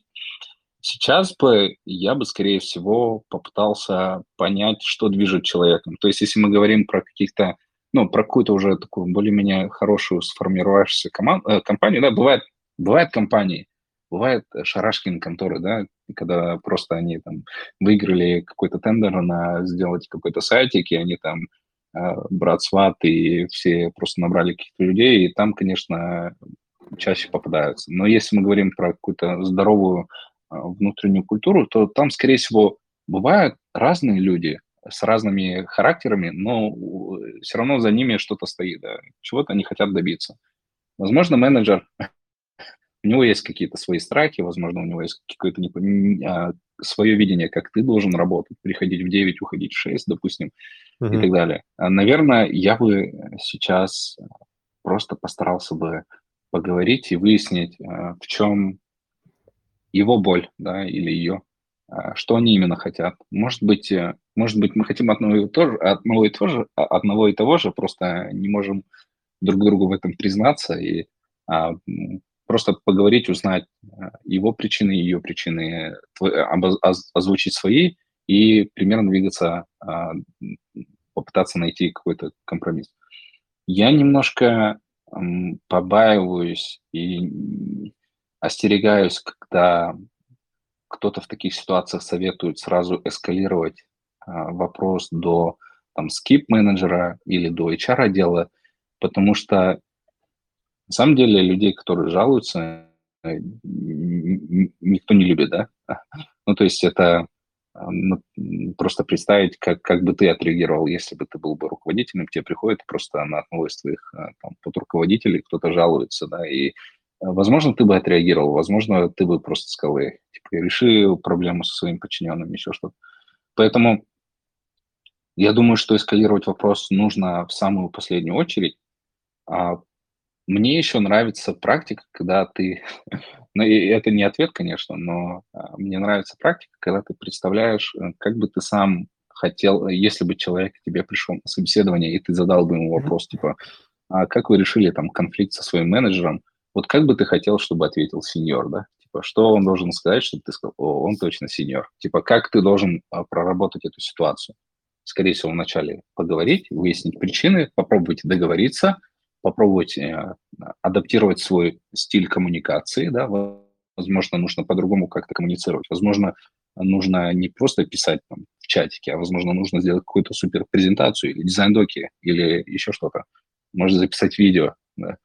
Сейчас бы я бы, скорее всего, попытался понять, что движет человеком. То есть, если мы говорим про каких-то ну, про какую-то уже такую более-менее хорошую сформировавшуюся команд, э, компанию, да, бывает, бывают компании, бывает шарашкин конторы, да, когда просто они там выиграли какой-то тендер на сделать какой-то сайтик, и они там э, брат сват, и все просто набрали каких-то людей, и там, конечно, чаще попадаются. Но если мы говорим про какую-то здоровую э, внутреннюю культуру, то там, скорее всего, бывают разные люди, с разными характерами, но все равно за ними что-то стоит, да. чего-то они хотят добиться. Возможно, менеджер, *laughs* у него есть какие-то свои страхи, возможно, у него есть какое-то не, а, свое видение, как ты должен работать, приходить в 9, уходить в 6, допустим, uh-huh. и так далее. А, наверное, я бы сейчас просто постарался бы поговорить и выяснить, а, в чем его боль, да, или ее, что они именно хотят. Может быть, э, может быть, мы хотим одного и, того же, одного, и того же, а, одного и того же, просто не можем друг другу в этом признаться и а, просто поговорить, узнать а, его причины, ее причины, твой, озвучить свои и примерно двигаться, а, попытаться найти какой-то компромисс. Я немножко побаиваюсь и остерегаюсь, когда кто-то в таких ситуациях советует сразу эскалировать а, вопрос до там скип-менеджера или до HR-отдела, потому что на самом деле людей, которые жалуются, э, никто не любит, да? *laughs* Ну, то есть это ну, просто представить, как, как бы ты отреагировал, если бы ты был бы руководителем, тебе приходит просто на одного из твоих а, там, подруководителей, кто-то жалуется, да, и Возможно, ты бы отреагировал, возможно, ты бы просто сказал, типа, реши проблему со своим подчиненным, еще что-то. Поэтому я думаю, что эскалировать вопрос нужно в самую последнюю очередь. А мне еще нравится практика, когда ты... *laughs* ну, и это не ответ, конечно, но а, мне нравится практика, когда ты представляешь, э, как бы ты сам хотел, если бы человек к тебе пришел на собеседование, и ты задал бы ему вопрос, типа, а как вы решили там конфликт со своим менеджером, вот как бы ты хотел, чтобы ответил сеньор, да? Типа, что он должен сказать, чтобы ты сказал, о, он точно сеньор. Типа, как ты должен а, проработать эту ситуацию? Скорее всего, вначале поговорить, выяснить причины, попробовать договориться, попробовать э, адаптировать свой стиль коммуникации, да, возможно, нужно по-другому как-то коммуницировать, возможно, нужно не просто писать там, в чатике, а, возможно, нужно сделать какую-то супер презентацию или дизайн-доки, или еще что-то. Можно записать видео, да.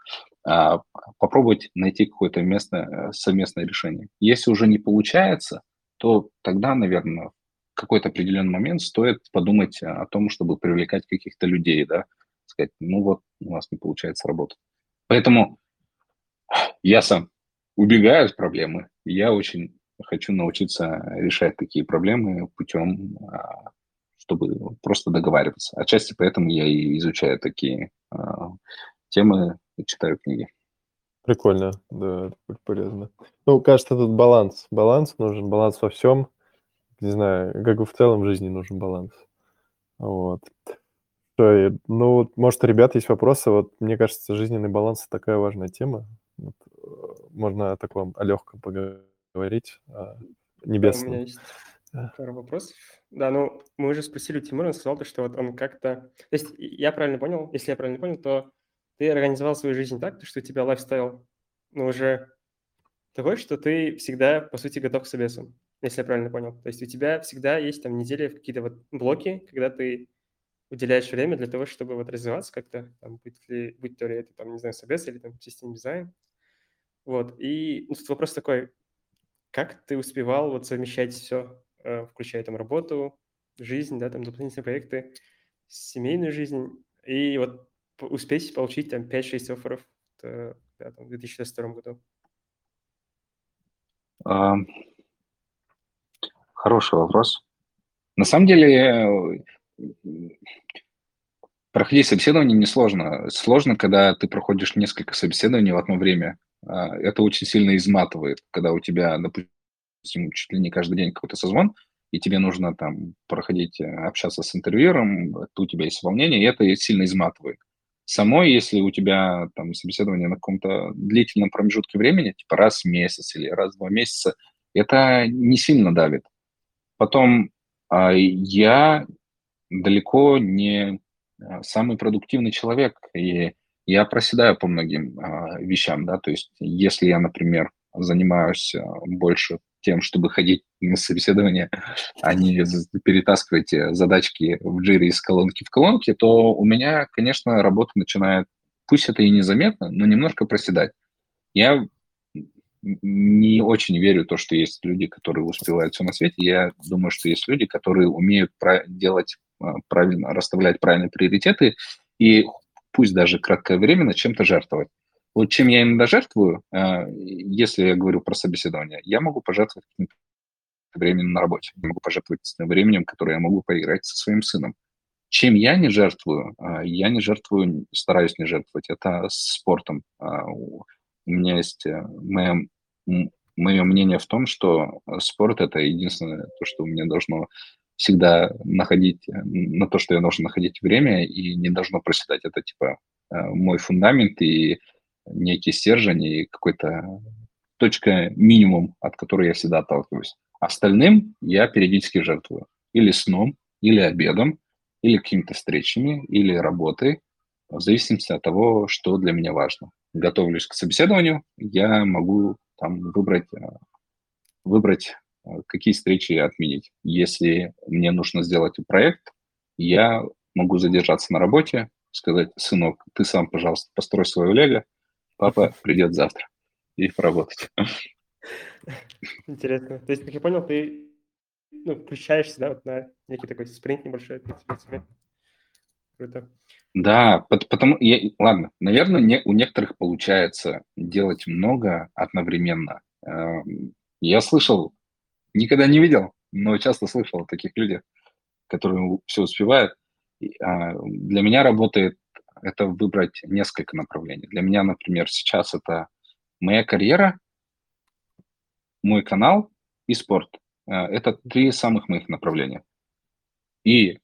А, попробовать найти какое-то местное совместное решение. Если уже не получается, то тогда, наверное, в какой-то определенный момент стоит подумать о том, чтобы привлекать каких-то людей, да, сказать, ну вот, у нас не получается работать. Поэтому я сам убегаю от проблемы, я очень хочу научиться решать такие проблемы путем, а, чтобы просто договариваться. Отчасти поэтому я и изучаю такие а, темы читаю книги. Прикольно, да, это будет полезно. Ну, кажется, тут баланс. Баланс нужен, баланс во всем. Не знаю, как и в целом в жизни нужен баланс. Вот. Что, ну, может, у ребят есть вопросы. Вот мне кажется, жизненный баланс – такая важная тема. Вот, э, можно о таком, о легком поговорить, о небесном. Да, у меня есть пару вопросов. Да, ну, мы уже спросили у Тимура, он сказал, что вот он как-то... То есть я правильно понял, если я правильно понял, то ты организовал свою жизнь так, что у тебя лайфстайл, ну, уже такой, что ты всегда, по сути, готов к собесам, если я правильно понял. То есть у тебя всегда есть там недели, какие-то вот блоки, когда ты уделяешь время для того, чтобы вот развиваться как-то, там, быть, ли, быть то ли это, там, не знаю, собес или там систем дизайн. Вот, и ну, тут вопрос такой, как ты успевал вот совмещать все, э, включая там работу, жизнь, да, там дополнительные проекты, семейную жизнь, и вот успеть получить там 5-6 офферов там, в 2022 году? А, хороший вопрос. На самом деле, проходить собеседование несложно. Сложно, когда ты проходишь несколько собеседований в одно время. А, это очень сильно изматывает, когда у тебя, допустим, чуть ли не каждый день какой-то созвон, и тебе нужно там проходить, э, общаться с интервьюером, у тебя есть волнение, и это сильно изматывает самой, если у тебя там собеседование на каком-то длительном промежутке времени, типа раз в месяц или раз в два месяца, это не сильно давит. Потом а, я далеко не а, самый продуктивный человек, и я проседаю по многим а, вещам, да, то есть если я, например, занимаюсь больше тем, чтобы ходить на собеседование, а не перетаскивать задачки в джире из колонки в колонки, то у меня, конечно, работа начинает, пусть это и незаметно, но немножко проседать. Я не очень верю в то, что есть люди, которые успевают все на свете. Я думаю, что есть люди, которые умеют делать а, правильно, расставлять правильные приоритеты и пусть даже кратковременно чем-то жертвовать. Вот чем я иногда жертвую, э, если я говорю про собеседование, я могу пожертвовать временем на работе, я могу пожертвовать временем, которое я могу поиграть со своим сыном. Чем я не жертвую? Э, я не жертвую, стараюсь не жертвовать. Это спортом. Э, у меня есть моя мое мнение в том, что спорт – это единственное то, что у меня должно всегда находить, на то, что я должен находить время, и не должно проседать. Это типа мой фундамент и некий стержень, и какой-то точка минимум, от которой я всегда отталкиваюсь. Остальным я периодически жертвую. Или сном, или обедом, или какими-то встречами, или работой, в зависимости от того, что для меня важно. Готовлюсь к собеседованию, я могу там выбрать, э, выбрать э, какие встречи отменить. Если мне нужно сделать проект, я могу задержаться на работе, сказать, сынок, ты сам, пожалуйста, построй свое лего, папа придет завтра и поработать. *laughs* Интересно. То есть, как я понял, ты ну, включаешься, да, вот на некий такой спринт небольшой. Круто. Да, потому, я, ладно, наверное, не, у некоторых получается делать много одновременно. Эм, я слышал, никогда не видел, но часто слышал о таких людях, которые все успевают. А, для меня работает это выбрать несколько направлений. Для меня, например, сейчас это моя карьера, мой канал и спорт. Э, это три самых моих направления. И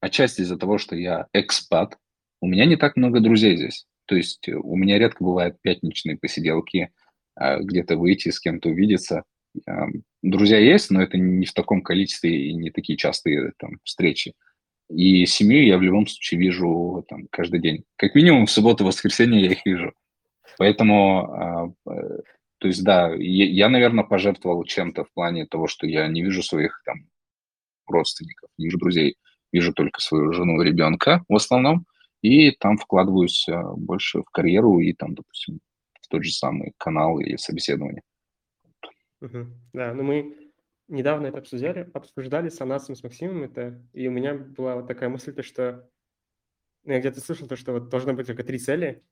отчасти из-за того, что я экспат, у меня не так много друзей здесь. То есть у меня редко бывают пятничные посиделки, э, где-то выйти, с кем-то увидеться. Эм, друзья есть, но это не в таком количестве и не такие частые там, встречи. И семью я в любом случае вижу там, каждый день. Как минимум в субботу, воскресенье я их вижу. Поэтому а, э, то есть, да, я, наверное, пожертвовал чем-то в плане того, что я не вижу своих там родственников, не вижу друзей, вижу только свою жену и ребенка в основном, и там вкладываюсь а, больше в карьеру и там, допустим, в тот же самый канал или собеседование. Угу. Да, ну мы недавно это обсуждали, обсуждали с Анасом, с Максимом это, и у меня была вот такая мысль, то, что ну, я где-то слышал, то, что вот должно быть только три цели,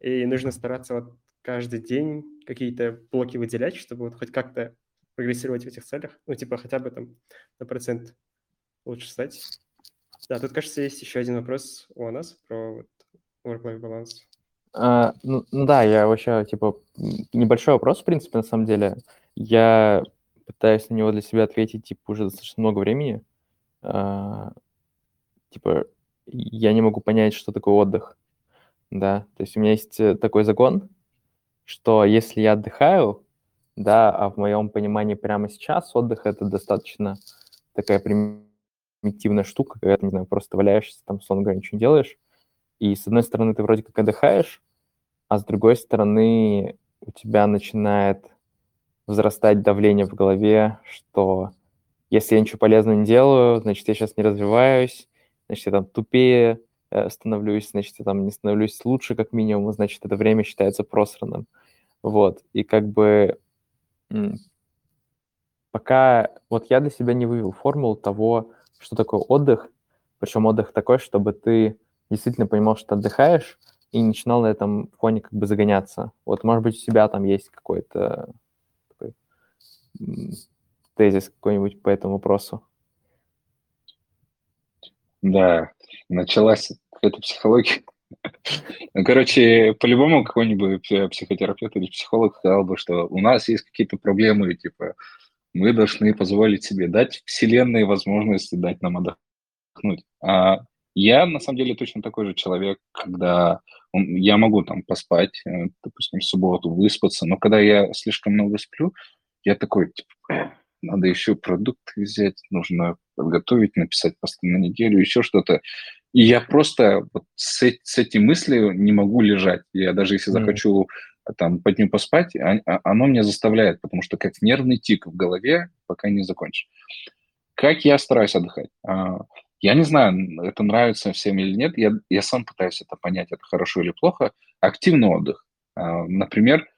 и нужно стараться вот каждый день какие-то блоки выделять, чтобы вот хоть как-то прогрессировать в этих целях, ну, типа хотя бы там на процент лучше стать. Да, тут, кажется, есть еще один вопрос у нас про вот work-life balance. А, ну, ну да, я вообще, типа, небольшой вопрос, в принципе, на самом деле. Я пытаюсь на него для себя ответить, типа, уже достаточно много времени. А, типа, я не могу понять, что такое отдых. Да, то есть у меня есть э, такой закон, что если я отдыхаю, да, а в моем понимании прямо сейчас отдых это достаточно такая примитивная штука, когда ты, не знаю, просто валяешься, там, сон говоря, ничего не делаешь. И с одной стороны ты вроде как отдыхаешь, а с другой стороны у тебя начинает возрастать давление в голове, что если я ничего полезного не делаю, значит, я сейчас не развиваюсь, значит, я там тупее, Э, становлюсь, значит, я там не становлюсь лучше, как минимум, значит, это время считается просранным. Вот, и как бы пока вот я для себя не вывел формулу того, что такое отдых, причем отдых такой, чтобы ты действительно понимал, что отдыхаешь, и не начинал на этом фоне как бы загоняться. Вот, может быть, у тебя там есть какой-то тезис какой-нибудь по этому вопросу. Да, началась какая-то психология. Ну, короче, по-любому какой-нибудь психотерапевт или психолог сказал бы, что у нас есть какие-то проблемы, типа, мы должны позволить себе дать вселенной возможности дать нам отдохнуть. А я, на самом деле, точно такой же человек, когда я могу там поспать, э, допустим, в субботу, выспаться, но когда я слишком много сплю, я такой, типа, надо еще продукты взять, нужно подготовить, написать посты на неделю, еще что-то. И я просто вот с, с этой мыслью не могу лежать. Я даже если захочу там по дню поспать, а, а, оно меня заставляет, потому что как нервный тик в голове, пока не закончишь. Как я стараюсь отдыхать? А, я не знаю, это нравится всем или нет. Я, я сам пытаюсь это понять, это хорошо или плохо. Активный отдых. Например,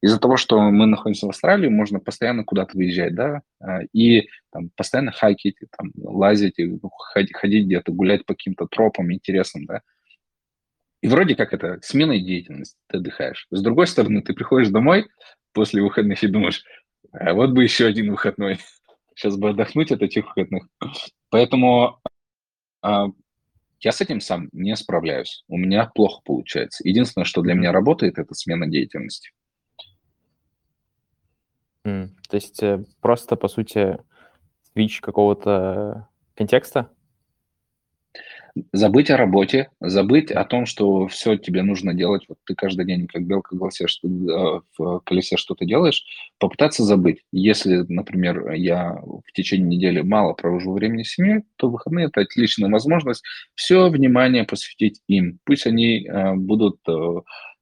из-за того, что мы находимся в Австралии, можно постоянно куда-то выезжать, да, а, и там, постоянно хайкить, там, лазить, ходить, где-то, гулять по каким-то тропам интересным, да. И вроде как это смена деятельности, ты отдыхаешь. С другой стороны, ты приходишь домой после выходных и думаешь, а вот бы еще один выходной, *laughs* сейчас бы отдохнуть от этих выходных. Поэтому а, я с этим сам не справляюсь. У меня плохо получается. Единственное, что для меня работает, это смена деятельности. То есть э, просто, по сути, switch какого-то контекста? Забыть о работе, забыть о том, что все тебе нужно делать. Вот ты каждый день, как белка в, голосе, что, э, в колесе что-то делаешь, попытаться забыть. Если, например, я в течение недели мало провожу времени с семьей, то выходные – это отличная возможность все внимание посвятить им. Пусть они э, будут, э,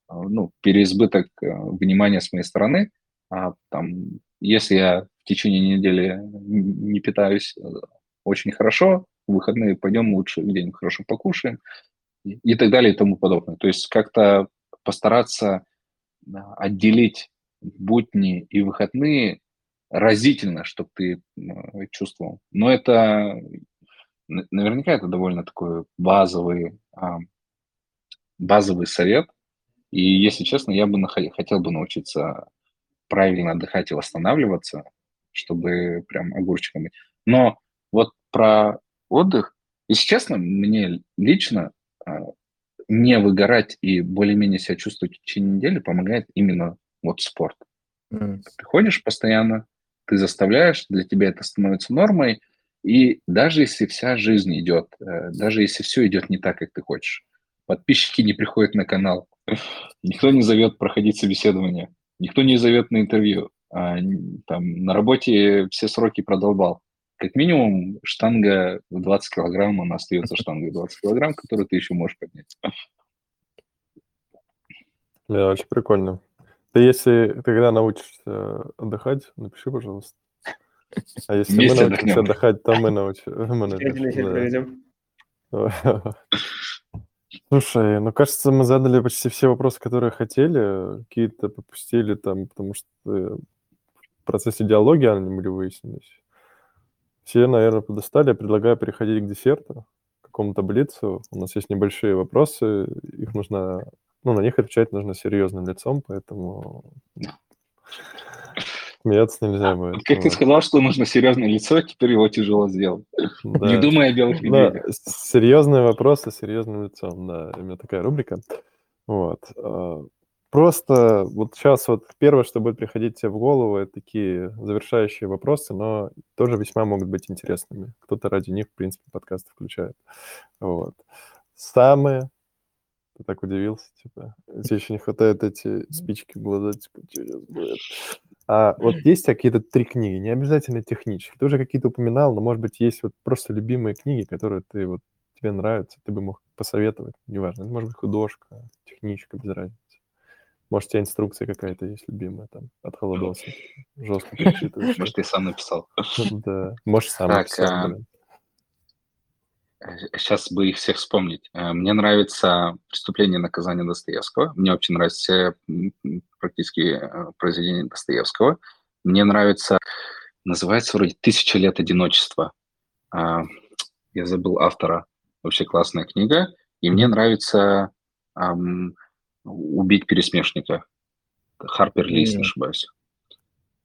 ну, переизбыток внимания с моей стороны, а там, если я в течение недели не питаюсь очень хорошо, в выходные пойдем лучше где-нибудь хорошо покушаем и так далее и тому подобное. То есть как-то постараться отделить будни и выходные разительно, чтобы ты чувствовал. Но это наверняка это довольно такой базовый, базовый совет. И, если честно, я бы хотел бы научиться правильно отдыхать и восстанавливаться, чтобы прям огурчиком быть. Но вот про отдых. Если честно, мне лично а, не выгорать и более-менее себя чувствовать в течение недели помогает именно вот спорт. Mm. Ты ходишь постоянно, ты заставляешь, для тебя это становится нормой, и даже если вся жизнь идет, э, даже если все идет не так, как ты хочешь, подписчики не приходят на канал, *laughs* никто не зовет проходить собеседование, никто не зовет на интервью, а, там, на работе все сроки продолбал, как минимум штанга в 20 килограмм, она остается *laughs* штангой 20 килограмм, которую ты еще можешь поднять. Да, очень прикольно. Ты если ты когда научишься отдыхать, напиши, пожалуйста. А если Вместе мы научимся отдыхать, то мы *laughs* научимся. *laughs* Слушай, ну кажется, мы задали почти все вопросы, которые хотели, какие-то попустили там, потому что в процессе диалоги они были выяснились. Все, наверное, подостали. Я предлагаю переходить к десерту, к какому-то блицу. У нас есть небольшие вопросы. Их нужно... Ну, на них отвечать нужно серьезным лицом, поэтому смеяться нельзя будет. Как ты сказал, что нужно серьезное лицо, теперь его тяжело сделать. Да. Не думая о белых медведях. Да, серьезные вопросы с серьезным лицом, да. У меня такая рубрика. Вот. А, Просто вот сейчас вот первое, что будет приходить тебе в голову, это такие завершающие вопросы, но тоже весьма могут быть интересными. Кто-то ради них, в принципе, подкасты включает. Вот. Самые... Ты так удивился, типа, тебе еще не хватает эти спички в глаза, типа, через будет. А вот есть какие-то три книги, не обязательно технические. Ты уже какие-то упоминал, но, может быть, есть вот просто любимые книги, которые ты вот тебе нравятся, ты бы мог посоветовать, неважно, это может быть художка, техничка, без разницы. Может, у тебя инструкция какая-то есть любимая там от холодоса? Жестко *laughs* перечитываешь. Может, ты сам написал. *laughs* Да, может, сам написал. Сейчас бы их всех вспомнить. Э, мне нравится «Преступление и наказание Достоевского». Мне очень нравятся все практически э, произведения Достоевского. Мне нравится, называется вроде «Тысяча лет одиночества». А, я забыл автора. Вообще классная книга. И мне нравится убить пересмешника. Харпер Ли, если не ошибаюсь.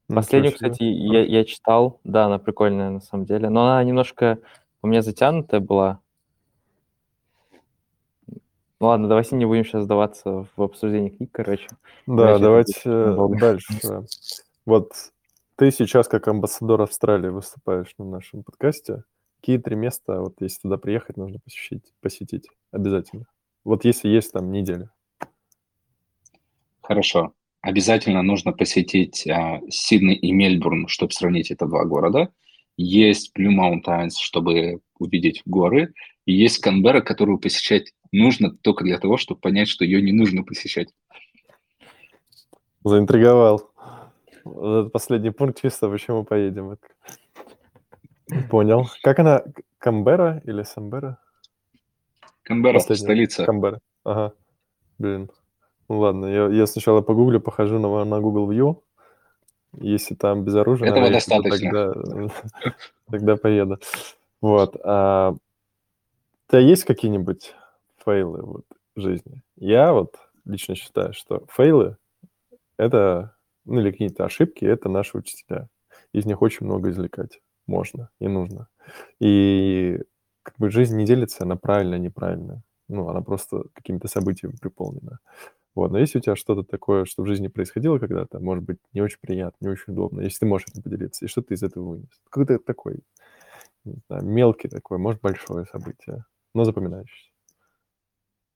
Последнюю, кстати, я, я читал, да, она прикольная на самом деле, но она немножко у меня затянутая была. Ну ладно, давайте не будем сейчас сдаваться в обсуждении книг, короче. Да, Иначе давайте дальше. Вот ты сейчас как амбассадор Австралии выступаешь на нашем подкасте. Какие три места, вот если туда приехать, нужно посетить, посетить обязательно? Вот если есть там неделя. Хорошо. Обязательно нужно посетить а, Сидней и Мельбурн, чтобы сравнить это два города. Есть Blue Mountains, чтобы увидеть горы. И есть Канберра, которую посещать нужно только для того, чтобы понять, что ее не нужно посещать. Заинтриговал. Вот этот последний пункт чисто, почему поедем. Понял. Как она? Камбера или Самбера? Камбера, столица. Камбера. Ага. Блин, ну ладно, я, я сначала погуглю, похожу на, на Google View. Если там безоружие, Этого рейс, достаточно. Тогда, *laughs* тогда поеду. Вот. А, у тебя есть какие-нибудь фейлы вот, в жизни? Я вот лично считаю, что фейлы — это, ну или какие-то ошибки — это наши учителя. Из них очень много извлекать можно и нужно. И как бы жизнь не делится на правильно и неправильно. Ну, она просто какими-то событиями приполнена. Вот, но если у тебя что-то такое, что в жизни происходило когда-то, может быть, не очень приятно, не очень удобно, если ты можешь этим поделиться, и что ты из этого вынес? Какой-то такой, не знаю, мелкий такой, может, большое событие, но запоминающееся.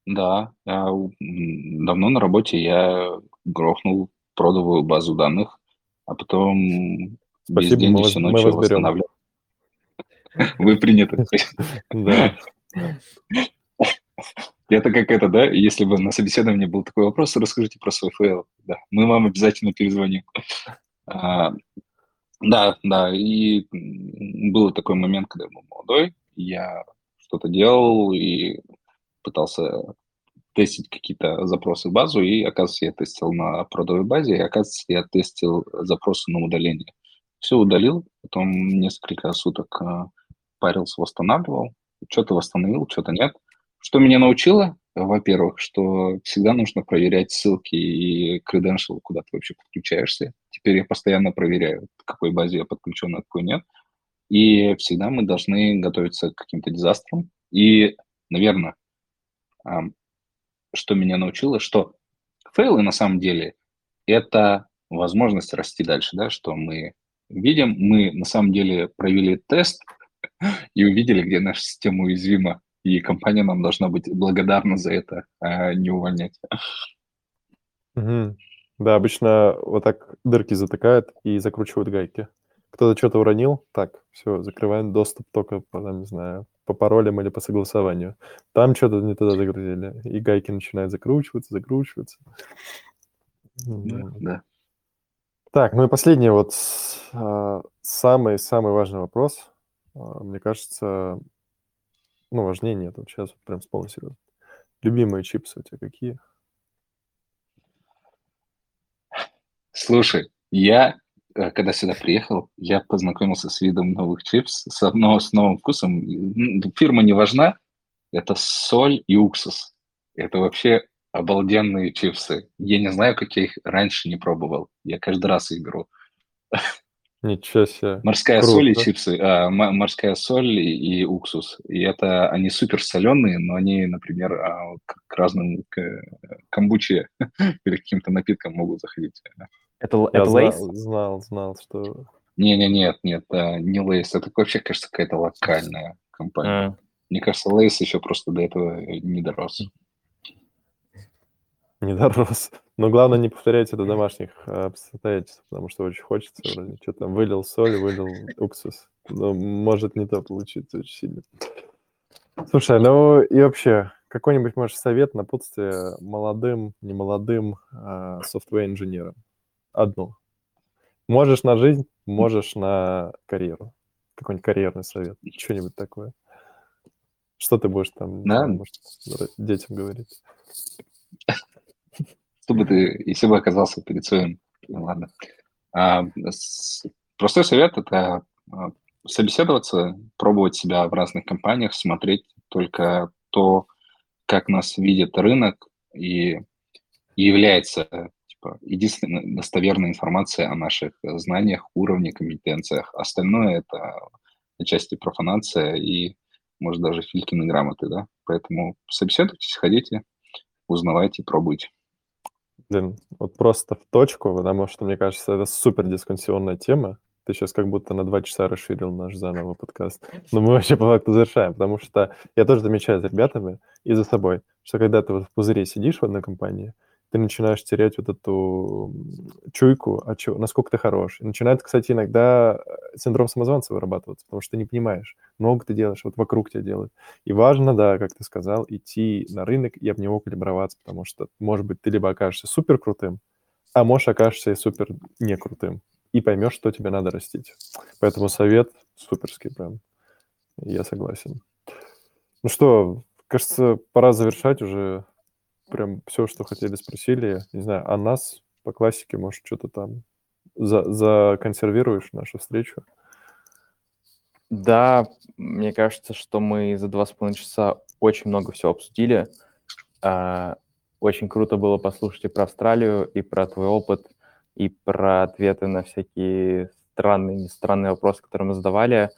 Да, я давно на работе я грохнул продовую базу данных, а потом Спасибо, день мы всю ночь восстанавливал. Вы приняты. *laughs* Да. *laughs* Это как это, да? Если бы на собеседовании был такой вопрос, расскажите про свой фейл. Да, мы вам обязательно перезвоним. А, да, да, и был такой момент, когда я был молодой, я что-то делал и пытался тестить какие-то запросы в базу, и, оказывается, я тестил на продовой базе, и, оказывается, я тестил запросы на удаление. Все удалил, потом несколько суток а, парился, восстанавливал, что-то восстановил, что-то нет. Что меня научило? Во-первых, что всегда нужно проверять ссылки и credential, куда ты вообще подключаешься. Теперь я постоянно проверяю, к какой базе я подключен, а какой нет. И всегда мы должны готовиться к каким-то дизастрам. И, наверное, что меня научило, что фейлы на самом деле это возможность расти дальше, да, что мы видим, мы на самом деле провели тест *laughs* и увидели, где наша система уязвима, и компания нам должна быть благодарна за это, а не увольнять. Мгм. Да, обычно вот так дырки затыкают и закручивают гайки. Кто-то что-то уронил, так, все, закрываем доступ только по, там, не знаю, по паролям или по согласованию. Там что-то не туда загрузили, и гайки начинают закручиваться, закручиваться. Да, да. Так, ну и последний вот самый-самый важный вопрос. А, Мне кажется, ну, важнее нет, вот сейчас прям с полной серьезно. Любимые чипсы у тебя какие? Слушай, я, э, когда сюда приехал, я познакомился с видом новых чипс, с, одно, с новым вкусом. Фирма не важна, это соль и уксус. Это вообще обалденные чипсы. Я не знаю, как я их раньше не пробовал. Я каждый раз их беру. *laughs* Ничего себе. Морская соль и Круто. чипсы, а, морская соль и, и уксус. И это они супер соленые, но они, например, а, к, к разным к, камбуче *laughs* или каким-то напиткам могут заходить. Это, А это Lay's? знал, знал, что... Не, не, нет, нет, а, не Lay's. Это вообще, кажется, какая-то локальная компания. А, Мне кажется, Lay's еще просто до этого не дорос. *laughs* Не дорос. Но главное не повторять это домашних а, обстоятельствах, потому что очень хочется вроде. Что там, вылил соль, вылил уксус. Но может не то получиться очень сильно. Слушай, ну и вообще, какой-нибудь, может, совет, напутствие молодым, немолодым а, софтвер-инженерам? Одну. Можешь на жизнь, можешь на карьеру. Какой-нибудь карьерный совет, что-нибудь такое. Что ты будешь там, Да. может, детям говорить? Чтобы ты, если бы оказался перед своим... ну, Ладно. А, с- простой совет – это а, собеседоваться, пробовать себя в разных компаниях, смотреть только то, как нас видит рынок и является типа, единственной достоверной информацией о наших знаниях, уровне, компетенциях. Остальное – это отчасти профанация и, может, даже Филькины грамоты, да? Поэтому собеседуйтесь, ходите, узнавайте, пробуйте. Блин, вот просто в точку, потому что, мне кажется, это супер дискуссионная тема. Ты сейчас как будто на два часа расширил наш заново подкаст. Но мы вообще по факту завершаем, потому что я тоже замечаю за ребятами и за собой, что когда ты вот в пузыре сидишь в одной компании, ты начинаешь терять вот эту чуйку, а чё, насколько ты хорош. И начинает, кстати, иногда э, синдром самозванца вырабатываться, потому что ты не понимаешь, много ты делаешь, вот вокруг тебя делают. И важно, да, как ты сказал, идти на рынок и об него калиброваться, потому что, может быть, ты либо окажешься супер крутым, а можешь окажешься и супер не крутым, и поймешь, что тебе надо растить. Поэтому совет суперский прям. Я согласен. Ну что, кажется, пора завершать уже прям все, что хотели, спросили. Не знаю, а нас по классике, может, что-то там за законсервируешь нашу встречу? Да, мне кажется, что мы за два с половиной часа очень много всего обсудили. А, Очень круто было послушать и про Австралию, и про твой опыт, и про ответы на всякие странные, не странные вопросы, которые мы задавали.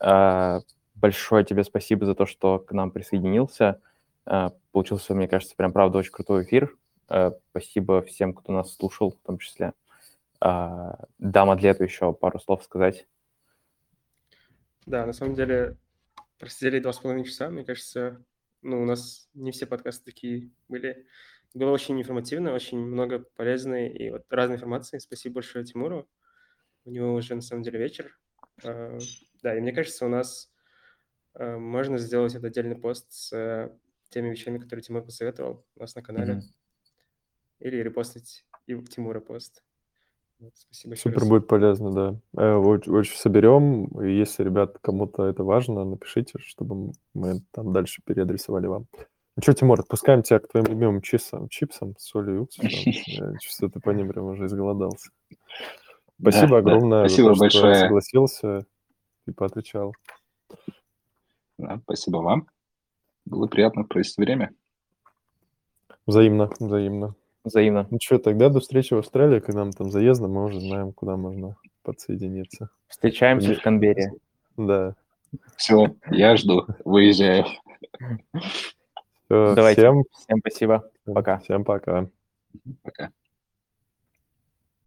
А, Большое тебе спасибо за то, что к нам присоединился. А, Получился, мне кажется, прям правда очень крутой эфир. Э, спасибо всем, кто нас слушал, в том числе. А, дам Адлету еще пару слов сказать. Да, на самом деле, просидели два с половиной часа, мне кажется, ну, у нас не все подкасты такие были. Было очень информативно, очень много полезной и вот разной информации. Спасибо большое Тимуру. У него уже, на самом деле, вечер. Да, и мне кажется, у нас можно сделать этот отдельный пост с э, теми вещами, которые Тимур посоветовал у нас на канале. Mm-hmm. Или репостить и Тимура пост. Вот, спасибо Супер раз. будет полезно, да. Э, очень, очень соберем. И если, ребят, кому-то это важно, напишите, чтобы мы там дальше переадресовали вам. Ну что, Тимур, отпускаем тебя к твоим любимым чипсам, чипсам с солью и уксусом. *laughs* Я чувствую, ты по ним прям уже изголодался. Спасибо да, огромное да. Спасибо за то, большое. что согласился и поотвечал. Да, спасибо вам. Было приятно провести время. Взаимно, взаимно. Взаимно. Ну что, тогда до встречи в Австралии, когда мы там заездом, мы уже знаем, куда можно подсоединиться. Встречаемся в Канберре. Да. Все, я жду. Выезжаю. Все, Давайте. Всем, всем спасибо. Пока. Всем пока. Пока.